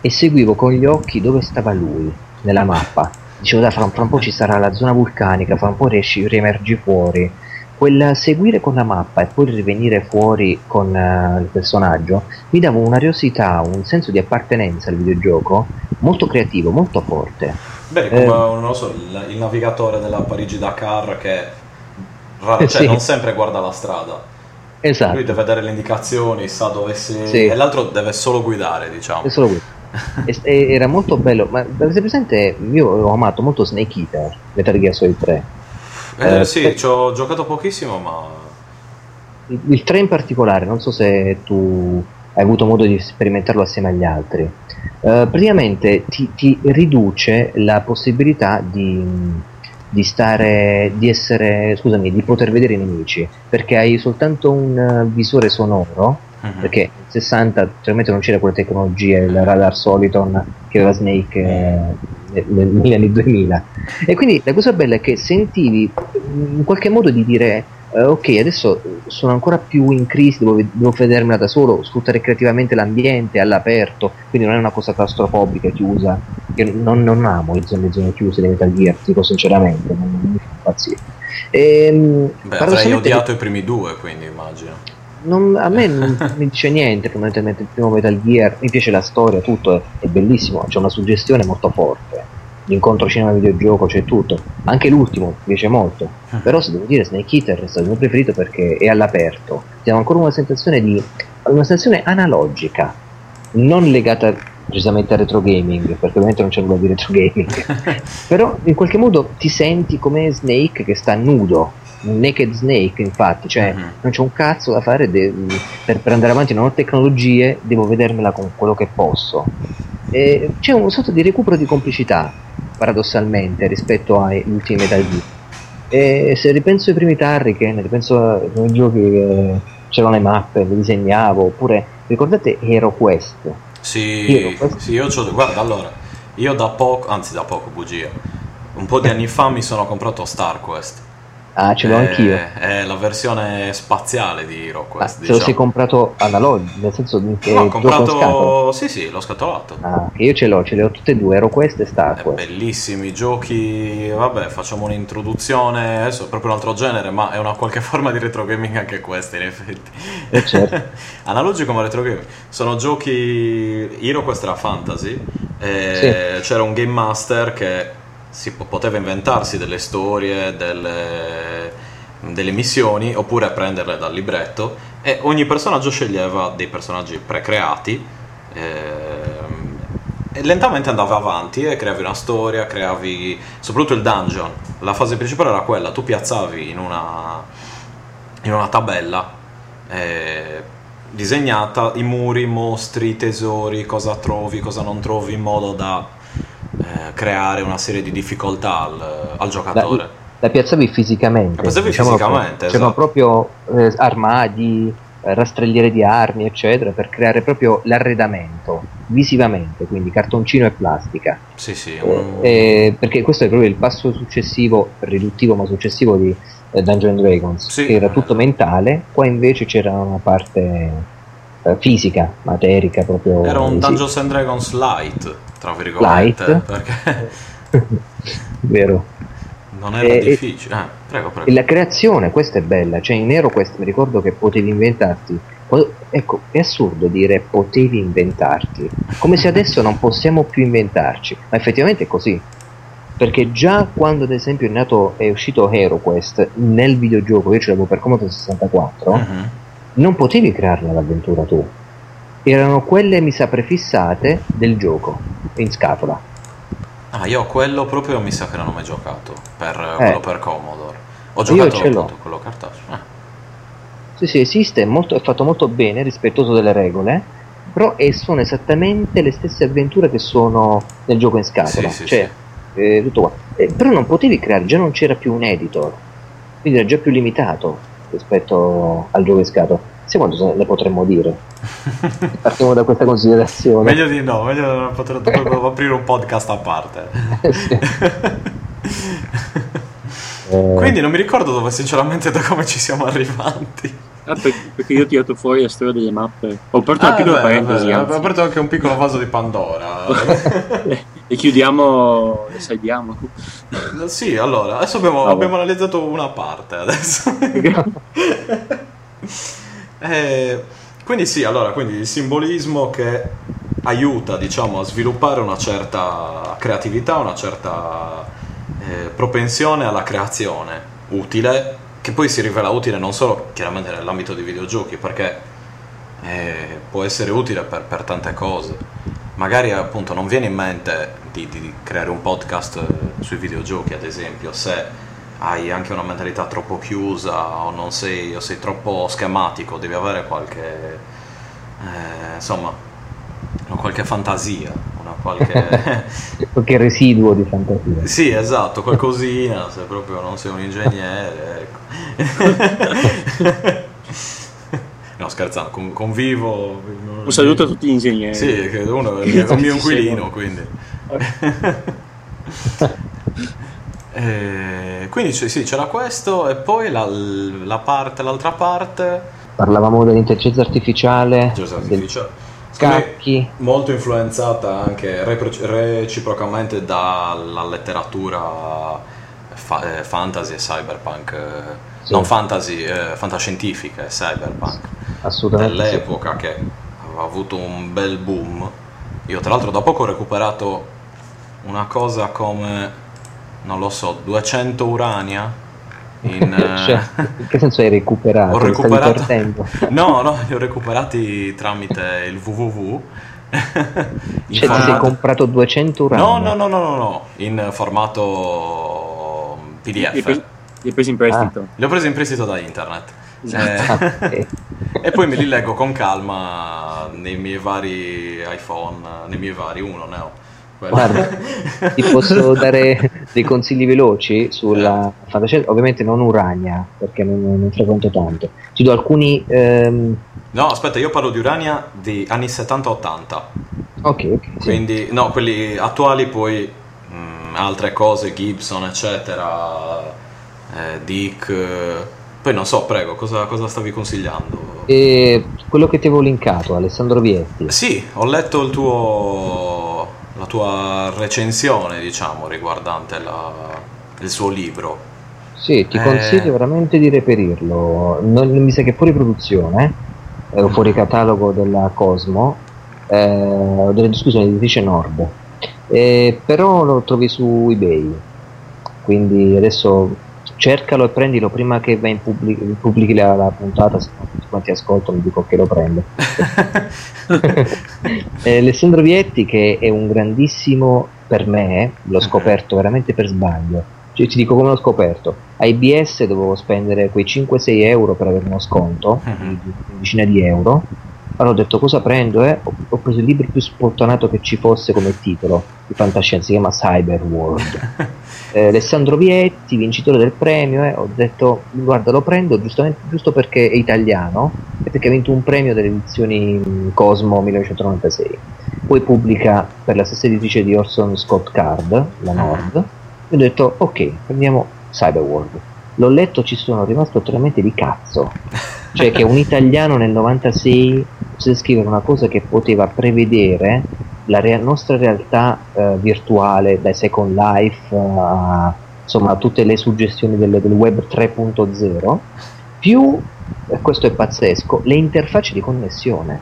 e seguivo con gli occhi dove stava lui nella mappa. Dicevo, dai, fra, fra un po' ci sarà la zona vulcanica, fra un po' riesci, riemergi fuori quel seguire con la mappa e poi rivenire fuori con uh, il personaggio mi dava un'ariosità, un senso di appartenenza al videogioco molto creativo, molto forte. Beh, come eh, non so, il, il, navigatore della Parigi-Dakar che eh, (laughs) cioè, sì. non sempre guarda la strada. Esatto. Lui deve dare le indicazioni, sa dove si... Sì. e l'altro deve solo guidare, diciamo. Solo guidare. (laughs) era molto bello, ma avete presente? Io ho amato molto Snake Eater, Metal Gear Solid 3 eh, eh, sì, eh, ci ho giocato pochissimo, ma... Il, il 3 in particolare, non so se tu hai avuto modo di sperimentarlo assieme agli altri. Uh, praticamente ti, ti, riduce la possibilità di, di, stare, di essere, scusami, di poter vedere i nemici, perché hai soltanto un visore sonoro, uh-huh. perché nel 60 naturalmente non c'era quella tecnologia, il radar Soliton che aveva Snake eh, negli anni 2000. E quindi la cosa bella è che sentivi in qualche modo di dire eh, ok, adesso sono ancora più in crisi, devo, devo vedermela da solo, sfruttare creativamente l'ambiente all'aperto, quindi non è una cosa claustrofobica, chiusa. Io non, non amo le zone, le zone chiuse di Metal Gear, dico sinceramente, non, non mi fa impazzire. Ehm, Beh, avrei odiato i primi due, quindi immagino. Non, a me non (laughs) mi dice niente fondamentalmente il primo Metal Gear, mi piace la storia, tutto è, è bellissimo, c'è una suggestione molto forte. L'incontro cinema videogioco c'è tutto. Anche l'ultimo mi piace molto. Ah. però se devo dire Snake Eater è stato il mio preferito perché è all'aperto. Abbiamo ancora una sensazione di una sensazione analogica non legata precisamente al retro gaming perché ovviamente non c'è nulla di retro gaming. (laughs) Però in qualche modo ti senti come Snake che sta nudo un naked snake infatti cioè uh-huh. non c'è un cazzo da fare de- per, per, andare avanti non ho tecnologie devo vedermela con quello che posso e c'è un sorta di recupero di complicità paradossalmente rispetto ai ultimi Metal Gear e se ripenso ai primi Turrican ripenso ai giochi che c'erano le mappe le disegnavo oppure ricordate Hero Quest sì, Hero Quest? sì io c'ho guarda allora io da poco anzi da poco bugia un po' di anni fa mi sono comprato Star Quest Ah, ce l'ho è, anch'io. È la versione spaziale di HeroQuest. Ah, diciamo. Se lo sei comprato analogico, nel senso che no, ho comprato. Sì, sì, l'ho scatolato. Ah, io ce l'ho, ce le ho tutte e due, HeroQuest e StarQuest. Bellissimi giochi. Vabbè, facciamo un'introduzione. Adesso è proprio un altro genere, ma è una qualche (laughs) forma di retro gaming anche questa, in effetti. Eh certo. (laughs) Analogico ma retro gaming. Sono giochi. HeroQuest era fantasy. sì. C'era un game master che si poteva inventarsi delle storie, delle, delle missioni oppure prenderle dal libretto e ogni personaggio sceglieva dei personaggi precreati ehm, e lentamente andava avanti e creavi una storia, creavi soprattutto il dungeon. La fase principale era quella, tu piazzavi in una, in una tabella eh, disegnata i muri, i mostri, i tesori, cosa trovi, cosa non trovi in modo da eh, creare una serie di difficoltà al, al giocatore. La, la, piazzavi fisicamente. La piazzavi diciamo, fisicamente, C'erano esatto. proprio eh, armadi, eh, rastrelliere di armi, eccetera, per creare proprio l'arredamento visivamente, quindi cartoncino e plastica. Sì, sì. Eh, un... Eh, perché questo è proprio il passo successivo, riduttivo ma successivo di eh, Dungeons Dragons, sì. che era tutto mentale, qua invece c'era una parte fisica, materica proprio. Era un Dungeons and Dragons light tra virgolette. Light. Perché... (laughs) Vero. Non era e, difficile. Ah, prego, prego. La creazione, questa è bella. Cioè, in Nero questo mi ricordo che potevi inventarti. Ecco, è assurdo dire potevi inventarti, come se adesso non possiamo più inventarci, ma effettivamente è così. Perché già quando ad esempio è, nato, è uscito HeroQuest nel videogioco, io ce l'avevo per Commodore 64, uh-huh. Non potevi crearla l'avventura tu, erano quelle mi sa prefissate del gioco in scatola. Ah, io quello proprio mi sa che non ho mai giocato per, eh. quello per Commodore. Ho giocato appunto quello cartaceo. Eh. Sì, sì, esiste, è, molto, è fatto molto bene, rispettoso delle regole, però sono esattamente le stesse avventure che sono nel gioco in scatola. Sì, sì, cioè, sì. Eh, tutto qua. Eh, però non potevi creare, già non c'era più un editor, quindi era già più limitato rispetto al scatola. Sì, quanto ne potremmo dire? (laughs) Partiamo da questa considerazione. Meglio di no, meglio poter (laughs) aprire un podcast a parte. (laughs) eh. Quindi non mi ricordo dove sinceramente da come ci siamo arrivati. Ah, perché io ho tirato fuori la storia delle mappe. Ho aperto ah, una piccola parentesi. Ho aperto anche un piccolo vaso di Pandora. E chiudiamo e salviamo. Sì, allora, adesso abbiamo, oh. abbiamo analizzato una parte adesso. (laughs) Eh, quindi sì, allora, quindi il simbolismo che aiuta, diciamo, a sviluppare una certa creatività, una certa eh, propensione alla creazione utile, che poi si rivela utile non solo chiaramente nell'ambito dei videogiochi, perché eh, può essere utile per, per, tante cose. Magari appunto non viene in mente di, di creare un podcast eh, sui videogiochi, ad esempio, se hai anche una mentalità troppo chiusa o non sei, o sei troppo schematico, devi avere qualche eh, insomma qualche fantasia, una qualche... (laughs) qualche residuo di fantasia. Sì, esatto, qualcosina, se proprio non sei un ingegnere. Ecco. (laughs) no, scherzando, con, convivo. Un saluto a tutti gli ingegneri. Sì, uno è (laughs) il mio inquilino, quindi. (laughs) E quindi sì, c'era questo e poi la, la parte, l'altra parte... Parlavamo dell'intelligenza artificiale, Intelligenza artificiale. scacchi. Molto influenzata anche reciprocamente dalla letteratura fa- eh, fantasy e cyberpunk, eh, Sì. non fantasy, eh, fantascientifica e cyberpunk, Assolutamente sì. dell'epoca che aveva avuto un bel boom. Io tra l'altro da poco ho recuperato una cosa come, non lo so, 200 urania. In, (laughs) eh, Cioè, in che senso hai recuperato? (laughs) ho recuperato (laughs) no no li ho recuperati tramite il www in Cioè ti sei formato- comprato 200 urani? no no no no no no in formato hai pdf li hai presi in prestito. li ho presi in prestito da internet Esatto. Eh, Ah, (laughs) e poi me li leggo con calma nei miei vari iPhone nei miei vari uno ne ho Quello. Guarda, ti posso (laughs) dare dei consigli veloci sulla fantascienza, ovviamente non Urania, perché non, non frequento tanto. Ti do alcuni... ehm, no aspetta io parlo di Urania di anni 70-80 Ok, ok. sì. Quindi, no, quelli attuali poi mh, altre cose, Gibson, eccetera, eh, Dick. eh, poi non so, prego, cosa, cosa stavi consigliando? E quello che ti avevo linkato, Alessandro Vietti. Sì, ho letto il tuo, la tua recensione, diciamo, riguardante la- il suo libro. Sì, ti Eh. consiglio veramente di reperirlo. Non, mi sa che fuori produzione, Mm. fuori catalogo della Cosmo, eh, delle, scusa, editrice Nord. Eh, però lo trovi su eBay. Quindi adesso cercalo e prendilo prima che vai in pubblic- pubblichi la, la puntata, se no tutti quanti ascoltano dico che lo prendo. (laughs) (laughs) Eh, Alessandro Vietti che è un grandissimo per me, l'ho Mhm. scoperto veramente per sbaglio. Cioè, ti dico come l'ho scoperto. A IBS dovevo spendere quei 5-6 euro per avere uno sconto, Mhm. di di una decina di euro. Allora ho detto cosa prendo? Eh? Ho, ho preso il libro più spontaneato che ci fosse come titolo di fantascienza, si chiama Cyber World. (laughs) Eh, Alessandro Vietti, vincitore del premio, eh, ho detto guarda lo prendo giustamente, giusto perché è italiano e perché ha vinto un premio delle edizioni Cosmo 1996. Poi pubblica per la stessa editrice di Orson Scott Card, la Nord, e ho detto ok, prendiamo Cyberworld. L'ho letto, ci sono rimasto totalmente di cazzo. (laughs) Cioè che un italiano nel 96 potesse scrivere una cosa che poteva prevedere la rea- nostra realtà eh, virtuale, dai Second Life a insomma, a tutte le suggestioni del, del web 3.0, più, e questo è pazzesco, le interfacce di connessione.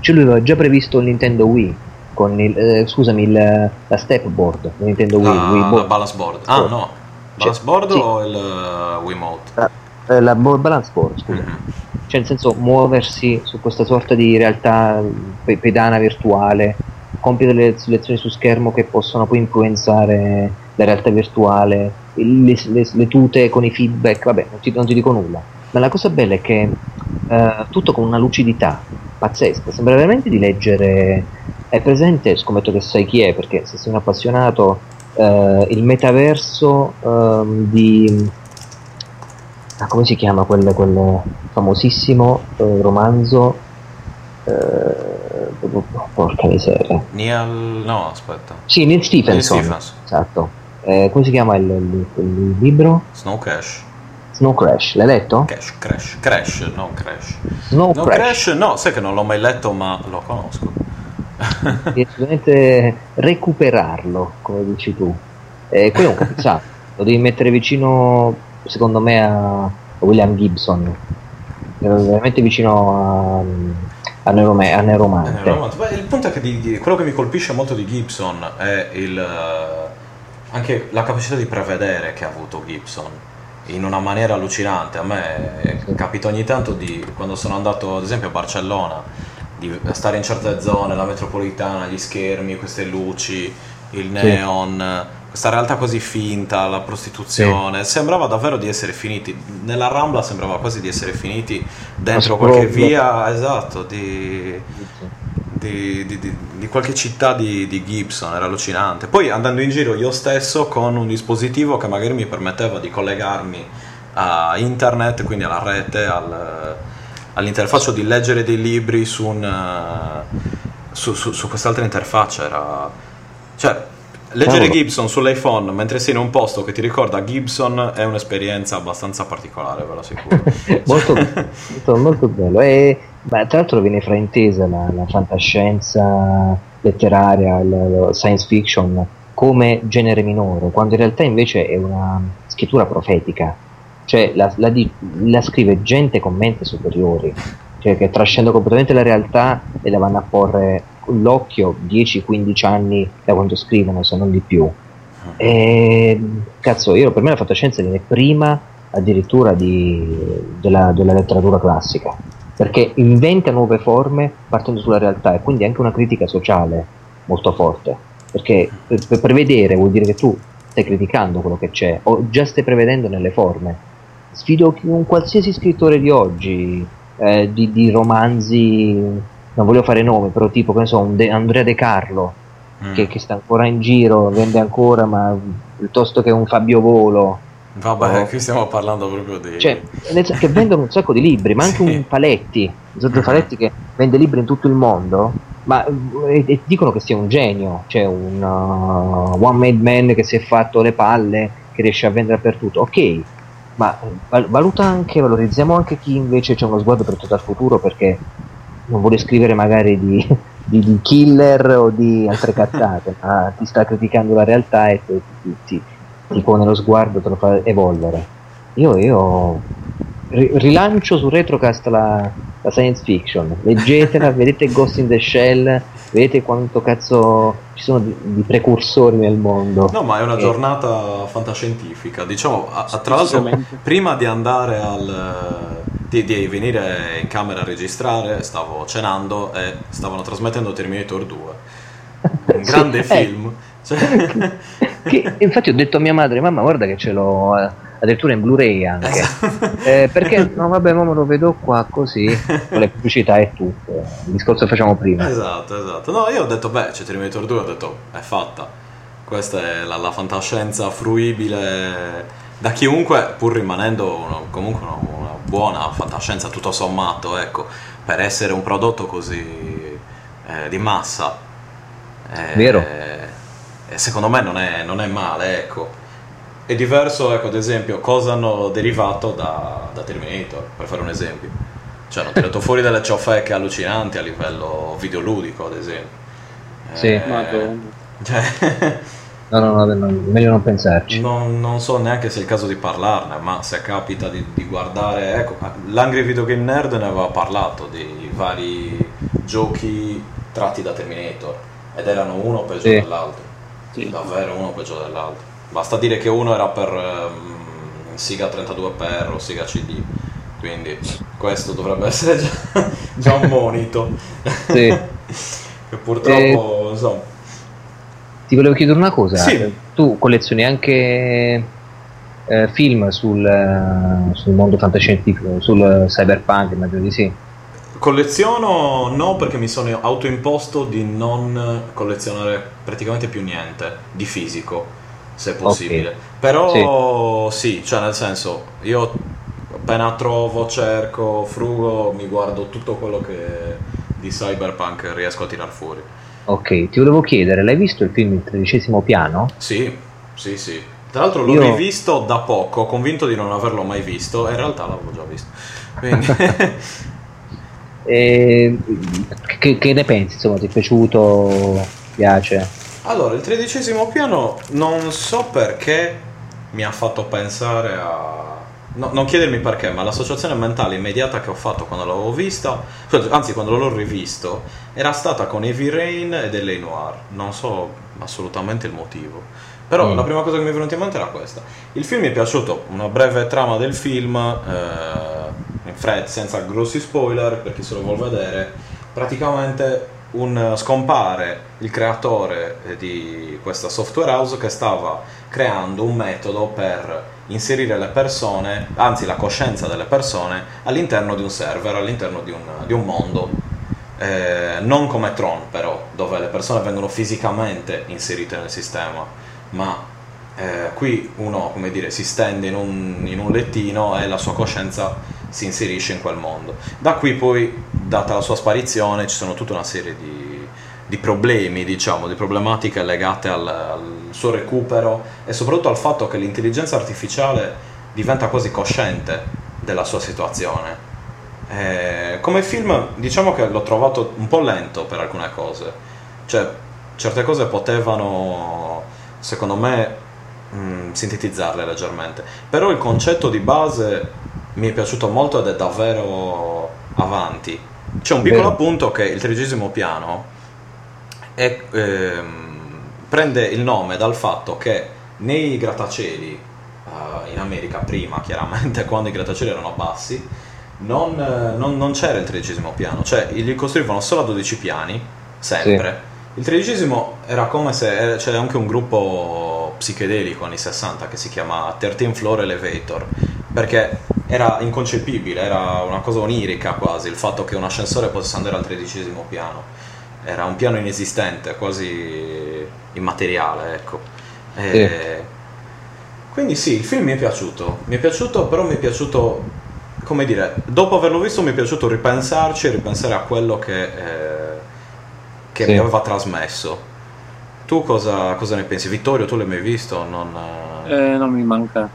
Cioè lui aveva già previsto il Nintendo Wii, con il, eh, scusami, il, la step board, Nintendo Wii, Ah, Wii la board. balance board. Ah, no. Balance Cioè, board sì. o il uh, Wiimote? Eh, la balance board, scusa. Mhm. Cioè, nel senso, muoversi su questa sorta di realtà pe- pedana virtuale, compiere delle selezioni su schermo che possono poi influenzare la realtà virtuale, le, le- le tute con i feedback, vabbè, non ti, non ti dico nulla. Ma la cosa bella è che eh, tutto con una lucidità pazzesca, sembra veramente di leggere. È presente, scommetto che sai chi è, perché se sei un appassionato, eh, il metaverso ehm, di ah, come si chiama quel, quel famosissimo eh, romanzo eh, porca miseria Neil... No, aspetta. sì Neil Stephenson, Neil Stephenson. esatto Eh, come si chiama il, il- il libro? Snow Crash. Snow Crash l'hai letto? Cash, Crash. Crash, non Crash. Snow No, Crash, Crash, no, sai che non l'ho mai letto, ma lo conosco. assolutamente recuperarlo come dici tu e quello è un (laughs) capizzale lo devi mettere vicino secondo me a William Gibson È veramente vicino a, a, Neurome- a Neuromante. Beh, il punto è che di- di- quello che mi colpisce molto di Gibson è il, eh, anche la capacità di prevedere che ha avuto Gibson in una maniera allucinante. A me Sì. capita ogni tanto di quando sono andato ad esempio a Barcellona di stare in certe zone, la metropolitana, gli schermi, queste luci, il neon, questa realtà così finta, la prostituzione, sembrava davvero di essere finiti. Nella Rambla sembrava quasi di essere finiti dentro qualche via, esatto, di, di, di- di- qualche città di, di Gibson, era allucinante. Poi andando in giro io stesso con un dispositivo che magari mi permetteva di collegarmi a internet, quindi alla rete, al- all'interfaccia di leggere dei libri su, un, eh, su, su- su quest'altra interfaccia. Era, cioè, Leggere Gibson sull'iPhone mentre sei in un posto che ti ricorda Gibson è un'esperienza abbastanza particolare, ve lo assicuro. (laughs) molto, molto, molto, bello. E, ma tra l'altro viene fraintesa la, la fantascienza letteraria, il, science fiction come genere minore, quando in realtà invece è una scrittura profetica. Cioè la, la, la scrive gente con mente superiori, cioè che trascendono completamente la realtà e la vanno a porre l'occhio 10-15 anni da quando scrivono, se non di più. E, cazzo, io per me la fantascienza viene prima addirittura di, della, della, letteratura classica, perché inventa nuove forme partendo sulla realtà e quindi anche una critica sociale molto forte, perché per, per prevedere vuol dire che tu stai criticando quello che c'è o già stai prevedendo nelle forme. Sfido un qualsiasi scrittore di oggi, eh, di, di romanzi non voglio fare nomi, però tipo, che ne so, un De, Andrea De Carlo, mm. che, che, sta ancora in giro, vende ancora, ma piuttosto che un Fabio Volo. Vabbè, oh. qui stiamo parlando proprio di... Cioè, che vendono un sacco di libri, ma anche sì. un Paletti, Giorgio. Paletti che vende libri in tutto il mondo, ma e, e dicono che sia un genio, cioè un uh, one made man che si è fatto le palle, che riesce a vendere dappertutto, ok, ma valuta anche, valorizziamo anche chi invece c'è uno sguardo per tutto il futuro perché non vuole scrivere magari di, (laughs) di, di, killer o di altre cazzate, (laughs) ma ti sta criticando la realtà e ti, ti, ti, pone lo sguardo, te lo fa evolvere. Io, io rilancio su Retrocast la, la science fiction, leggetela, (laughs) vedete Ghost in the Shell, vedete quanto cazzo ci sono di, di precursori nel mondo. No, ma è una giornata fantascientifica, diciamo, a, a, tra l'altro prima di andare al di, di, venire in camera a registrare, stavo cenando e stavano trasmettendo Terminator 2. Un (laughs) grande sì, eh. film. Eh, cioè... (laughs) che, infatti ho detto a mia madre, mamma guarda che ce l'ho eh, addirittura in Blu-ray anche. Esatto. Eh, perché no vabbè, ma lo vedo qua così, con le pubblicità e tutto. Il discorso che facciamo prima. Esatto, esatto. No, io ho detto, beh, c'è Terminator 2, ho detto, è fatta. Questa è la, la fantascienza fruibile da chiunque, pur rimanendo uno, comunque una, una, buona fantascienza tutto sommato, ecco, per essere un prodotto così eh, di massa. Eh, Vero. Eh, secondo me non è, non è, male, ecco. È diverso, ecco, ad esempio, cosa hanno derivato da, da Terminator, per fare un esempio. Cioè, hanno tirato fuori delle ciofeche allucinanti a livello videoludico, ad esempio. Sì, eh, Madonna. Cioè, (laughs) No, no, no, meglio non pensarci. Non, non, so neanche se è il caso di parlarne, ma se capita di, di guardare. Ecco, l'Angry Video Game Nerd ne aveva parlato di vari giochi tratti da Terminator ed erano uno peggio sì. dell'altro. Sì. Davvero uno peggio dell'altro. Basta dire che uno era per um, Siga 32x o Siga CD. Quindi questo dovrebbe essere già, (laughs) già un monito. Sì. (laughs) che purtroppo, e... insomma ti volevo chiedere una cosa. Sì. Tu collezioni anche eh, film sul, eh, sul, mondo fantascientifico, sul cyberpunk, immagino di sì. Colleziono no perché mi sono autoimposto di non collezionare praticamente più niente di fisico, se possibile. Okay. Però sì. sì, cioè nel senso, io appena trovo, cerco, frugo, mi guardo tutto quello che di cyberpunk riesco a tirar fuori. Ok, ti volevo chiedere, l'hai visto il film Il tredicesimo piano? Sì, sì, sì. Tra l'altro l'ho Io... rivisto da poco, convinto di non averlo mai visto, in realtà l'avevo già visto. Quindi... (laughs) e... che, che, ne pensi? Insomma, ti è piaciuto? Piace? Allora, il tredicesimo piano non so perché mi ha fatto pensare a No, non chiedermi perché, ma l'associazione mentale immediata che ho fatto quando l'avevo vista, anzi quando l'ho rivisto, era stata con Heavy Rain ed L.A. Noir. Non so assolutamente il motivo. Però mm. la prima cosa che mi è venuta in mente era questa. Il film mi è piaciuto, una breve trama del film, eh, in fretta, senza grossi spoiler, per chi se lo vuole vedere. Praticamente un, scompare il creatore di questa software house che stava creando un metodo per inserire le persone, anzi la coscienza delle persone, all'interno di un server, all'interno di un, di un mondo. Eh, non come Tron però, dove le persone vengono fisicamente inserite nel sistema, ma eh, qui uno come dire, si stende in un, in un lettino e la sua coscienza si inserisce in quel mondo. Da qui poi, data la sua sparizione, ci sono tutta una serie di di problemi, diciamo, di problematiche legate al, al, suo recupero e soprattutto al fatto che l'intelligenza artificiale diventa quasi cosciente della sua situazione. E come film diciamo che l'ho trovato un po' lento per alcune cose, cioè certe cose potevano, secondo me, mh, mm, sintetizzarle leggermente, però il concetto di base mi è piaciuto molto ed è davvero avanti. C'è un piccolo Beh. appunto che il tredicesimo piano è, ehm, prende il nome dal fatto che nei grattacieli uh, in America prima, chiaramente, (laughs) quando i grattacieli erano bassi, non, non, non c'era il tredicesimo piano, cioè li costruivano solo a 12 piani, sempre. Sì. Il tredicesimo era come se c'era anche un gruppo psichedelico anni 60 che si chiama 13 Floor Elevator, perché era inconcepibile, era una cosa onirica quasi il fatto che un ascensore potesse andare al tredicesimo piano era un piano inesistente, quasi immateriale, ecco. E... Sì. Quindi sì, il film mi è piaciuto, mi è piaciuto, però mi è piaciuto, come dire, dopo averlo visto mi è piaciuto ripensarci e ripensare a quello che, eh, che sì. mi aveva trasmesso. Tu cosa, cosa, ne pensi? Vittorio, tu l'hai mai visto? Non, eh, non mi manca.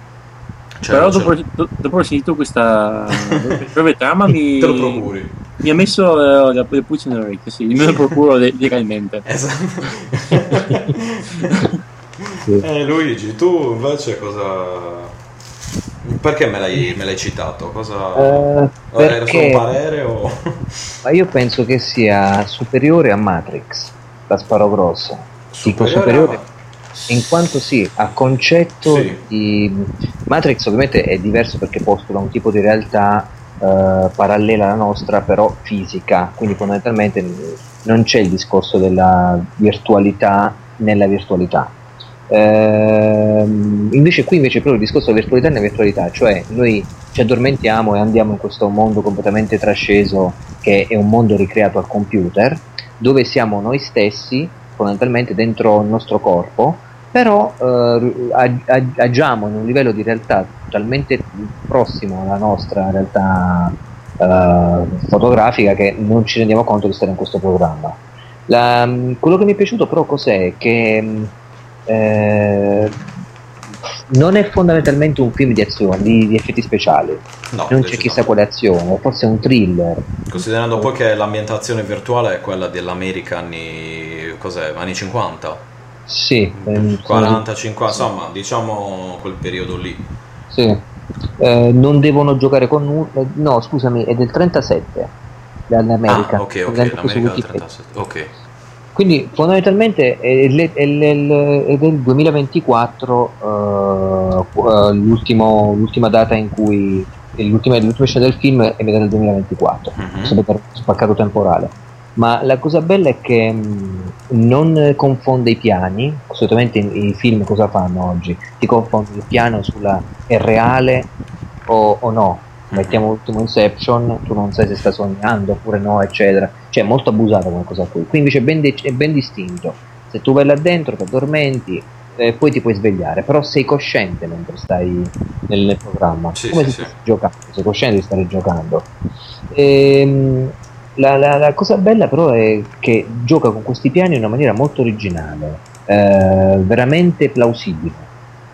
Cioè, Però dopo, dopo aver sentito questa (laughs) breve trama mi... Te lo procuri. Mi ha messo uh, la, la puzza nell'orecchio, sì, me lo (laughs) procuro legalmente. Esatto. (laughs) eh, Luigi, tu invece cosa... Perché me l'hai, me l'hai citato? Cosa... Uh, perché... Era solo un parere o... Ma io penso che sia superiore a Matrix, la sparo grossa. Superiore Dico superiore... In quanto sì, a concetto sì. di Matrix ovviamente è diverso perché postula un tipo di realtà eh, parallela alla nostra, però fisica, quindi fondamentalmente non c'è il discorso della virtualità nella virtualità. Eh, invece qui invece proprio il discorso della virtualità nella virtualità, cioè noi ci addormentiamo e andiamo in questo mondo completamente trasceso che è un mondo ricreato al computer, dove siamo noi stessi fondamentalmente dentro il nostro corpo però eh, agiamo in un livello di realtà talmente prossimo alla nostra realtà eh, fotografica che non ci rendiamo conto di stare in questo programma. La, quello che mi è piaciuto però cos'è? Che eh, non è fondamentalmente un film di azione, di, di effetti speciali, no, non c'è chissà quale azione, forse è un thriller. Considerando poi che l'ambientazione virtuale è quella dell'America anni, anni 50 sì, 40, 50, insomma, diciamo quel periodo lì. Sì. Eh, non devono giocare con nulla. No, scusami, è del 37 dall'America. Ah, ok, ok, l'America del 37. Ok. Quindi fondamentalmente è, è, è, è del 2024 uh, uh, l'ultima data in cui l'ultima, l'ultima scena del film è metà del 2024, mm-hmm. sempre per spaccato temporale ma la cosa bella è che mh, mm, non confonde i piani, solitamente i, i, film cosa fanno oggi? Ti confondono il piano sulla è reale o, o no, mettiamo l'ultimo Inception, tu non sai se sta sognando oppure no, eccetera. Cioè, è molto abusata come cosa qui. Qui invece è ben, de- è ben distinto. Se tu vai là dentro, ti addormenti, eh, poi ti puoi svegliare, però sei cosciente mentre stai nel, nel programma. Sì, come sì, se sì. giocando, sei cosciente di stare giocando. Ehm la, la, la, cosa bella però è che gioca con questi piani in una maniera molto originale, eh, veramente plausibile,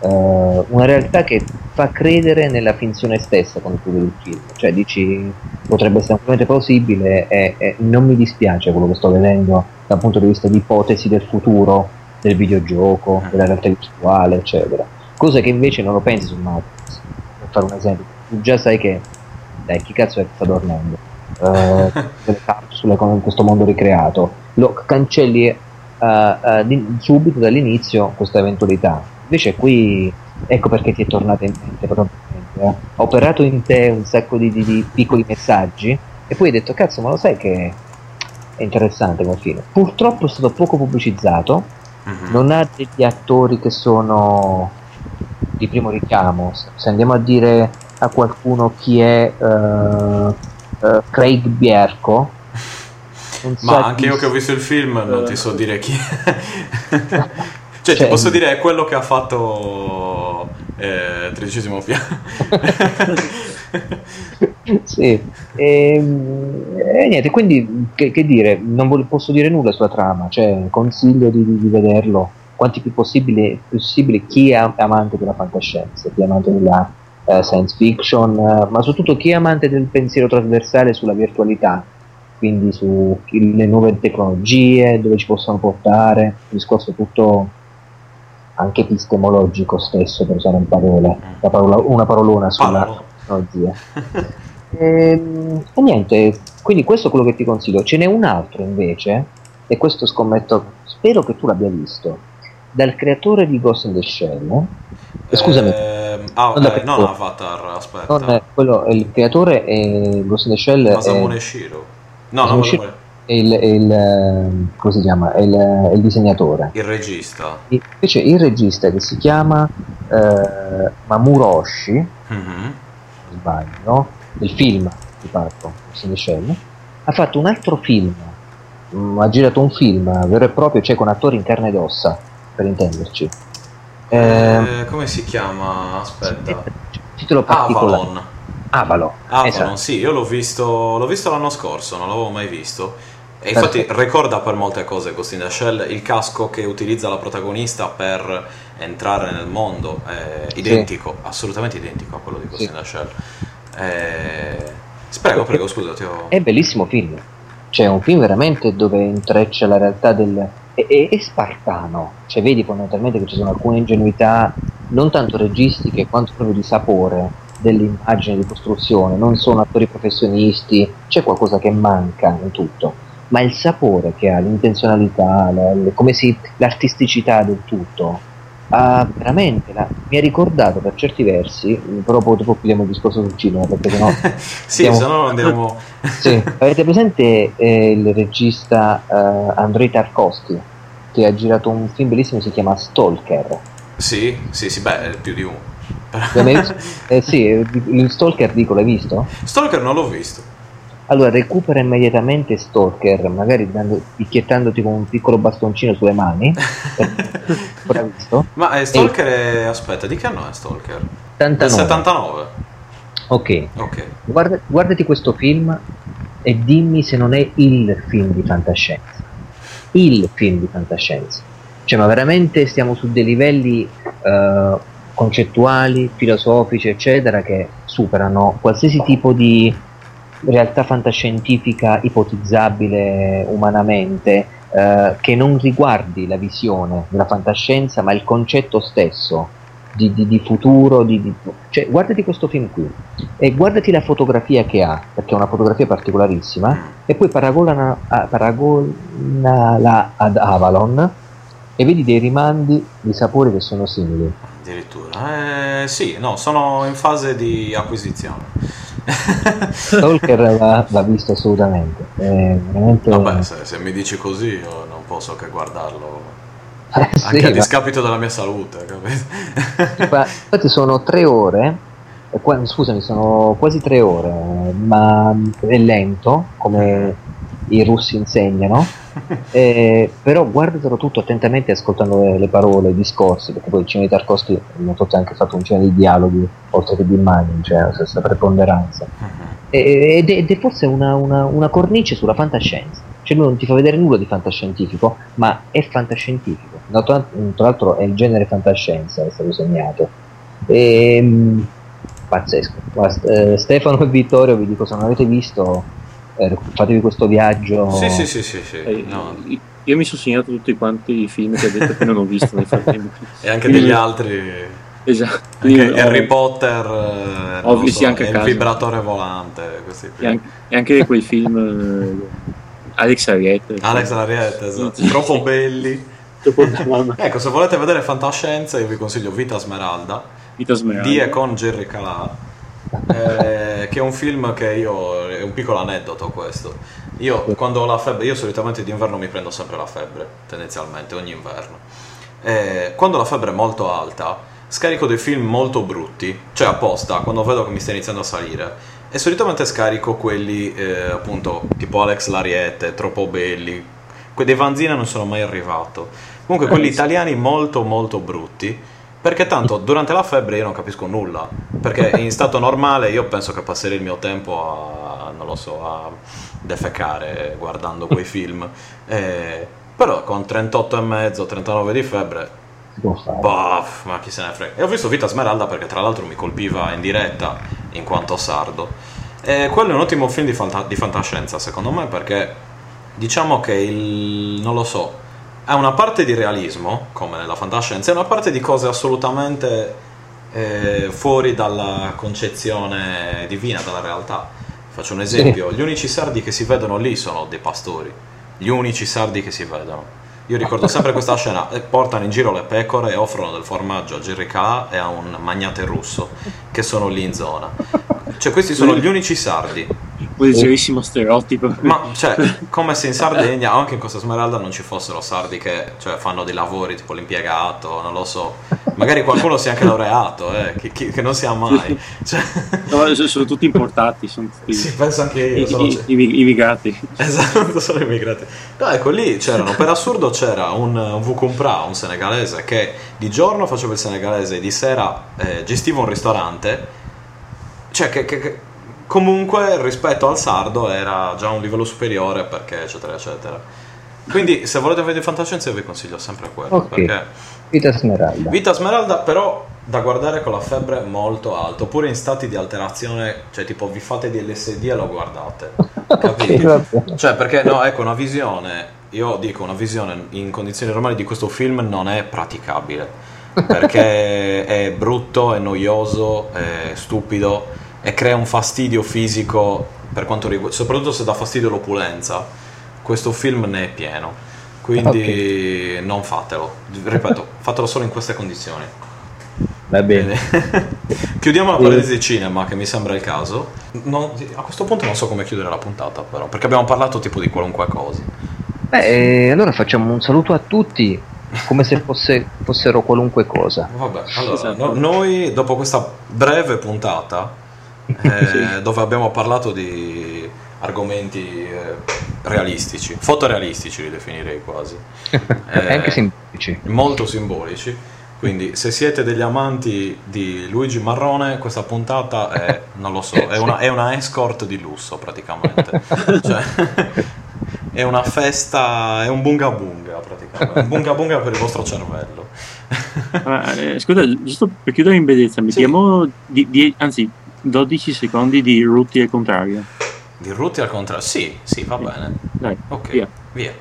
eh, una realtà che fa credere nella finzione stessa quando tu vedi il film, cioè dici potrebbe essere completamente plausibile e, e, non mi dispiace quello che sto vedendo dal punto di vista di ipotesi del futuro, del videogioco, della realtà virtuale, eccetera, cosa che invece non lo pensi su Matrix, per fare un esempio, tu già sai che, dai chi cazzo è che sta dormendo? Eh, (laughs) sulle, in questo mondo ricreato, lo cancelli eh, eh, di, subito dall'inizio questa eventualità. Invece qui ecco perché ti è tornata in mente probabilmente. Eh. Ha operato in te un sacco di, di, di, piccoli messaggi e poi hai detto cazzo ma lo sai che è interessante come film. Purtroppo è stato poco pubblicizzato, uh-huh. non ha degli attori che sono di primo richiamo. Se andiamo a dire a qualcuno chi è... Uh, uh, Craig Bierko. Ma anche io che ho visto il film non ti so dire chi è. cioè, (laughs) cioè, ti posso dire è quello che ha fatto eh, tredicesimo piano. (laughs) sì, e, e, niente, quindi che, che dire, non vol- posso dire nulla sulla trama, cioè consiglio di, di vederlo quanti più possibile, possibile chi è amante della fantascienza, chi è amante della uh, science fiction, uh, ma soprattutto chi è amante del pensiero trasversale sulla virtualità, quindi sulle nuove tecnologie, dove ci possono portare, un discorso tutto anche epistemologico stesso, per usare un parole, parola, una parolona sulla tecnologia. e, (laughs) ehm, e niente, quindi questo è quello che ti consiglio. Ce n'è un altro invece, e questo scommetto, spero che tu l'abbia visto, dal creatore di Ghost in the Shell. Eh, scusami, eh, ah, non, eh, non Avatar, aspetta. Non, quello, il creatore è Ghost in the Shell. Masamune Shiro. No, non Shiro è il, è il, ehm, come si chiama? È il, è il disegnatore. Il regista. Invece il regista che si chiama eh, Mamuro Oshii, mm-hmm. sbaglio, del film di parlo, Ghost in the Shell, ha fatto un altro film, mm, ha girato un film vero e proprio, cioè con attori in carne ed ossa per intenderci. Eh, eh, come si chiama? Aspetta. Titolo particolare. Avalon. Avalon. Avalon, esatto. sì, io l'ho visto, l'ho visto l'anno scorso, non l'avevo mai visto. E infatti Perfetto. ricorda per molte cose Ghost in the Shell il casco che utilizza la protagonista per entrare nel mondo, è identico, sì. assolutamente identico a quello di Ghost sì. in the Shell. Eh, prego, prego, scusa, ho... È bellissimo film. Cioè, è un film veramente dove intreccia la realtà del, è, è, è, spartano, cioè vedi fondamentalmente che ci sono alcune ingenuità non tanto registiche quanto proprio di sapore dell'immagine di costruzione, non sono attori professionisti, c'è qualcosa che manca in tutto, ma il sapore che ha, l'intenzionalità, la, come si, l'artisticità del tutto, Ah, veramente, la, mi ha ricordato per certi versi, però poi dopo chiudiamo il discorso sul cinema, perché sennò... (laughs) sì, se no andiamo... (laughs) sì. Avete presente eh, il regista eh, Andrei Tarkovsky, che ha girato un film bellissimo si chiama Stalker? Sì, sì, sì, beh, più di uno. (laughs) eh, sì, il Stalker dico, l'hai visto? Stalker non l'ho visto. Allora recupera immediatamente Stalker, magari dando, picchiettandoti con un piccolo bastoncino sulle mani. (laughs) visto? Ma è Stalker e... è... aspetta, di che anno è Stalker? 79. 79. Ok. okay. Guarda, guardati questo film e dimmi se non è il film di fantascienza. Il film di fantascienza. Cioè, ma veramente stiamo su dei livelli uh, concettuali, filosofici, eccetera, che superano qualsiasi tipo di realtà fantascientifica ipotizzabile umanamente eh, che non riguardi la visione della fantascienza ma il concetto stesso di, di, di futuro di, cioè guardati questo film qui e guardati la fotografia che ha perché è una fotografia particolarissima e poi paragonala ad Avalon e vedi dei rimandi di sapori che sono simili. Addirittura. Eh, sì no sono in fase di acquisizione (laughs) Stalker va, va, visto assolutamente. veramente... Vabbè, se, se, mi dici così io non posso che guardarlo. Eh, sì, anche a discapito della mia salute, capito? infatti sono tre ore, eh, scusami, sono quasi tre ore, ma è lento, come i russi insegnano, eh, però guardatelo tutto attentamente ascoltando le, le, parole, i discorsi, perché poi il cinema di Tarkovsky ha anche fatto un cinema di dialoghi, oltre che di immagini, cioè questa preponderanza. Uh-huh. Ed, ed, è forse una, una, una, cornice sulla fantascienza, cioè lui non ti fa vedere nulla di fantascientifico, ma è fantascientifico. Tra, l'altro è il genere fantascienza, è stato segnato. E, ehm, pazzesco. Guarda, eh, Stefano e Vittorio vi dico se non avete visto eh, fatevi questo viaggio. Sì, sì, sì, sì, sì. Eh, no. Io mi sono segnato tutti quanti i film che ha detto che non ho visto nel frattempo. e anche degli altri. Esatto. Anche ho... Harry Potter, eh, ho visto so, anche il vibratore volante. E anche, e anche, quei film Alex Ariette. Alex Ariette, esatto. troppo belli. ecco, se volete vedere fantascienza, io vi consiglio Vita Smeralda. Vita Smeralda. Di e con Jerry Calà eh, che è un film che io è un piccolo aneddoto questo. Io quando ho la febbre io solitamente d'inverno mi prendo sempre la febbre tendenzialmente ogni inverno. Eh, quando la febbre è molto alta scarico dei film molto brutti cioè apposta quando vedo che mi sta iniziando a salire. E solitamente scarico quelli eh, appunto tipo Alex Lariette troppo belli dei Vanzina non sono mai arrivato. Comunque quelli italiani molto molto brutti Perché tanto durante la febbre io non capisco nulla. Perché in stato normale io penso che passerei il mio tempo a, non lo so, a defecare guardando quei film. Eh, però con 38,5, 39 di febbre, boh, ma chi se ne frega. E ho visto Vita Smeralda perché tra l'altro mi colpiva in diretta in quanto sardo. E quello è un ottimo film di, fanta- di fantascienza secondo me perché diciamo che il... non lo so, ha una parte di realismo, come nella fantascienza, e una parte di cose assolutamente eh, fuori dalla concezione divina, dalla realtà. Faccio un esempio, gli unici sardi che si vedono lì sono dei pastori, gli unici sardi che si vedono. Io ricordo sempre questa (laughs) scena, eh, portano in giro le pecore e offrono del formaggio a Jerry Calà e a un magnate russo che sono lì in zona. Cioè questi sono gli unici sardi leggerissimo stereotipo. Ma cioè, come se in Sardegna o anche in Costa Smeralda non ci fossero sardi che cioè, fanno dei lavori tipo l'impiegato, non lo so. Magari qualcuno sia anche laureato, eh, che, che, che, non sia mai. Cioè... (laughs) No, sono tutti importati. Sono tutti... Sì, penso anche io. Sono... I, i, immigrati. Esatto, sono immigrati. No, ecco, lì c'erano, per assurdo c'era un, un Vukumpra, un senegalese, che di giorno faceva il senegalese e di sera eh, gestiva un ristorante. Cioè, che, che comunque rispetto al sardo era già un livello superiore perché eccetera eccetera quindi se volete vedere fantascienza io vi consiglio sempre quello okay. perché Vita Smeralda Vita Smeralda però da guardare con la febbre molto alta oppure in stati di alterazione cioè tipo vi fate di LSD e lo guardate (laughs) capito? okay, cioè perché no ecco una visione io dico una visione in condizioni normali di questo film non è praticabile perché (laughs) è brutto, è noioso, è stupido e crea un fastidio fisico per quanto riguarda, soprattutto se dà fastidio l'opulenza. Questo film ne è pieno, quindi okay. non fatelo. Ripeto, (laughs) fatelo solo in queste condizioni. Va bene. (laughs) Chiudiamo la parentesi cinema, che mi sembra il caso. Non, a questo punto non so come chiudere la puntata, però, perché abbiamo parlato tipo di qualunque cosa. Beh, allora facciamo un saluto a tutti, come se fosse, fossero qualunque cosa. Vabbè, (laughs) allora, esatto. no, noi dopo questa breve puntata eh, (laughs) sì. dove abbiamo parlato di argomenti eh, realistici, fotorealistici li definirei quasi. (laughs) Eh, anche simbolici. Molto simbolici. Quindi se siete degli amanti di Luigi Marrone, questa puntata è, (laughs) non lo so, è una, è una escort di lusso praticamente. cioè, è una festa, è un bunga bunga praticamente, un bunga bunga per il vostro cervello. Ah, eh, scusa, giusto per chiudere in bellezza, mettiamo, sì. di, di, anzi 12 secondi di Rutti al contrario. Di Rutti al contrario? Sì, sì, va bene. Dai, ok, via. via.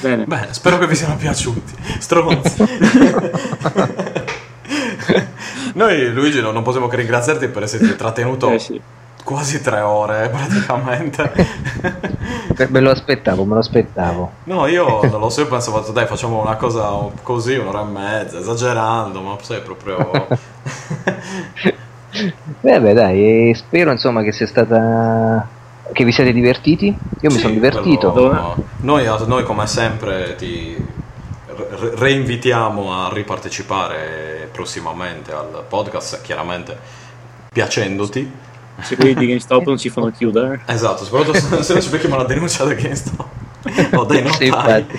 Bene. (laughs) Bene, spero che vi siano piaciuti. Stronzi. (laughs) Noi, Luigi, non possiamo che ringraziarti per esserti trattenuto eh sì quasi tre ore (laughs) praticamente. me lo aspettavo, me lo aspettavo. No, io non lo so, io pensavo, dai, facciamo una cosa così, un'ora e mezza, esagerando, ma sei proprio... (laughs) Beh, beh, dai, spero insomma che sia stata... che vi siete divertiti. Io mi sì, sono divertito. Quello... Noi, noi, come sempre, ti reinvitiamo a ripartecipare prossimamente al podcast, chiaramente piacendoti se quelli di GameStop non si fanno chiudere. Esatto, soprattutto se non ci becchiamo la denuncia da GameStop. O dei sì, infatti.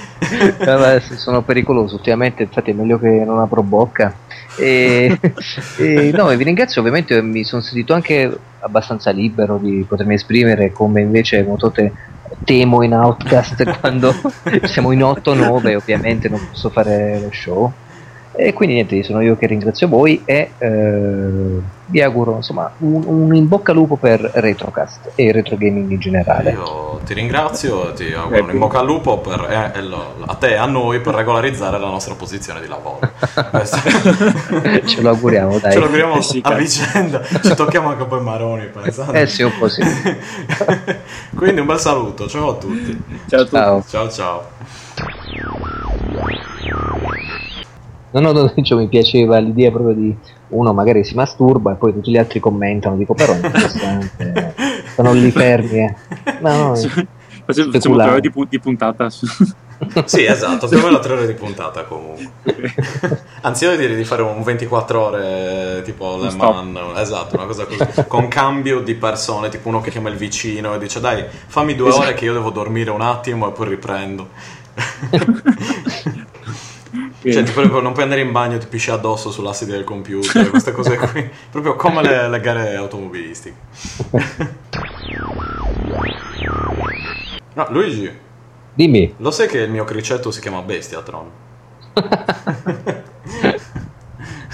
Vabbè, sono pericoloso, ultimamente infatti è meglio che non apro bocca. E, (laughs) e, no, vi ringrazio, ovviamente mi sono sentito anche abbastanza libero di potermi esprimere come invece Motote temo in Outcast (laughs) quando siamo in 8-9 ovviamente non posso fare lo show e quindi niente, sono io che ringrazio voi e eh, vi auguro insomma un, un, in bocca al lupo per Retrocast e retro gaming in generale. Io ti ringrazio, ti auguro un in bocca al lupo per, eh, a te e a noi per regolarizzare la nostra posizione di lavoro. (laughs) (laughs) Ce lo auguriamo, dai. Ce lo auguriamo sì, a vicenda, ci tocchiamo anche poi Maroni. Pensate. Eh sì, un po' sì. (laughs) quindi un bel saluto, ciao a tutti. Ciao a tutti. Ciao ciao. ciao. No, no, (laughs) cioè, mi piaceva l'idea proprio di uno magari si masturba e poi tutti gli altri commentano, dico però è interessante, (laughs) stanno lì fermi. Eh. No, no, facciamo, facciamo di, di puntata. (laughs) sì, esatto, più o meno tre ore di puntata comunque. Anziché dire di fare un 24 ore tipo Le Mans, esatto, una cosa così, con cambio di persone, tipo uno che chiama il vicino e dice dai, fammi due ore che io devo dormire un attimo e poi riprendo. Cioè, tipo, non puoi andare in bagno e ti pisci addosso sulla sedia del computer, queste cose (laughs) qui. Proprio come le, le gare automobilistiche. No, Luigi. Dimmi. Lo sai che il mio cricetto si chiama Bestiatron? (laughs)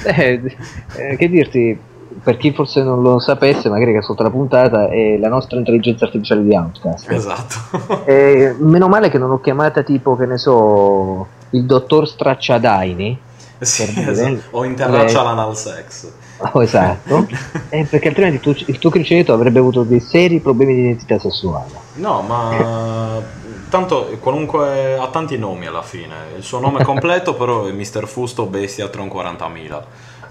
eh, eh, che dirti, per chi forse non lo sapesse, magari che sotto la puntata, è la nostra intelligenza artificiale di Outcast. Esatto. eh, meno male che non ho chiamata tipo, che ne so, il dottor Stracciadaini. Sì, esatto. o interraccia l'anal sex. Oh, esatto, (laughs) eh, perché altrimenti tu, il tuo criceto avrebbe avuto dei seri problemi di identità sessuale. No, ma tanto qualunque ha tanti nomi alla fine. Il suo nome (laughs) completo però è Mr. Fusto Bestiatron 40.000.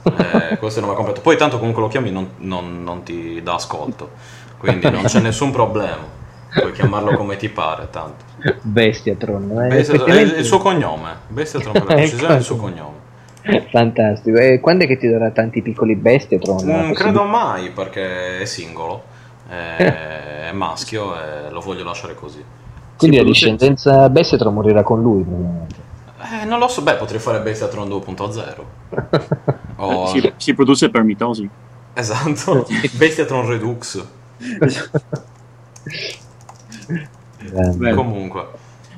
Eh, questo è il nome completo. Poi tanto comunque lo chiami non, non, non ti dà ascolto, quindi non c'è (laughs) nessun problema. Puoi chiamarlo come ti pare, tanto. Bestiatron, eh, Bestiatron è il suo cognome. Bestiatron per (laughs) la precisione è il suo cognome. Fantastico. E quando è che ti darà tanti piccoli Bestiatron? Non credo mai perché è singolo, è, (laughs) è maschio e lo voglio lasciare così. Quindi la discendenza Bestiatron morirà con lui, Eh, non lo so, beh, potrei fare Bestiatron 2.0. oh, si, si, produce per mitosi. Esatto, (laughs) Bestiatron Redux. Beh. Comunque,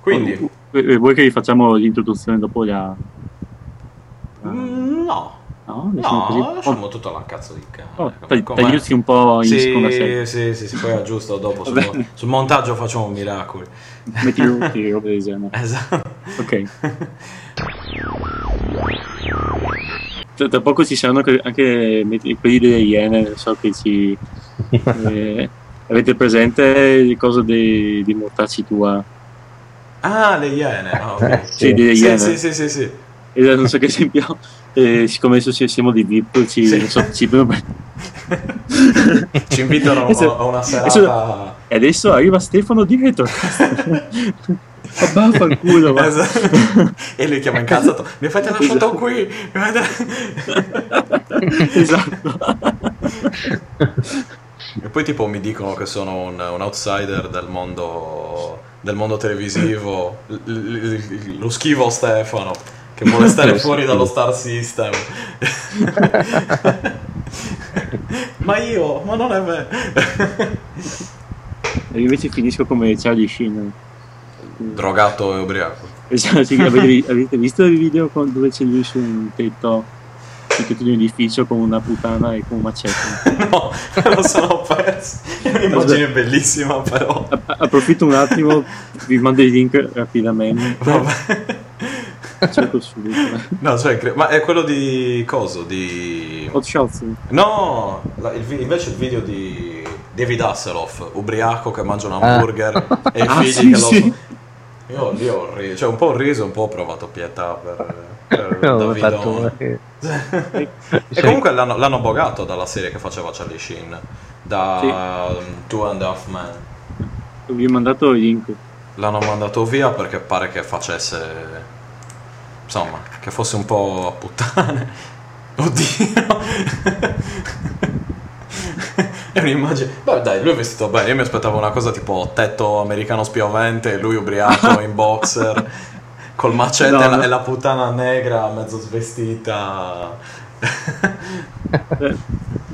quindi... Vuoi che facciamo l'introduzione dopo la... Mm, no. No, no così. lasciamo oh. tutto alla cazzo di cane. Oh, tagliuti un po' in sì, seconda serie. Sì, sì, sì, poi aggiusto dopo. Sul, sul, montaggio facciamo miracoli. Metti rutti, roba del genere. Esatto. Ok. Tra poco ci saranno anche quelli delle Iene, so che ci... (laughs) Eh, avete presente il coso di, di Mortacci tua? Ah, le Iene. Oh, okay. (laughs) sì, sì, delle Iene. Sì, sì, sì, sì. E non so che esempio eh, siccome adesso siamo di VIP ci, sì. so, ci, (laughs) ci invitano adesso, a una serata e adesso arriva Stefano di Retrocast abbaffa il culo esatto. e lui chiama incazzato mi fate la esatto. foto qui esatto (laughs) e poi tipo mi dicono che sono un, un outsider del mondo del mondo televisivo l- l- lo schivo Stefano che vuole (laughs) stare fuori dallo Star System. (laughs) ma io, ma non è vero. (laughs) e invece finisco come Charlie Sheen. Drogato e ubriaco. Esatto, avete, avete, visto il video dove c'è lui su un tetto, sul tetto di un edificio con una puttana e con un macete? (laughs) no, lo sono perso. È un'immagine bellissima però. approfitto un attimo, vi mando il link rapidamente. Vabbè. Cerco subito. No, cioè, ma è quello di coso? Di. Hot Shots? No, la, il, invece il video di David Hasselhoff, ubriaco che mangia un ah. hamburger ah. e i ah, figli sì, che sì. Io lì ho riso, cioè un po' ho riso, un po' ho provato pietà per, per (laughs) no, Davidone. (laughs) e comunque l'hanno, l'hanno, bogato dalla serie che faceva Charlie Sheen, da sì. um, Two and a Half Men. Vi ho mandato link. L'hanno mandato via perché pare che facesse insomma, che fosse un po' a puttane. (laughs) Oddio. (laughs) è un'immagine. Beh, dai, lui è vestito bene. Io mi aspettavo una cosa tipo tetto americano spiovente, lui ubriaco (laughs) in boxer, col macete no, e, la, no. e la puttana negra mezzo svestita. eh,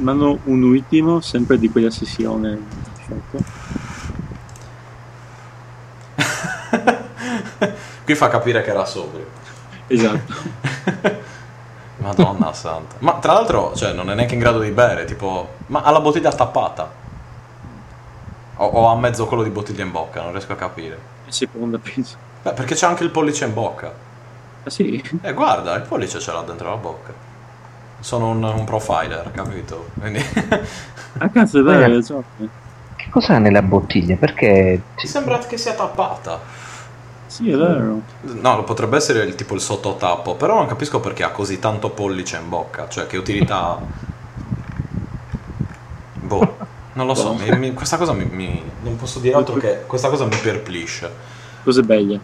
hanno un ultimo, sempre di quella sessione. Qui fa capire che era sobrio. Esatto. (laughs) Madonna (laughs) santa. Ma tra l'altro, cioè, non è neanche in grado di bere, tipo... Ma ha la bottiglia tappata. O, o ha mezzo quello di bottiglia in bocca, non riesco a capire. Seconda, penso. Beh, perché c'è anche il pollice in bocca. Ah sì? Eh, guarda, il pollice ce l'ha dentro la bocca. Sono un, un profiler, capito? Quindi... (laughs) ah, cazzo, è vero, so. Che cos'ha nella bottiglia? Perché... Ti sembra che sia tappata. Sì, è vero. No, potrebbe essere il, tipo il sottotappo, però non capisco perché ha così tanto pollice in bocca, cioè che utilità ha. Boh, non lo so, mi, mi, questa cosa mi, mi, Non posso dire altro che questa cosa mi perplisce. Cose belle.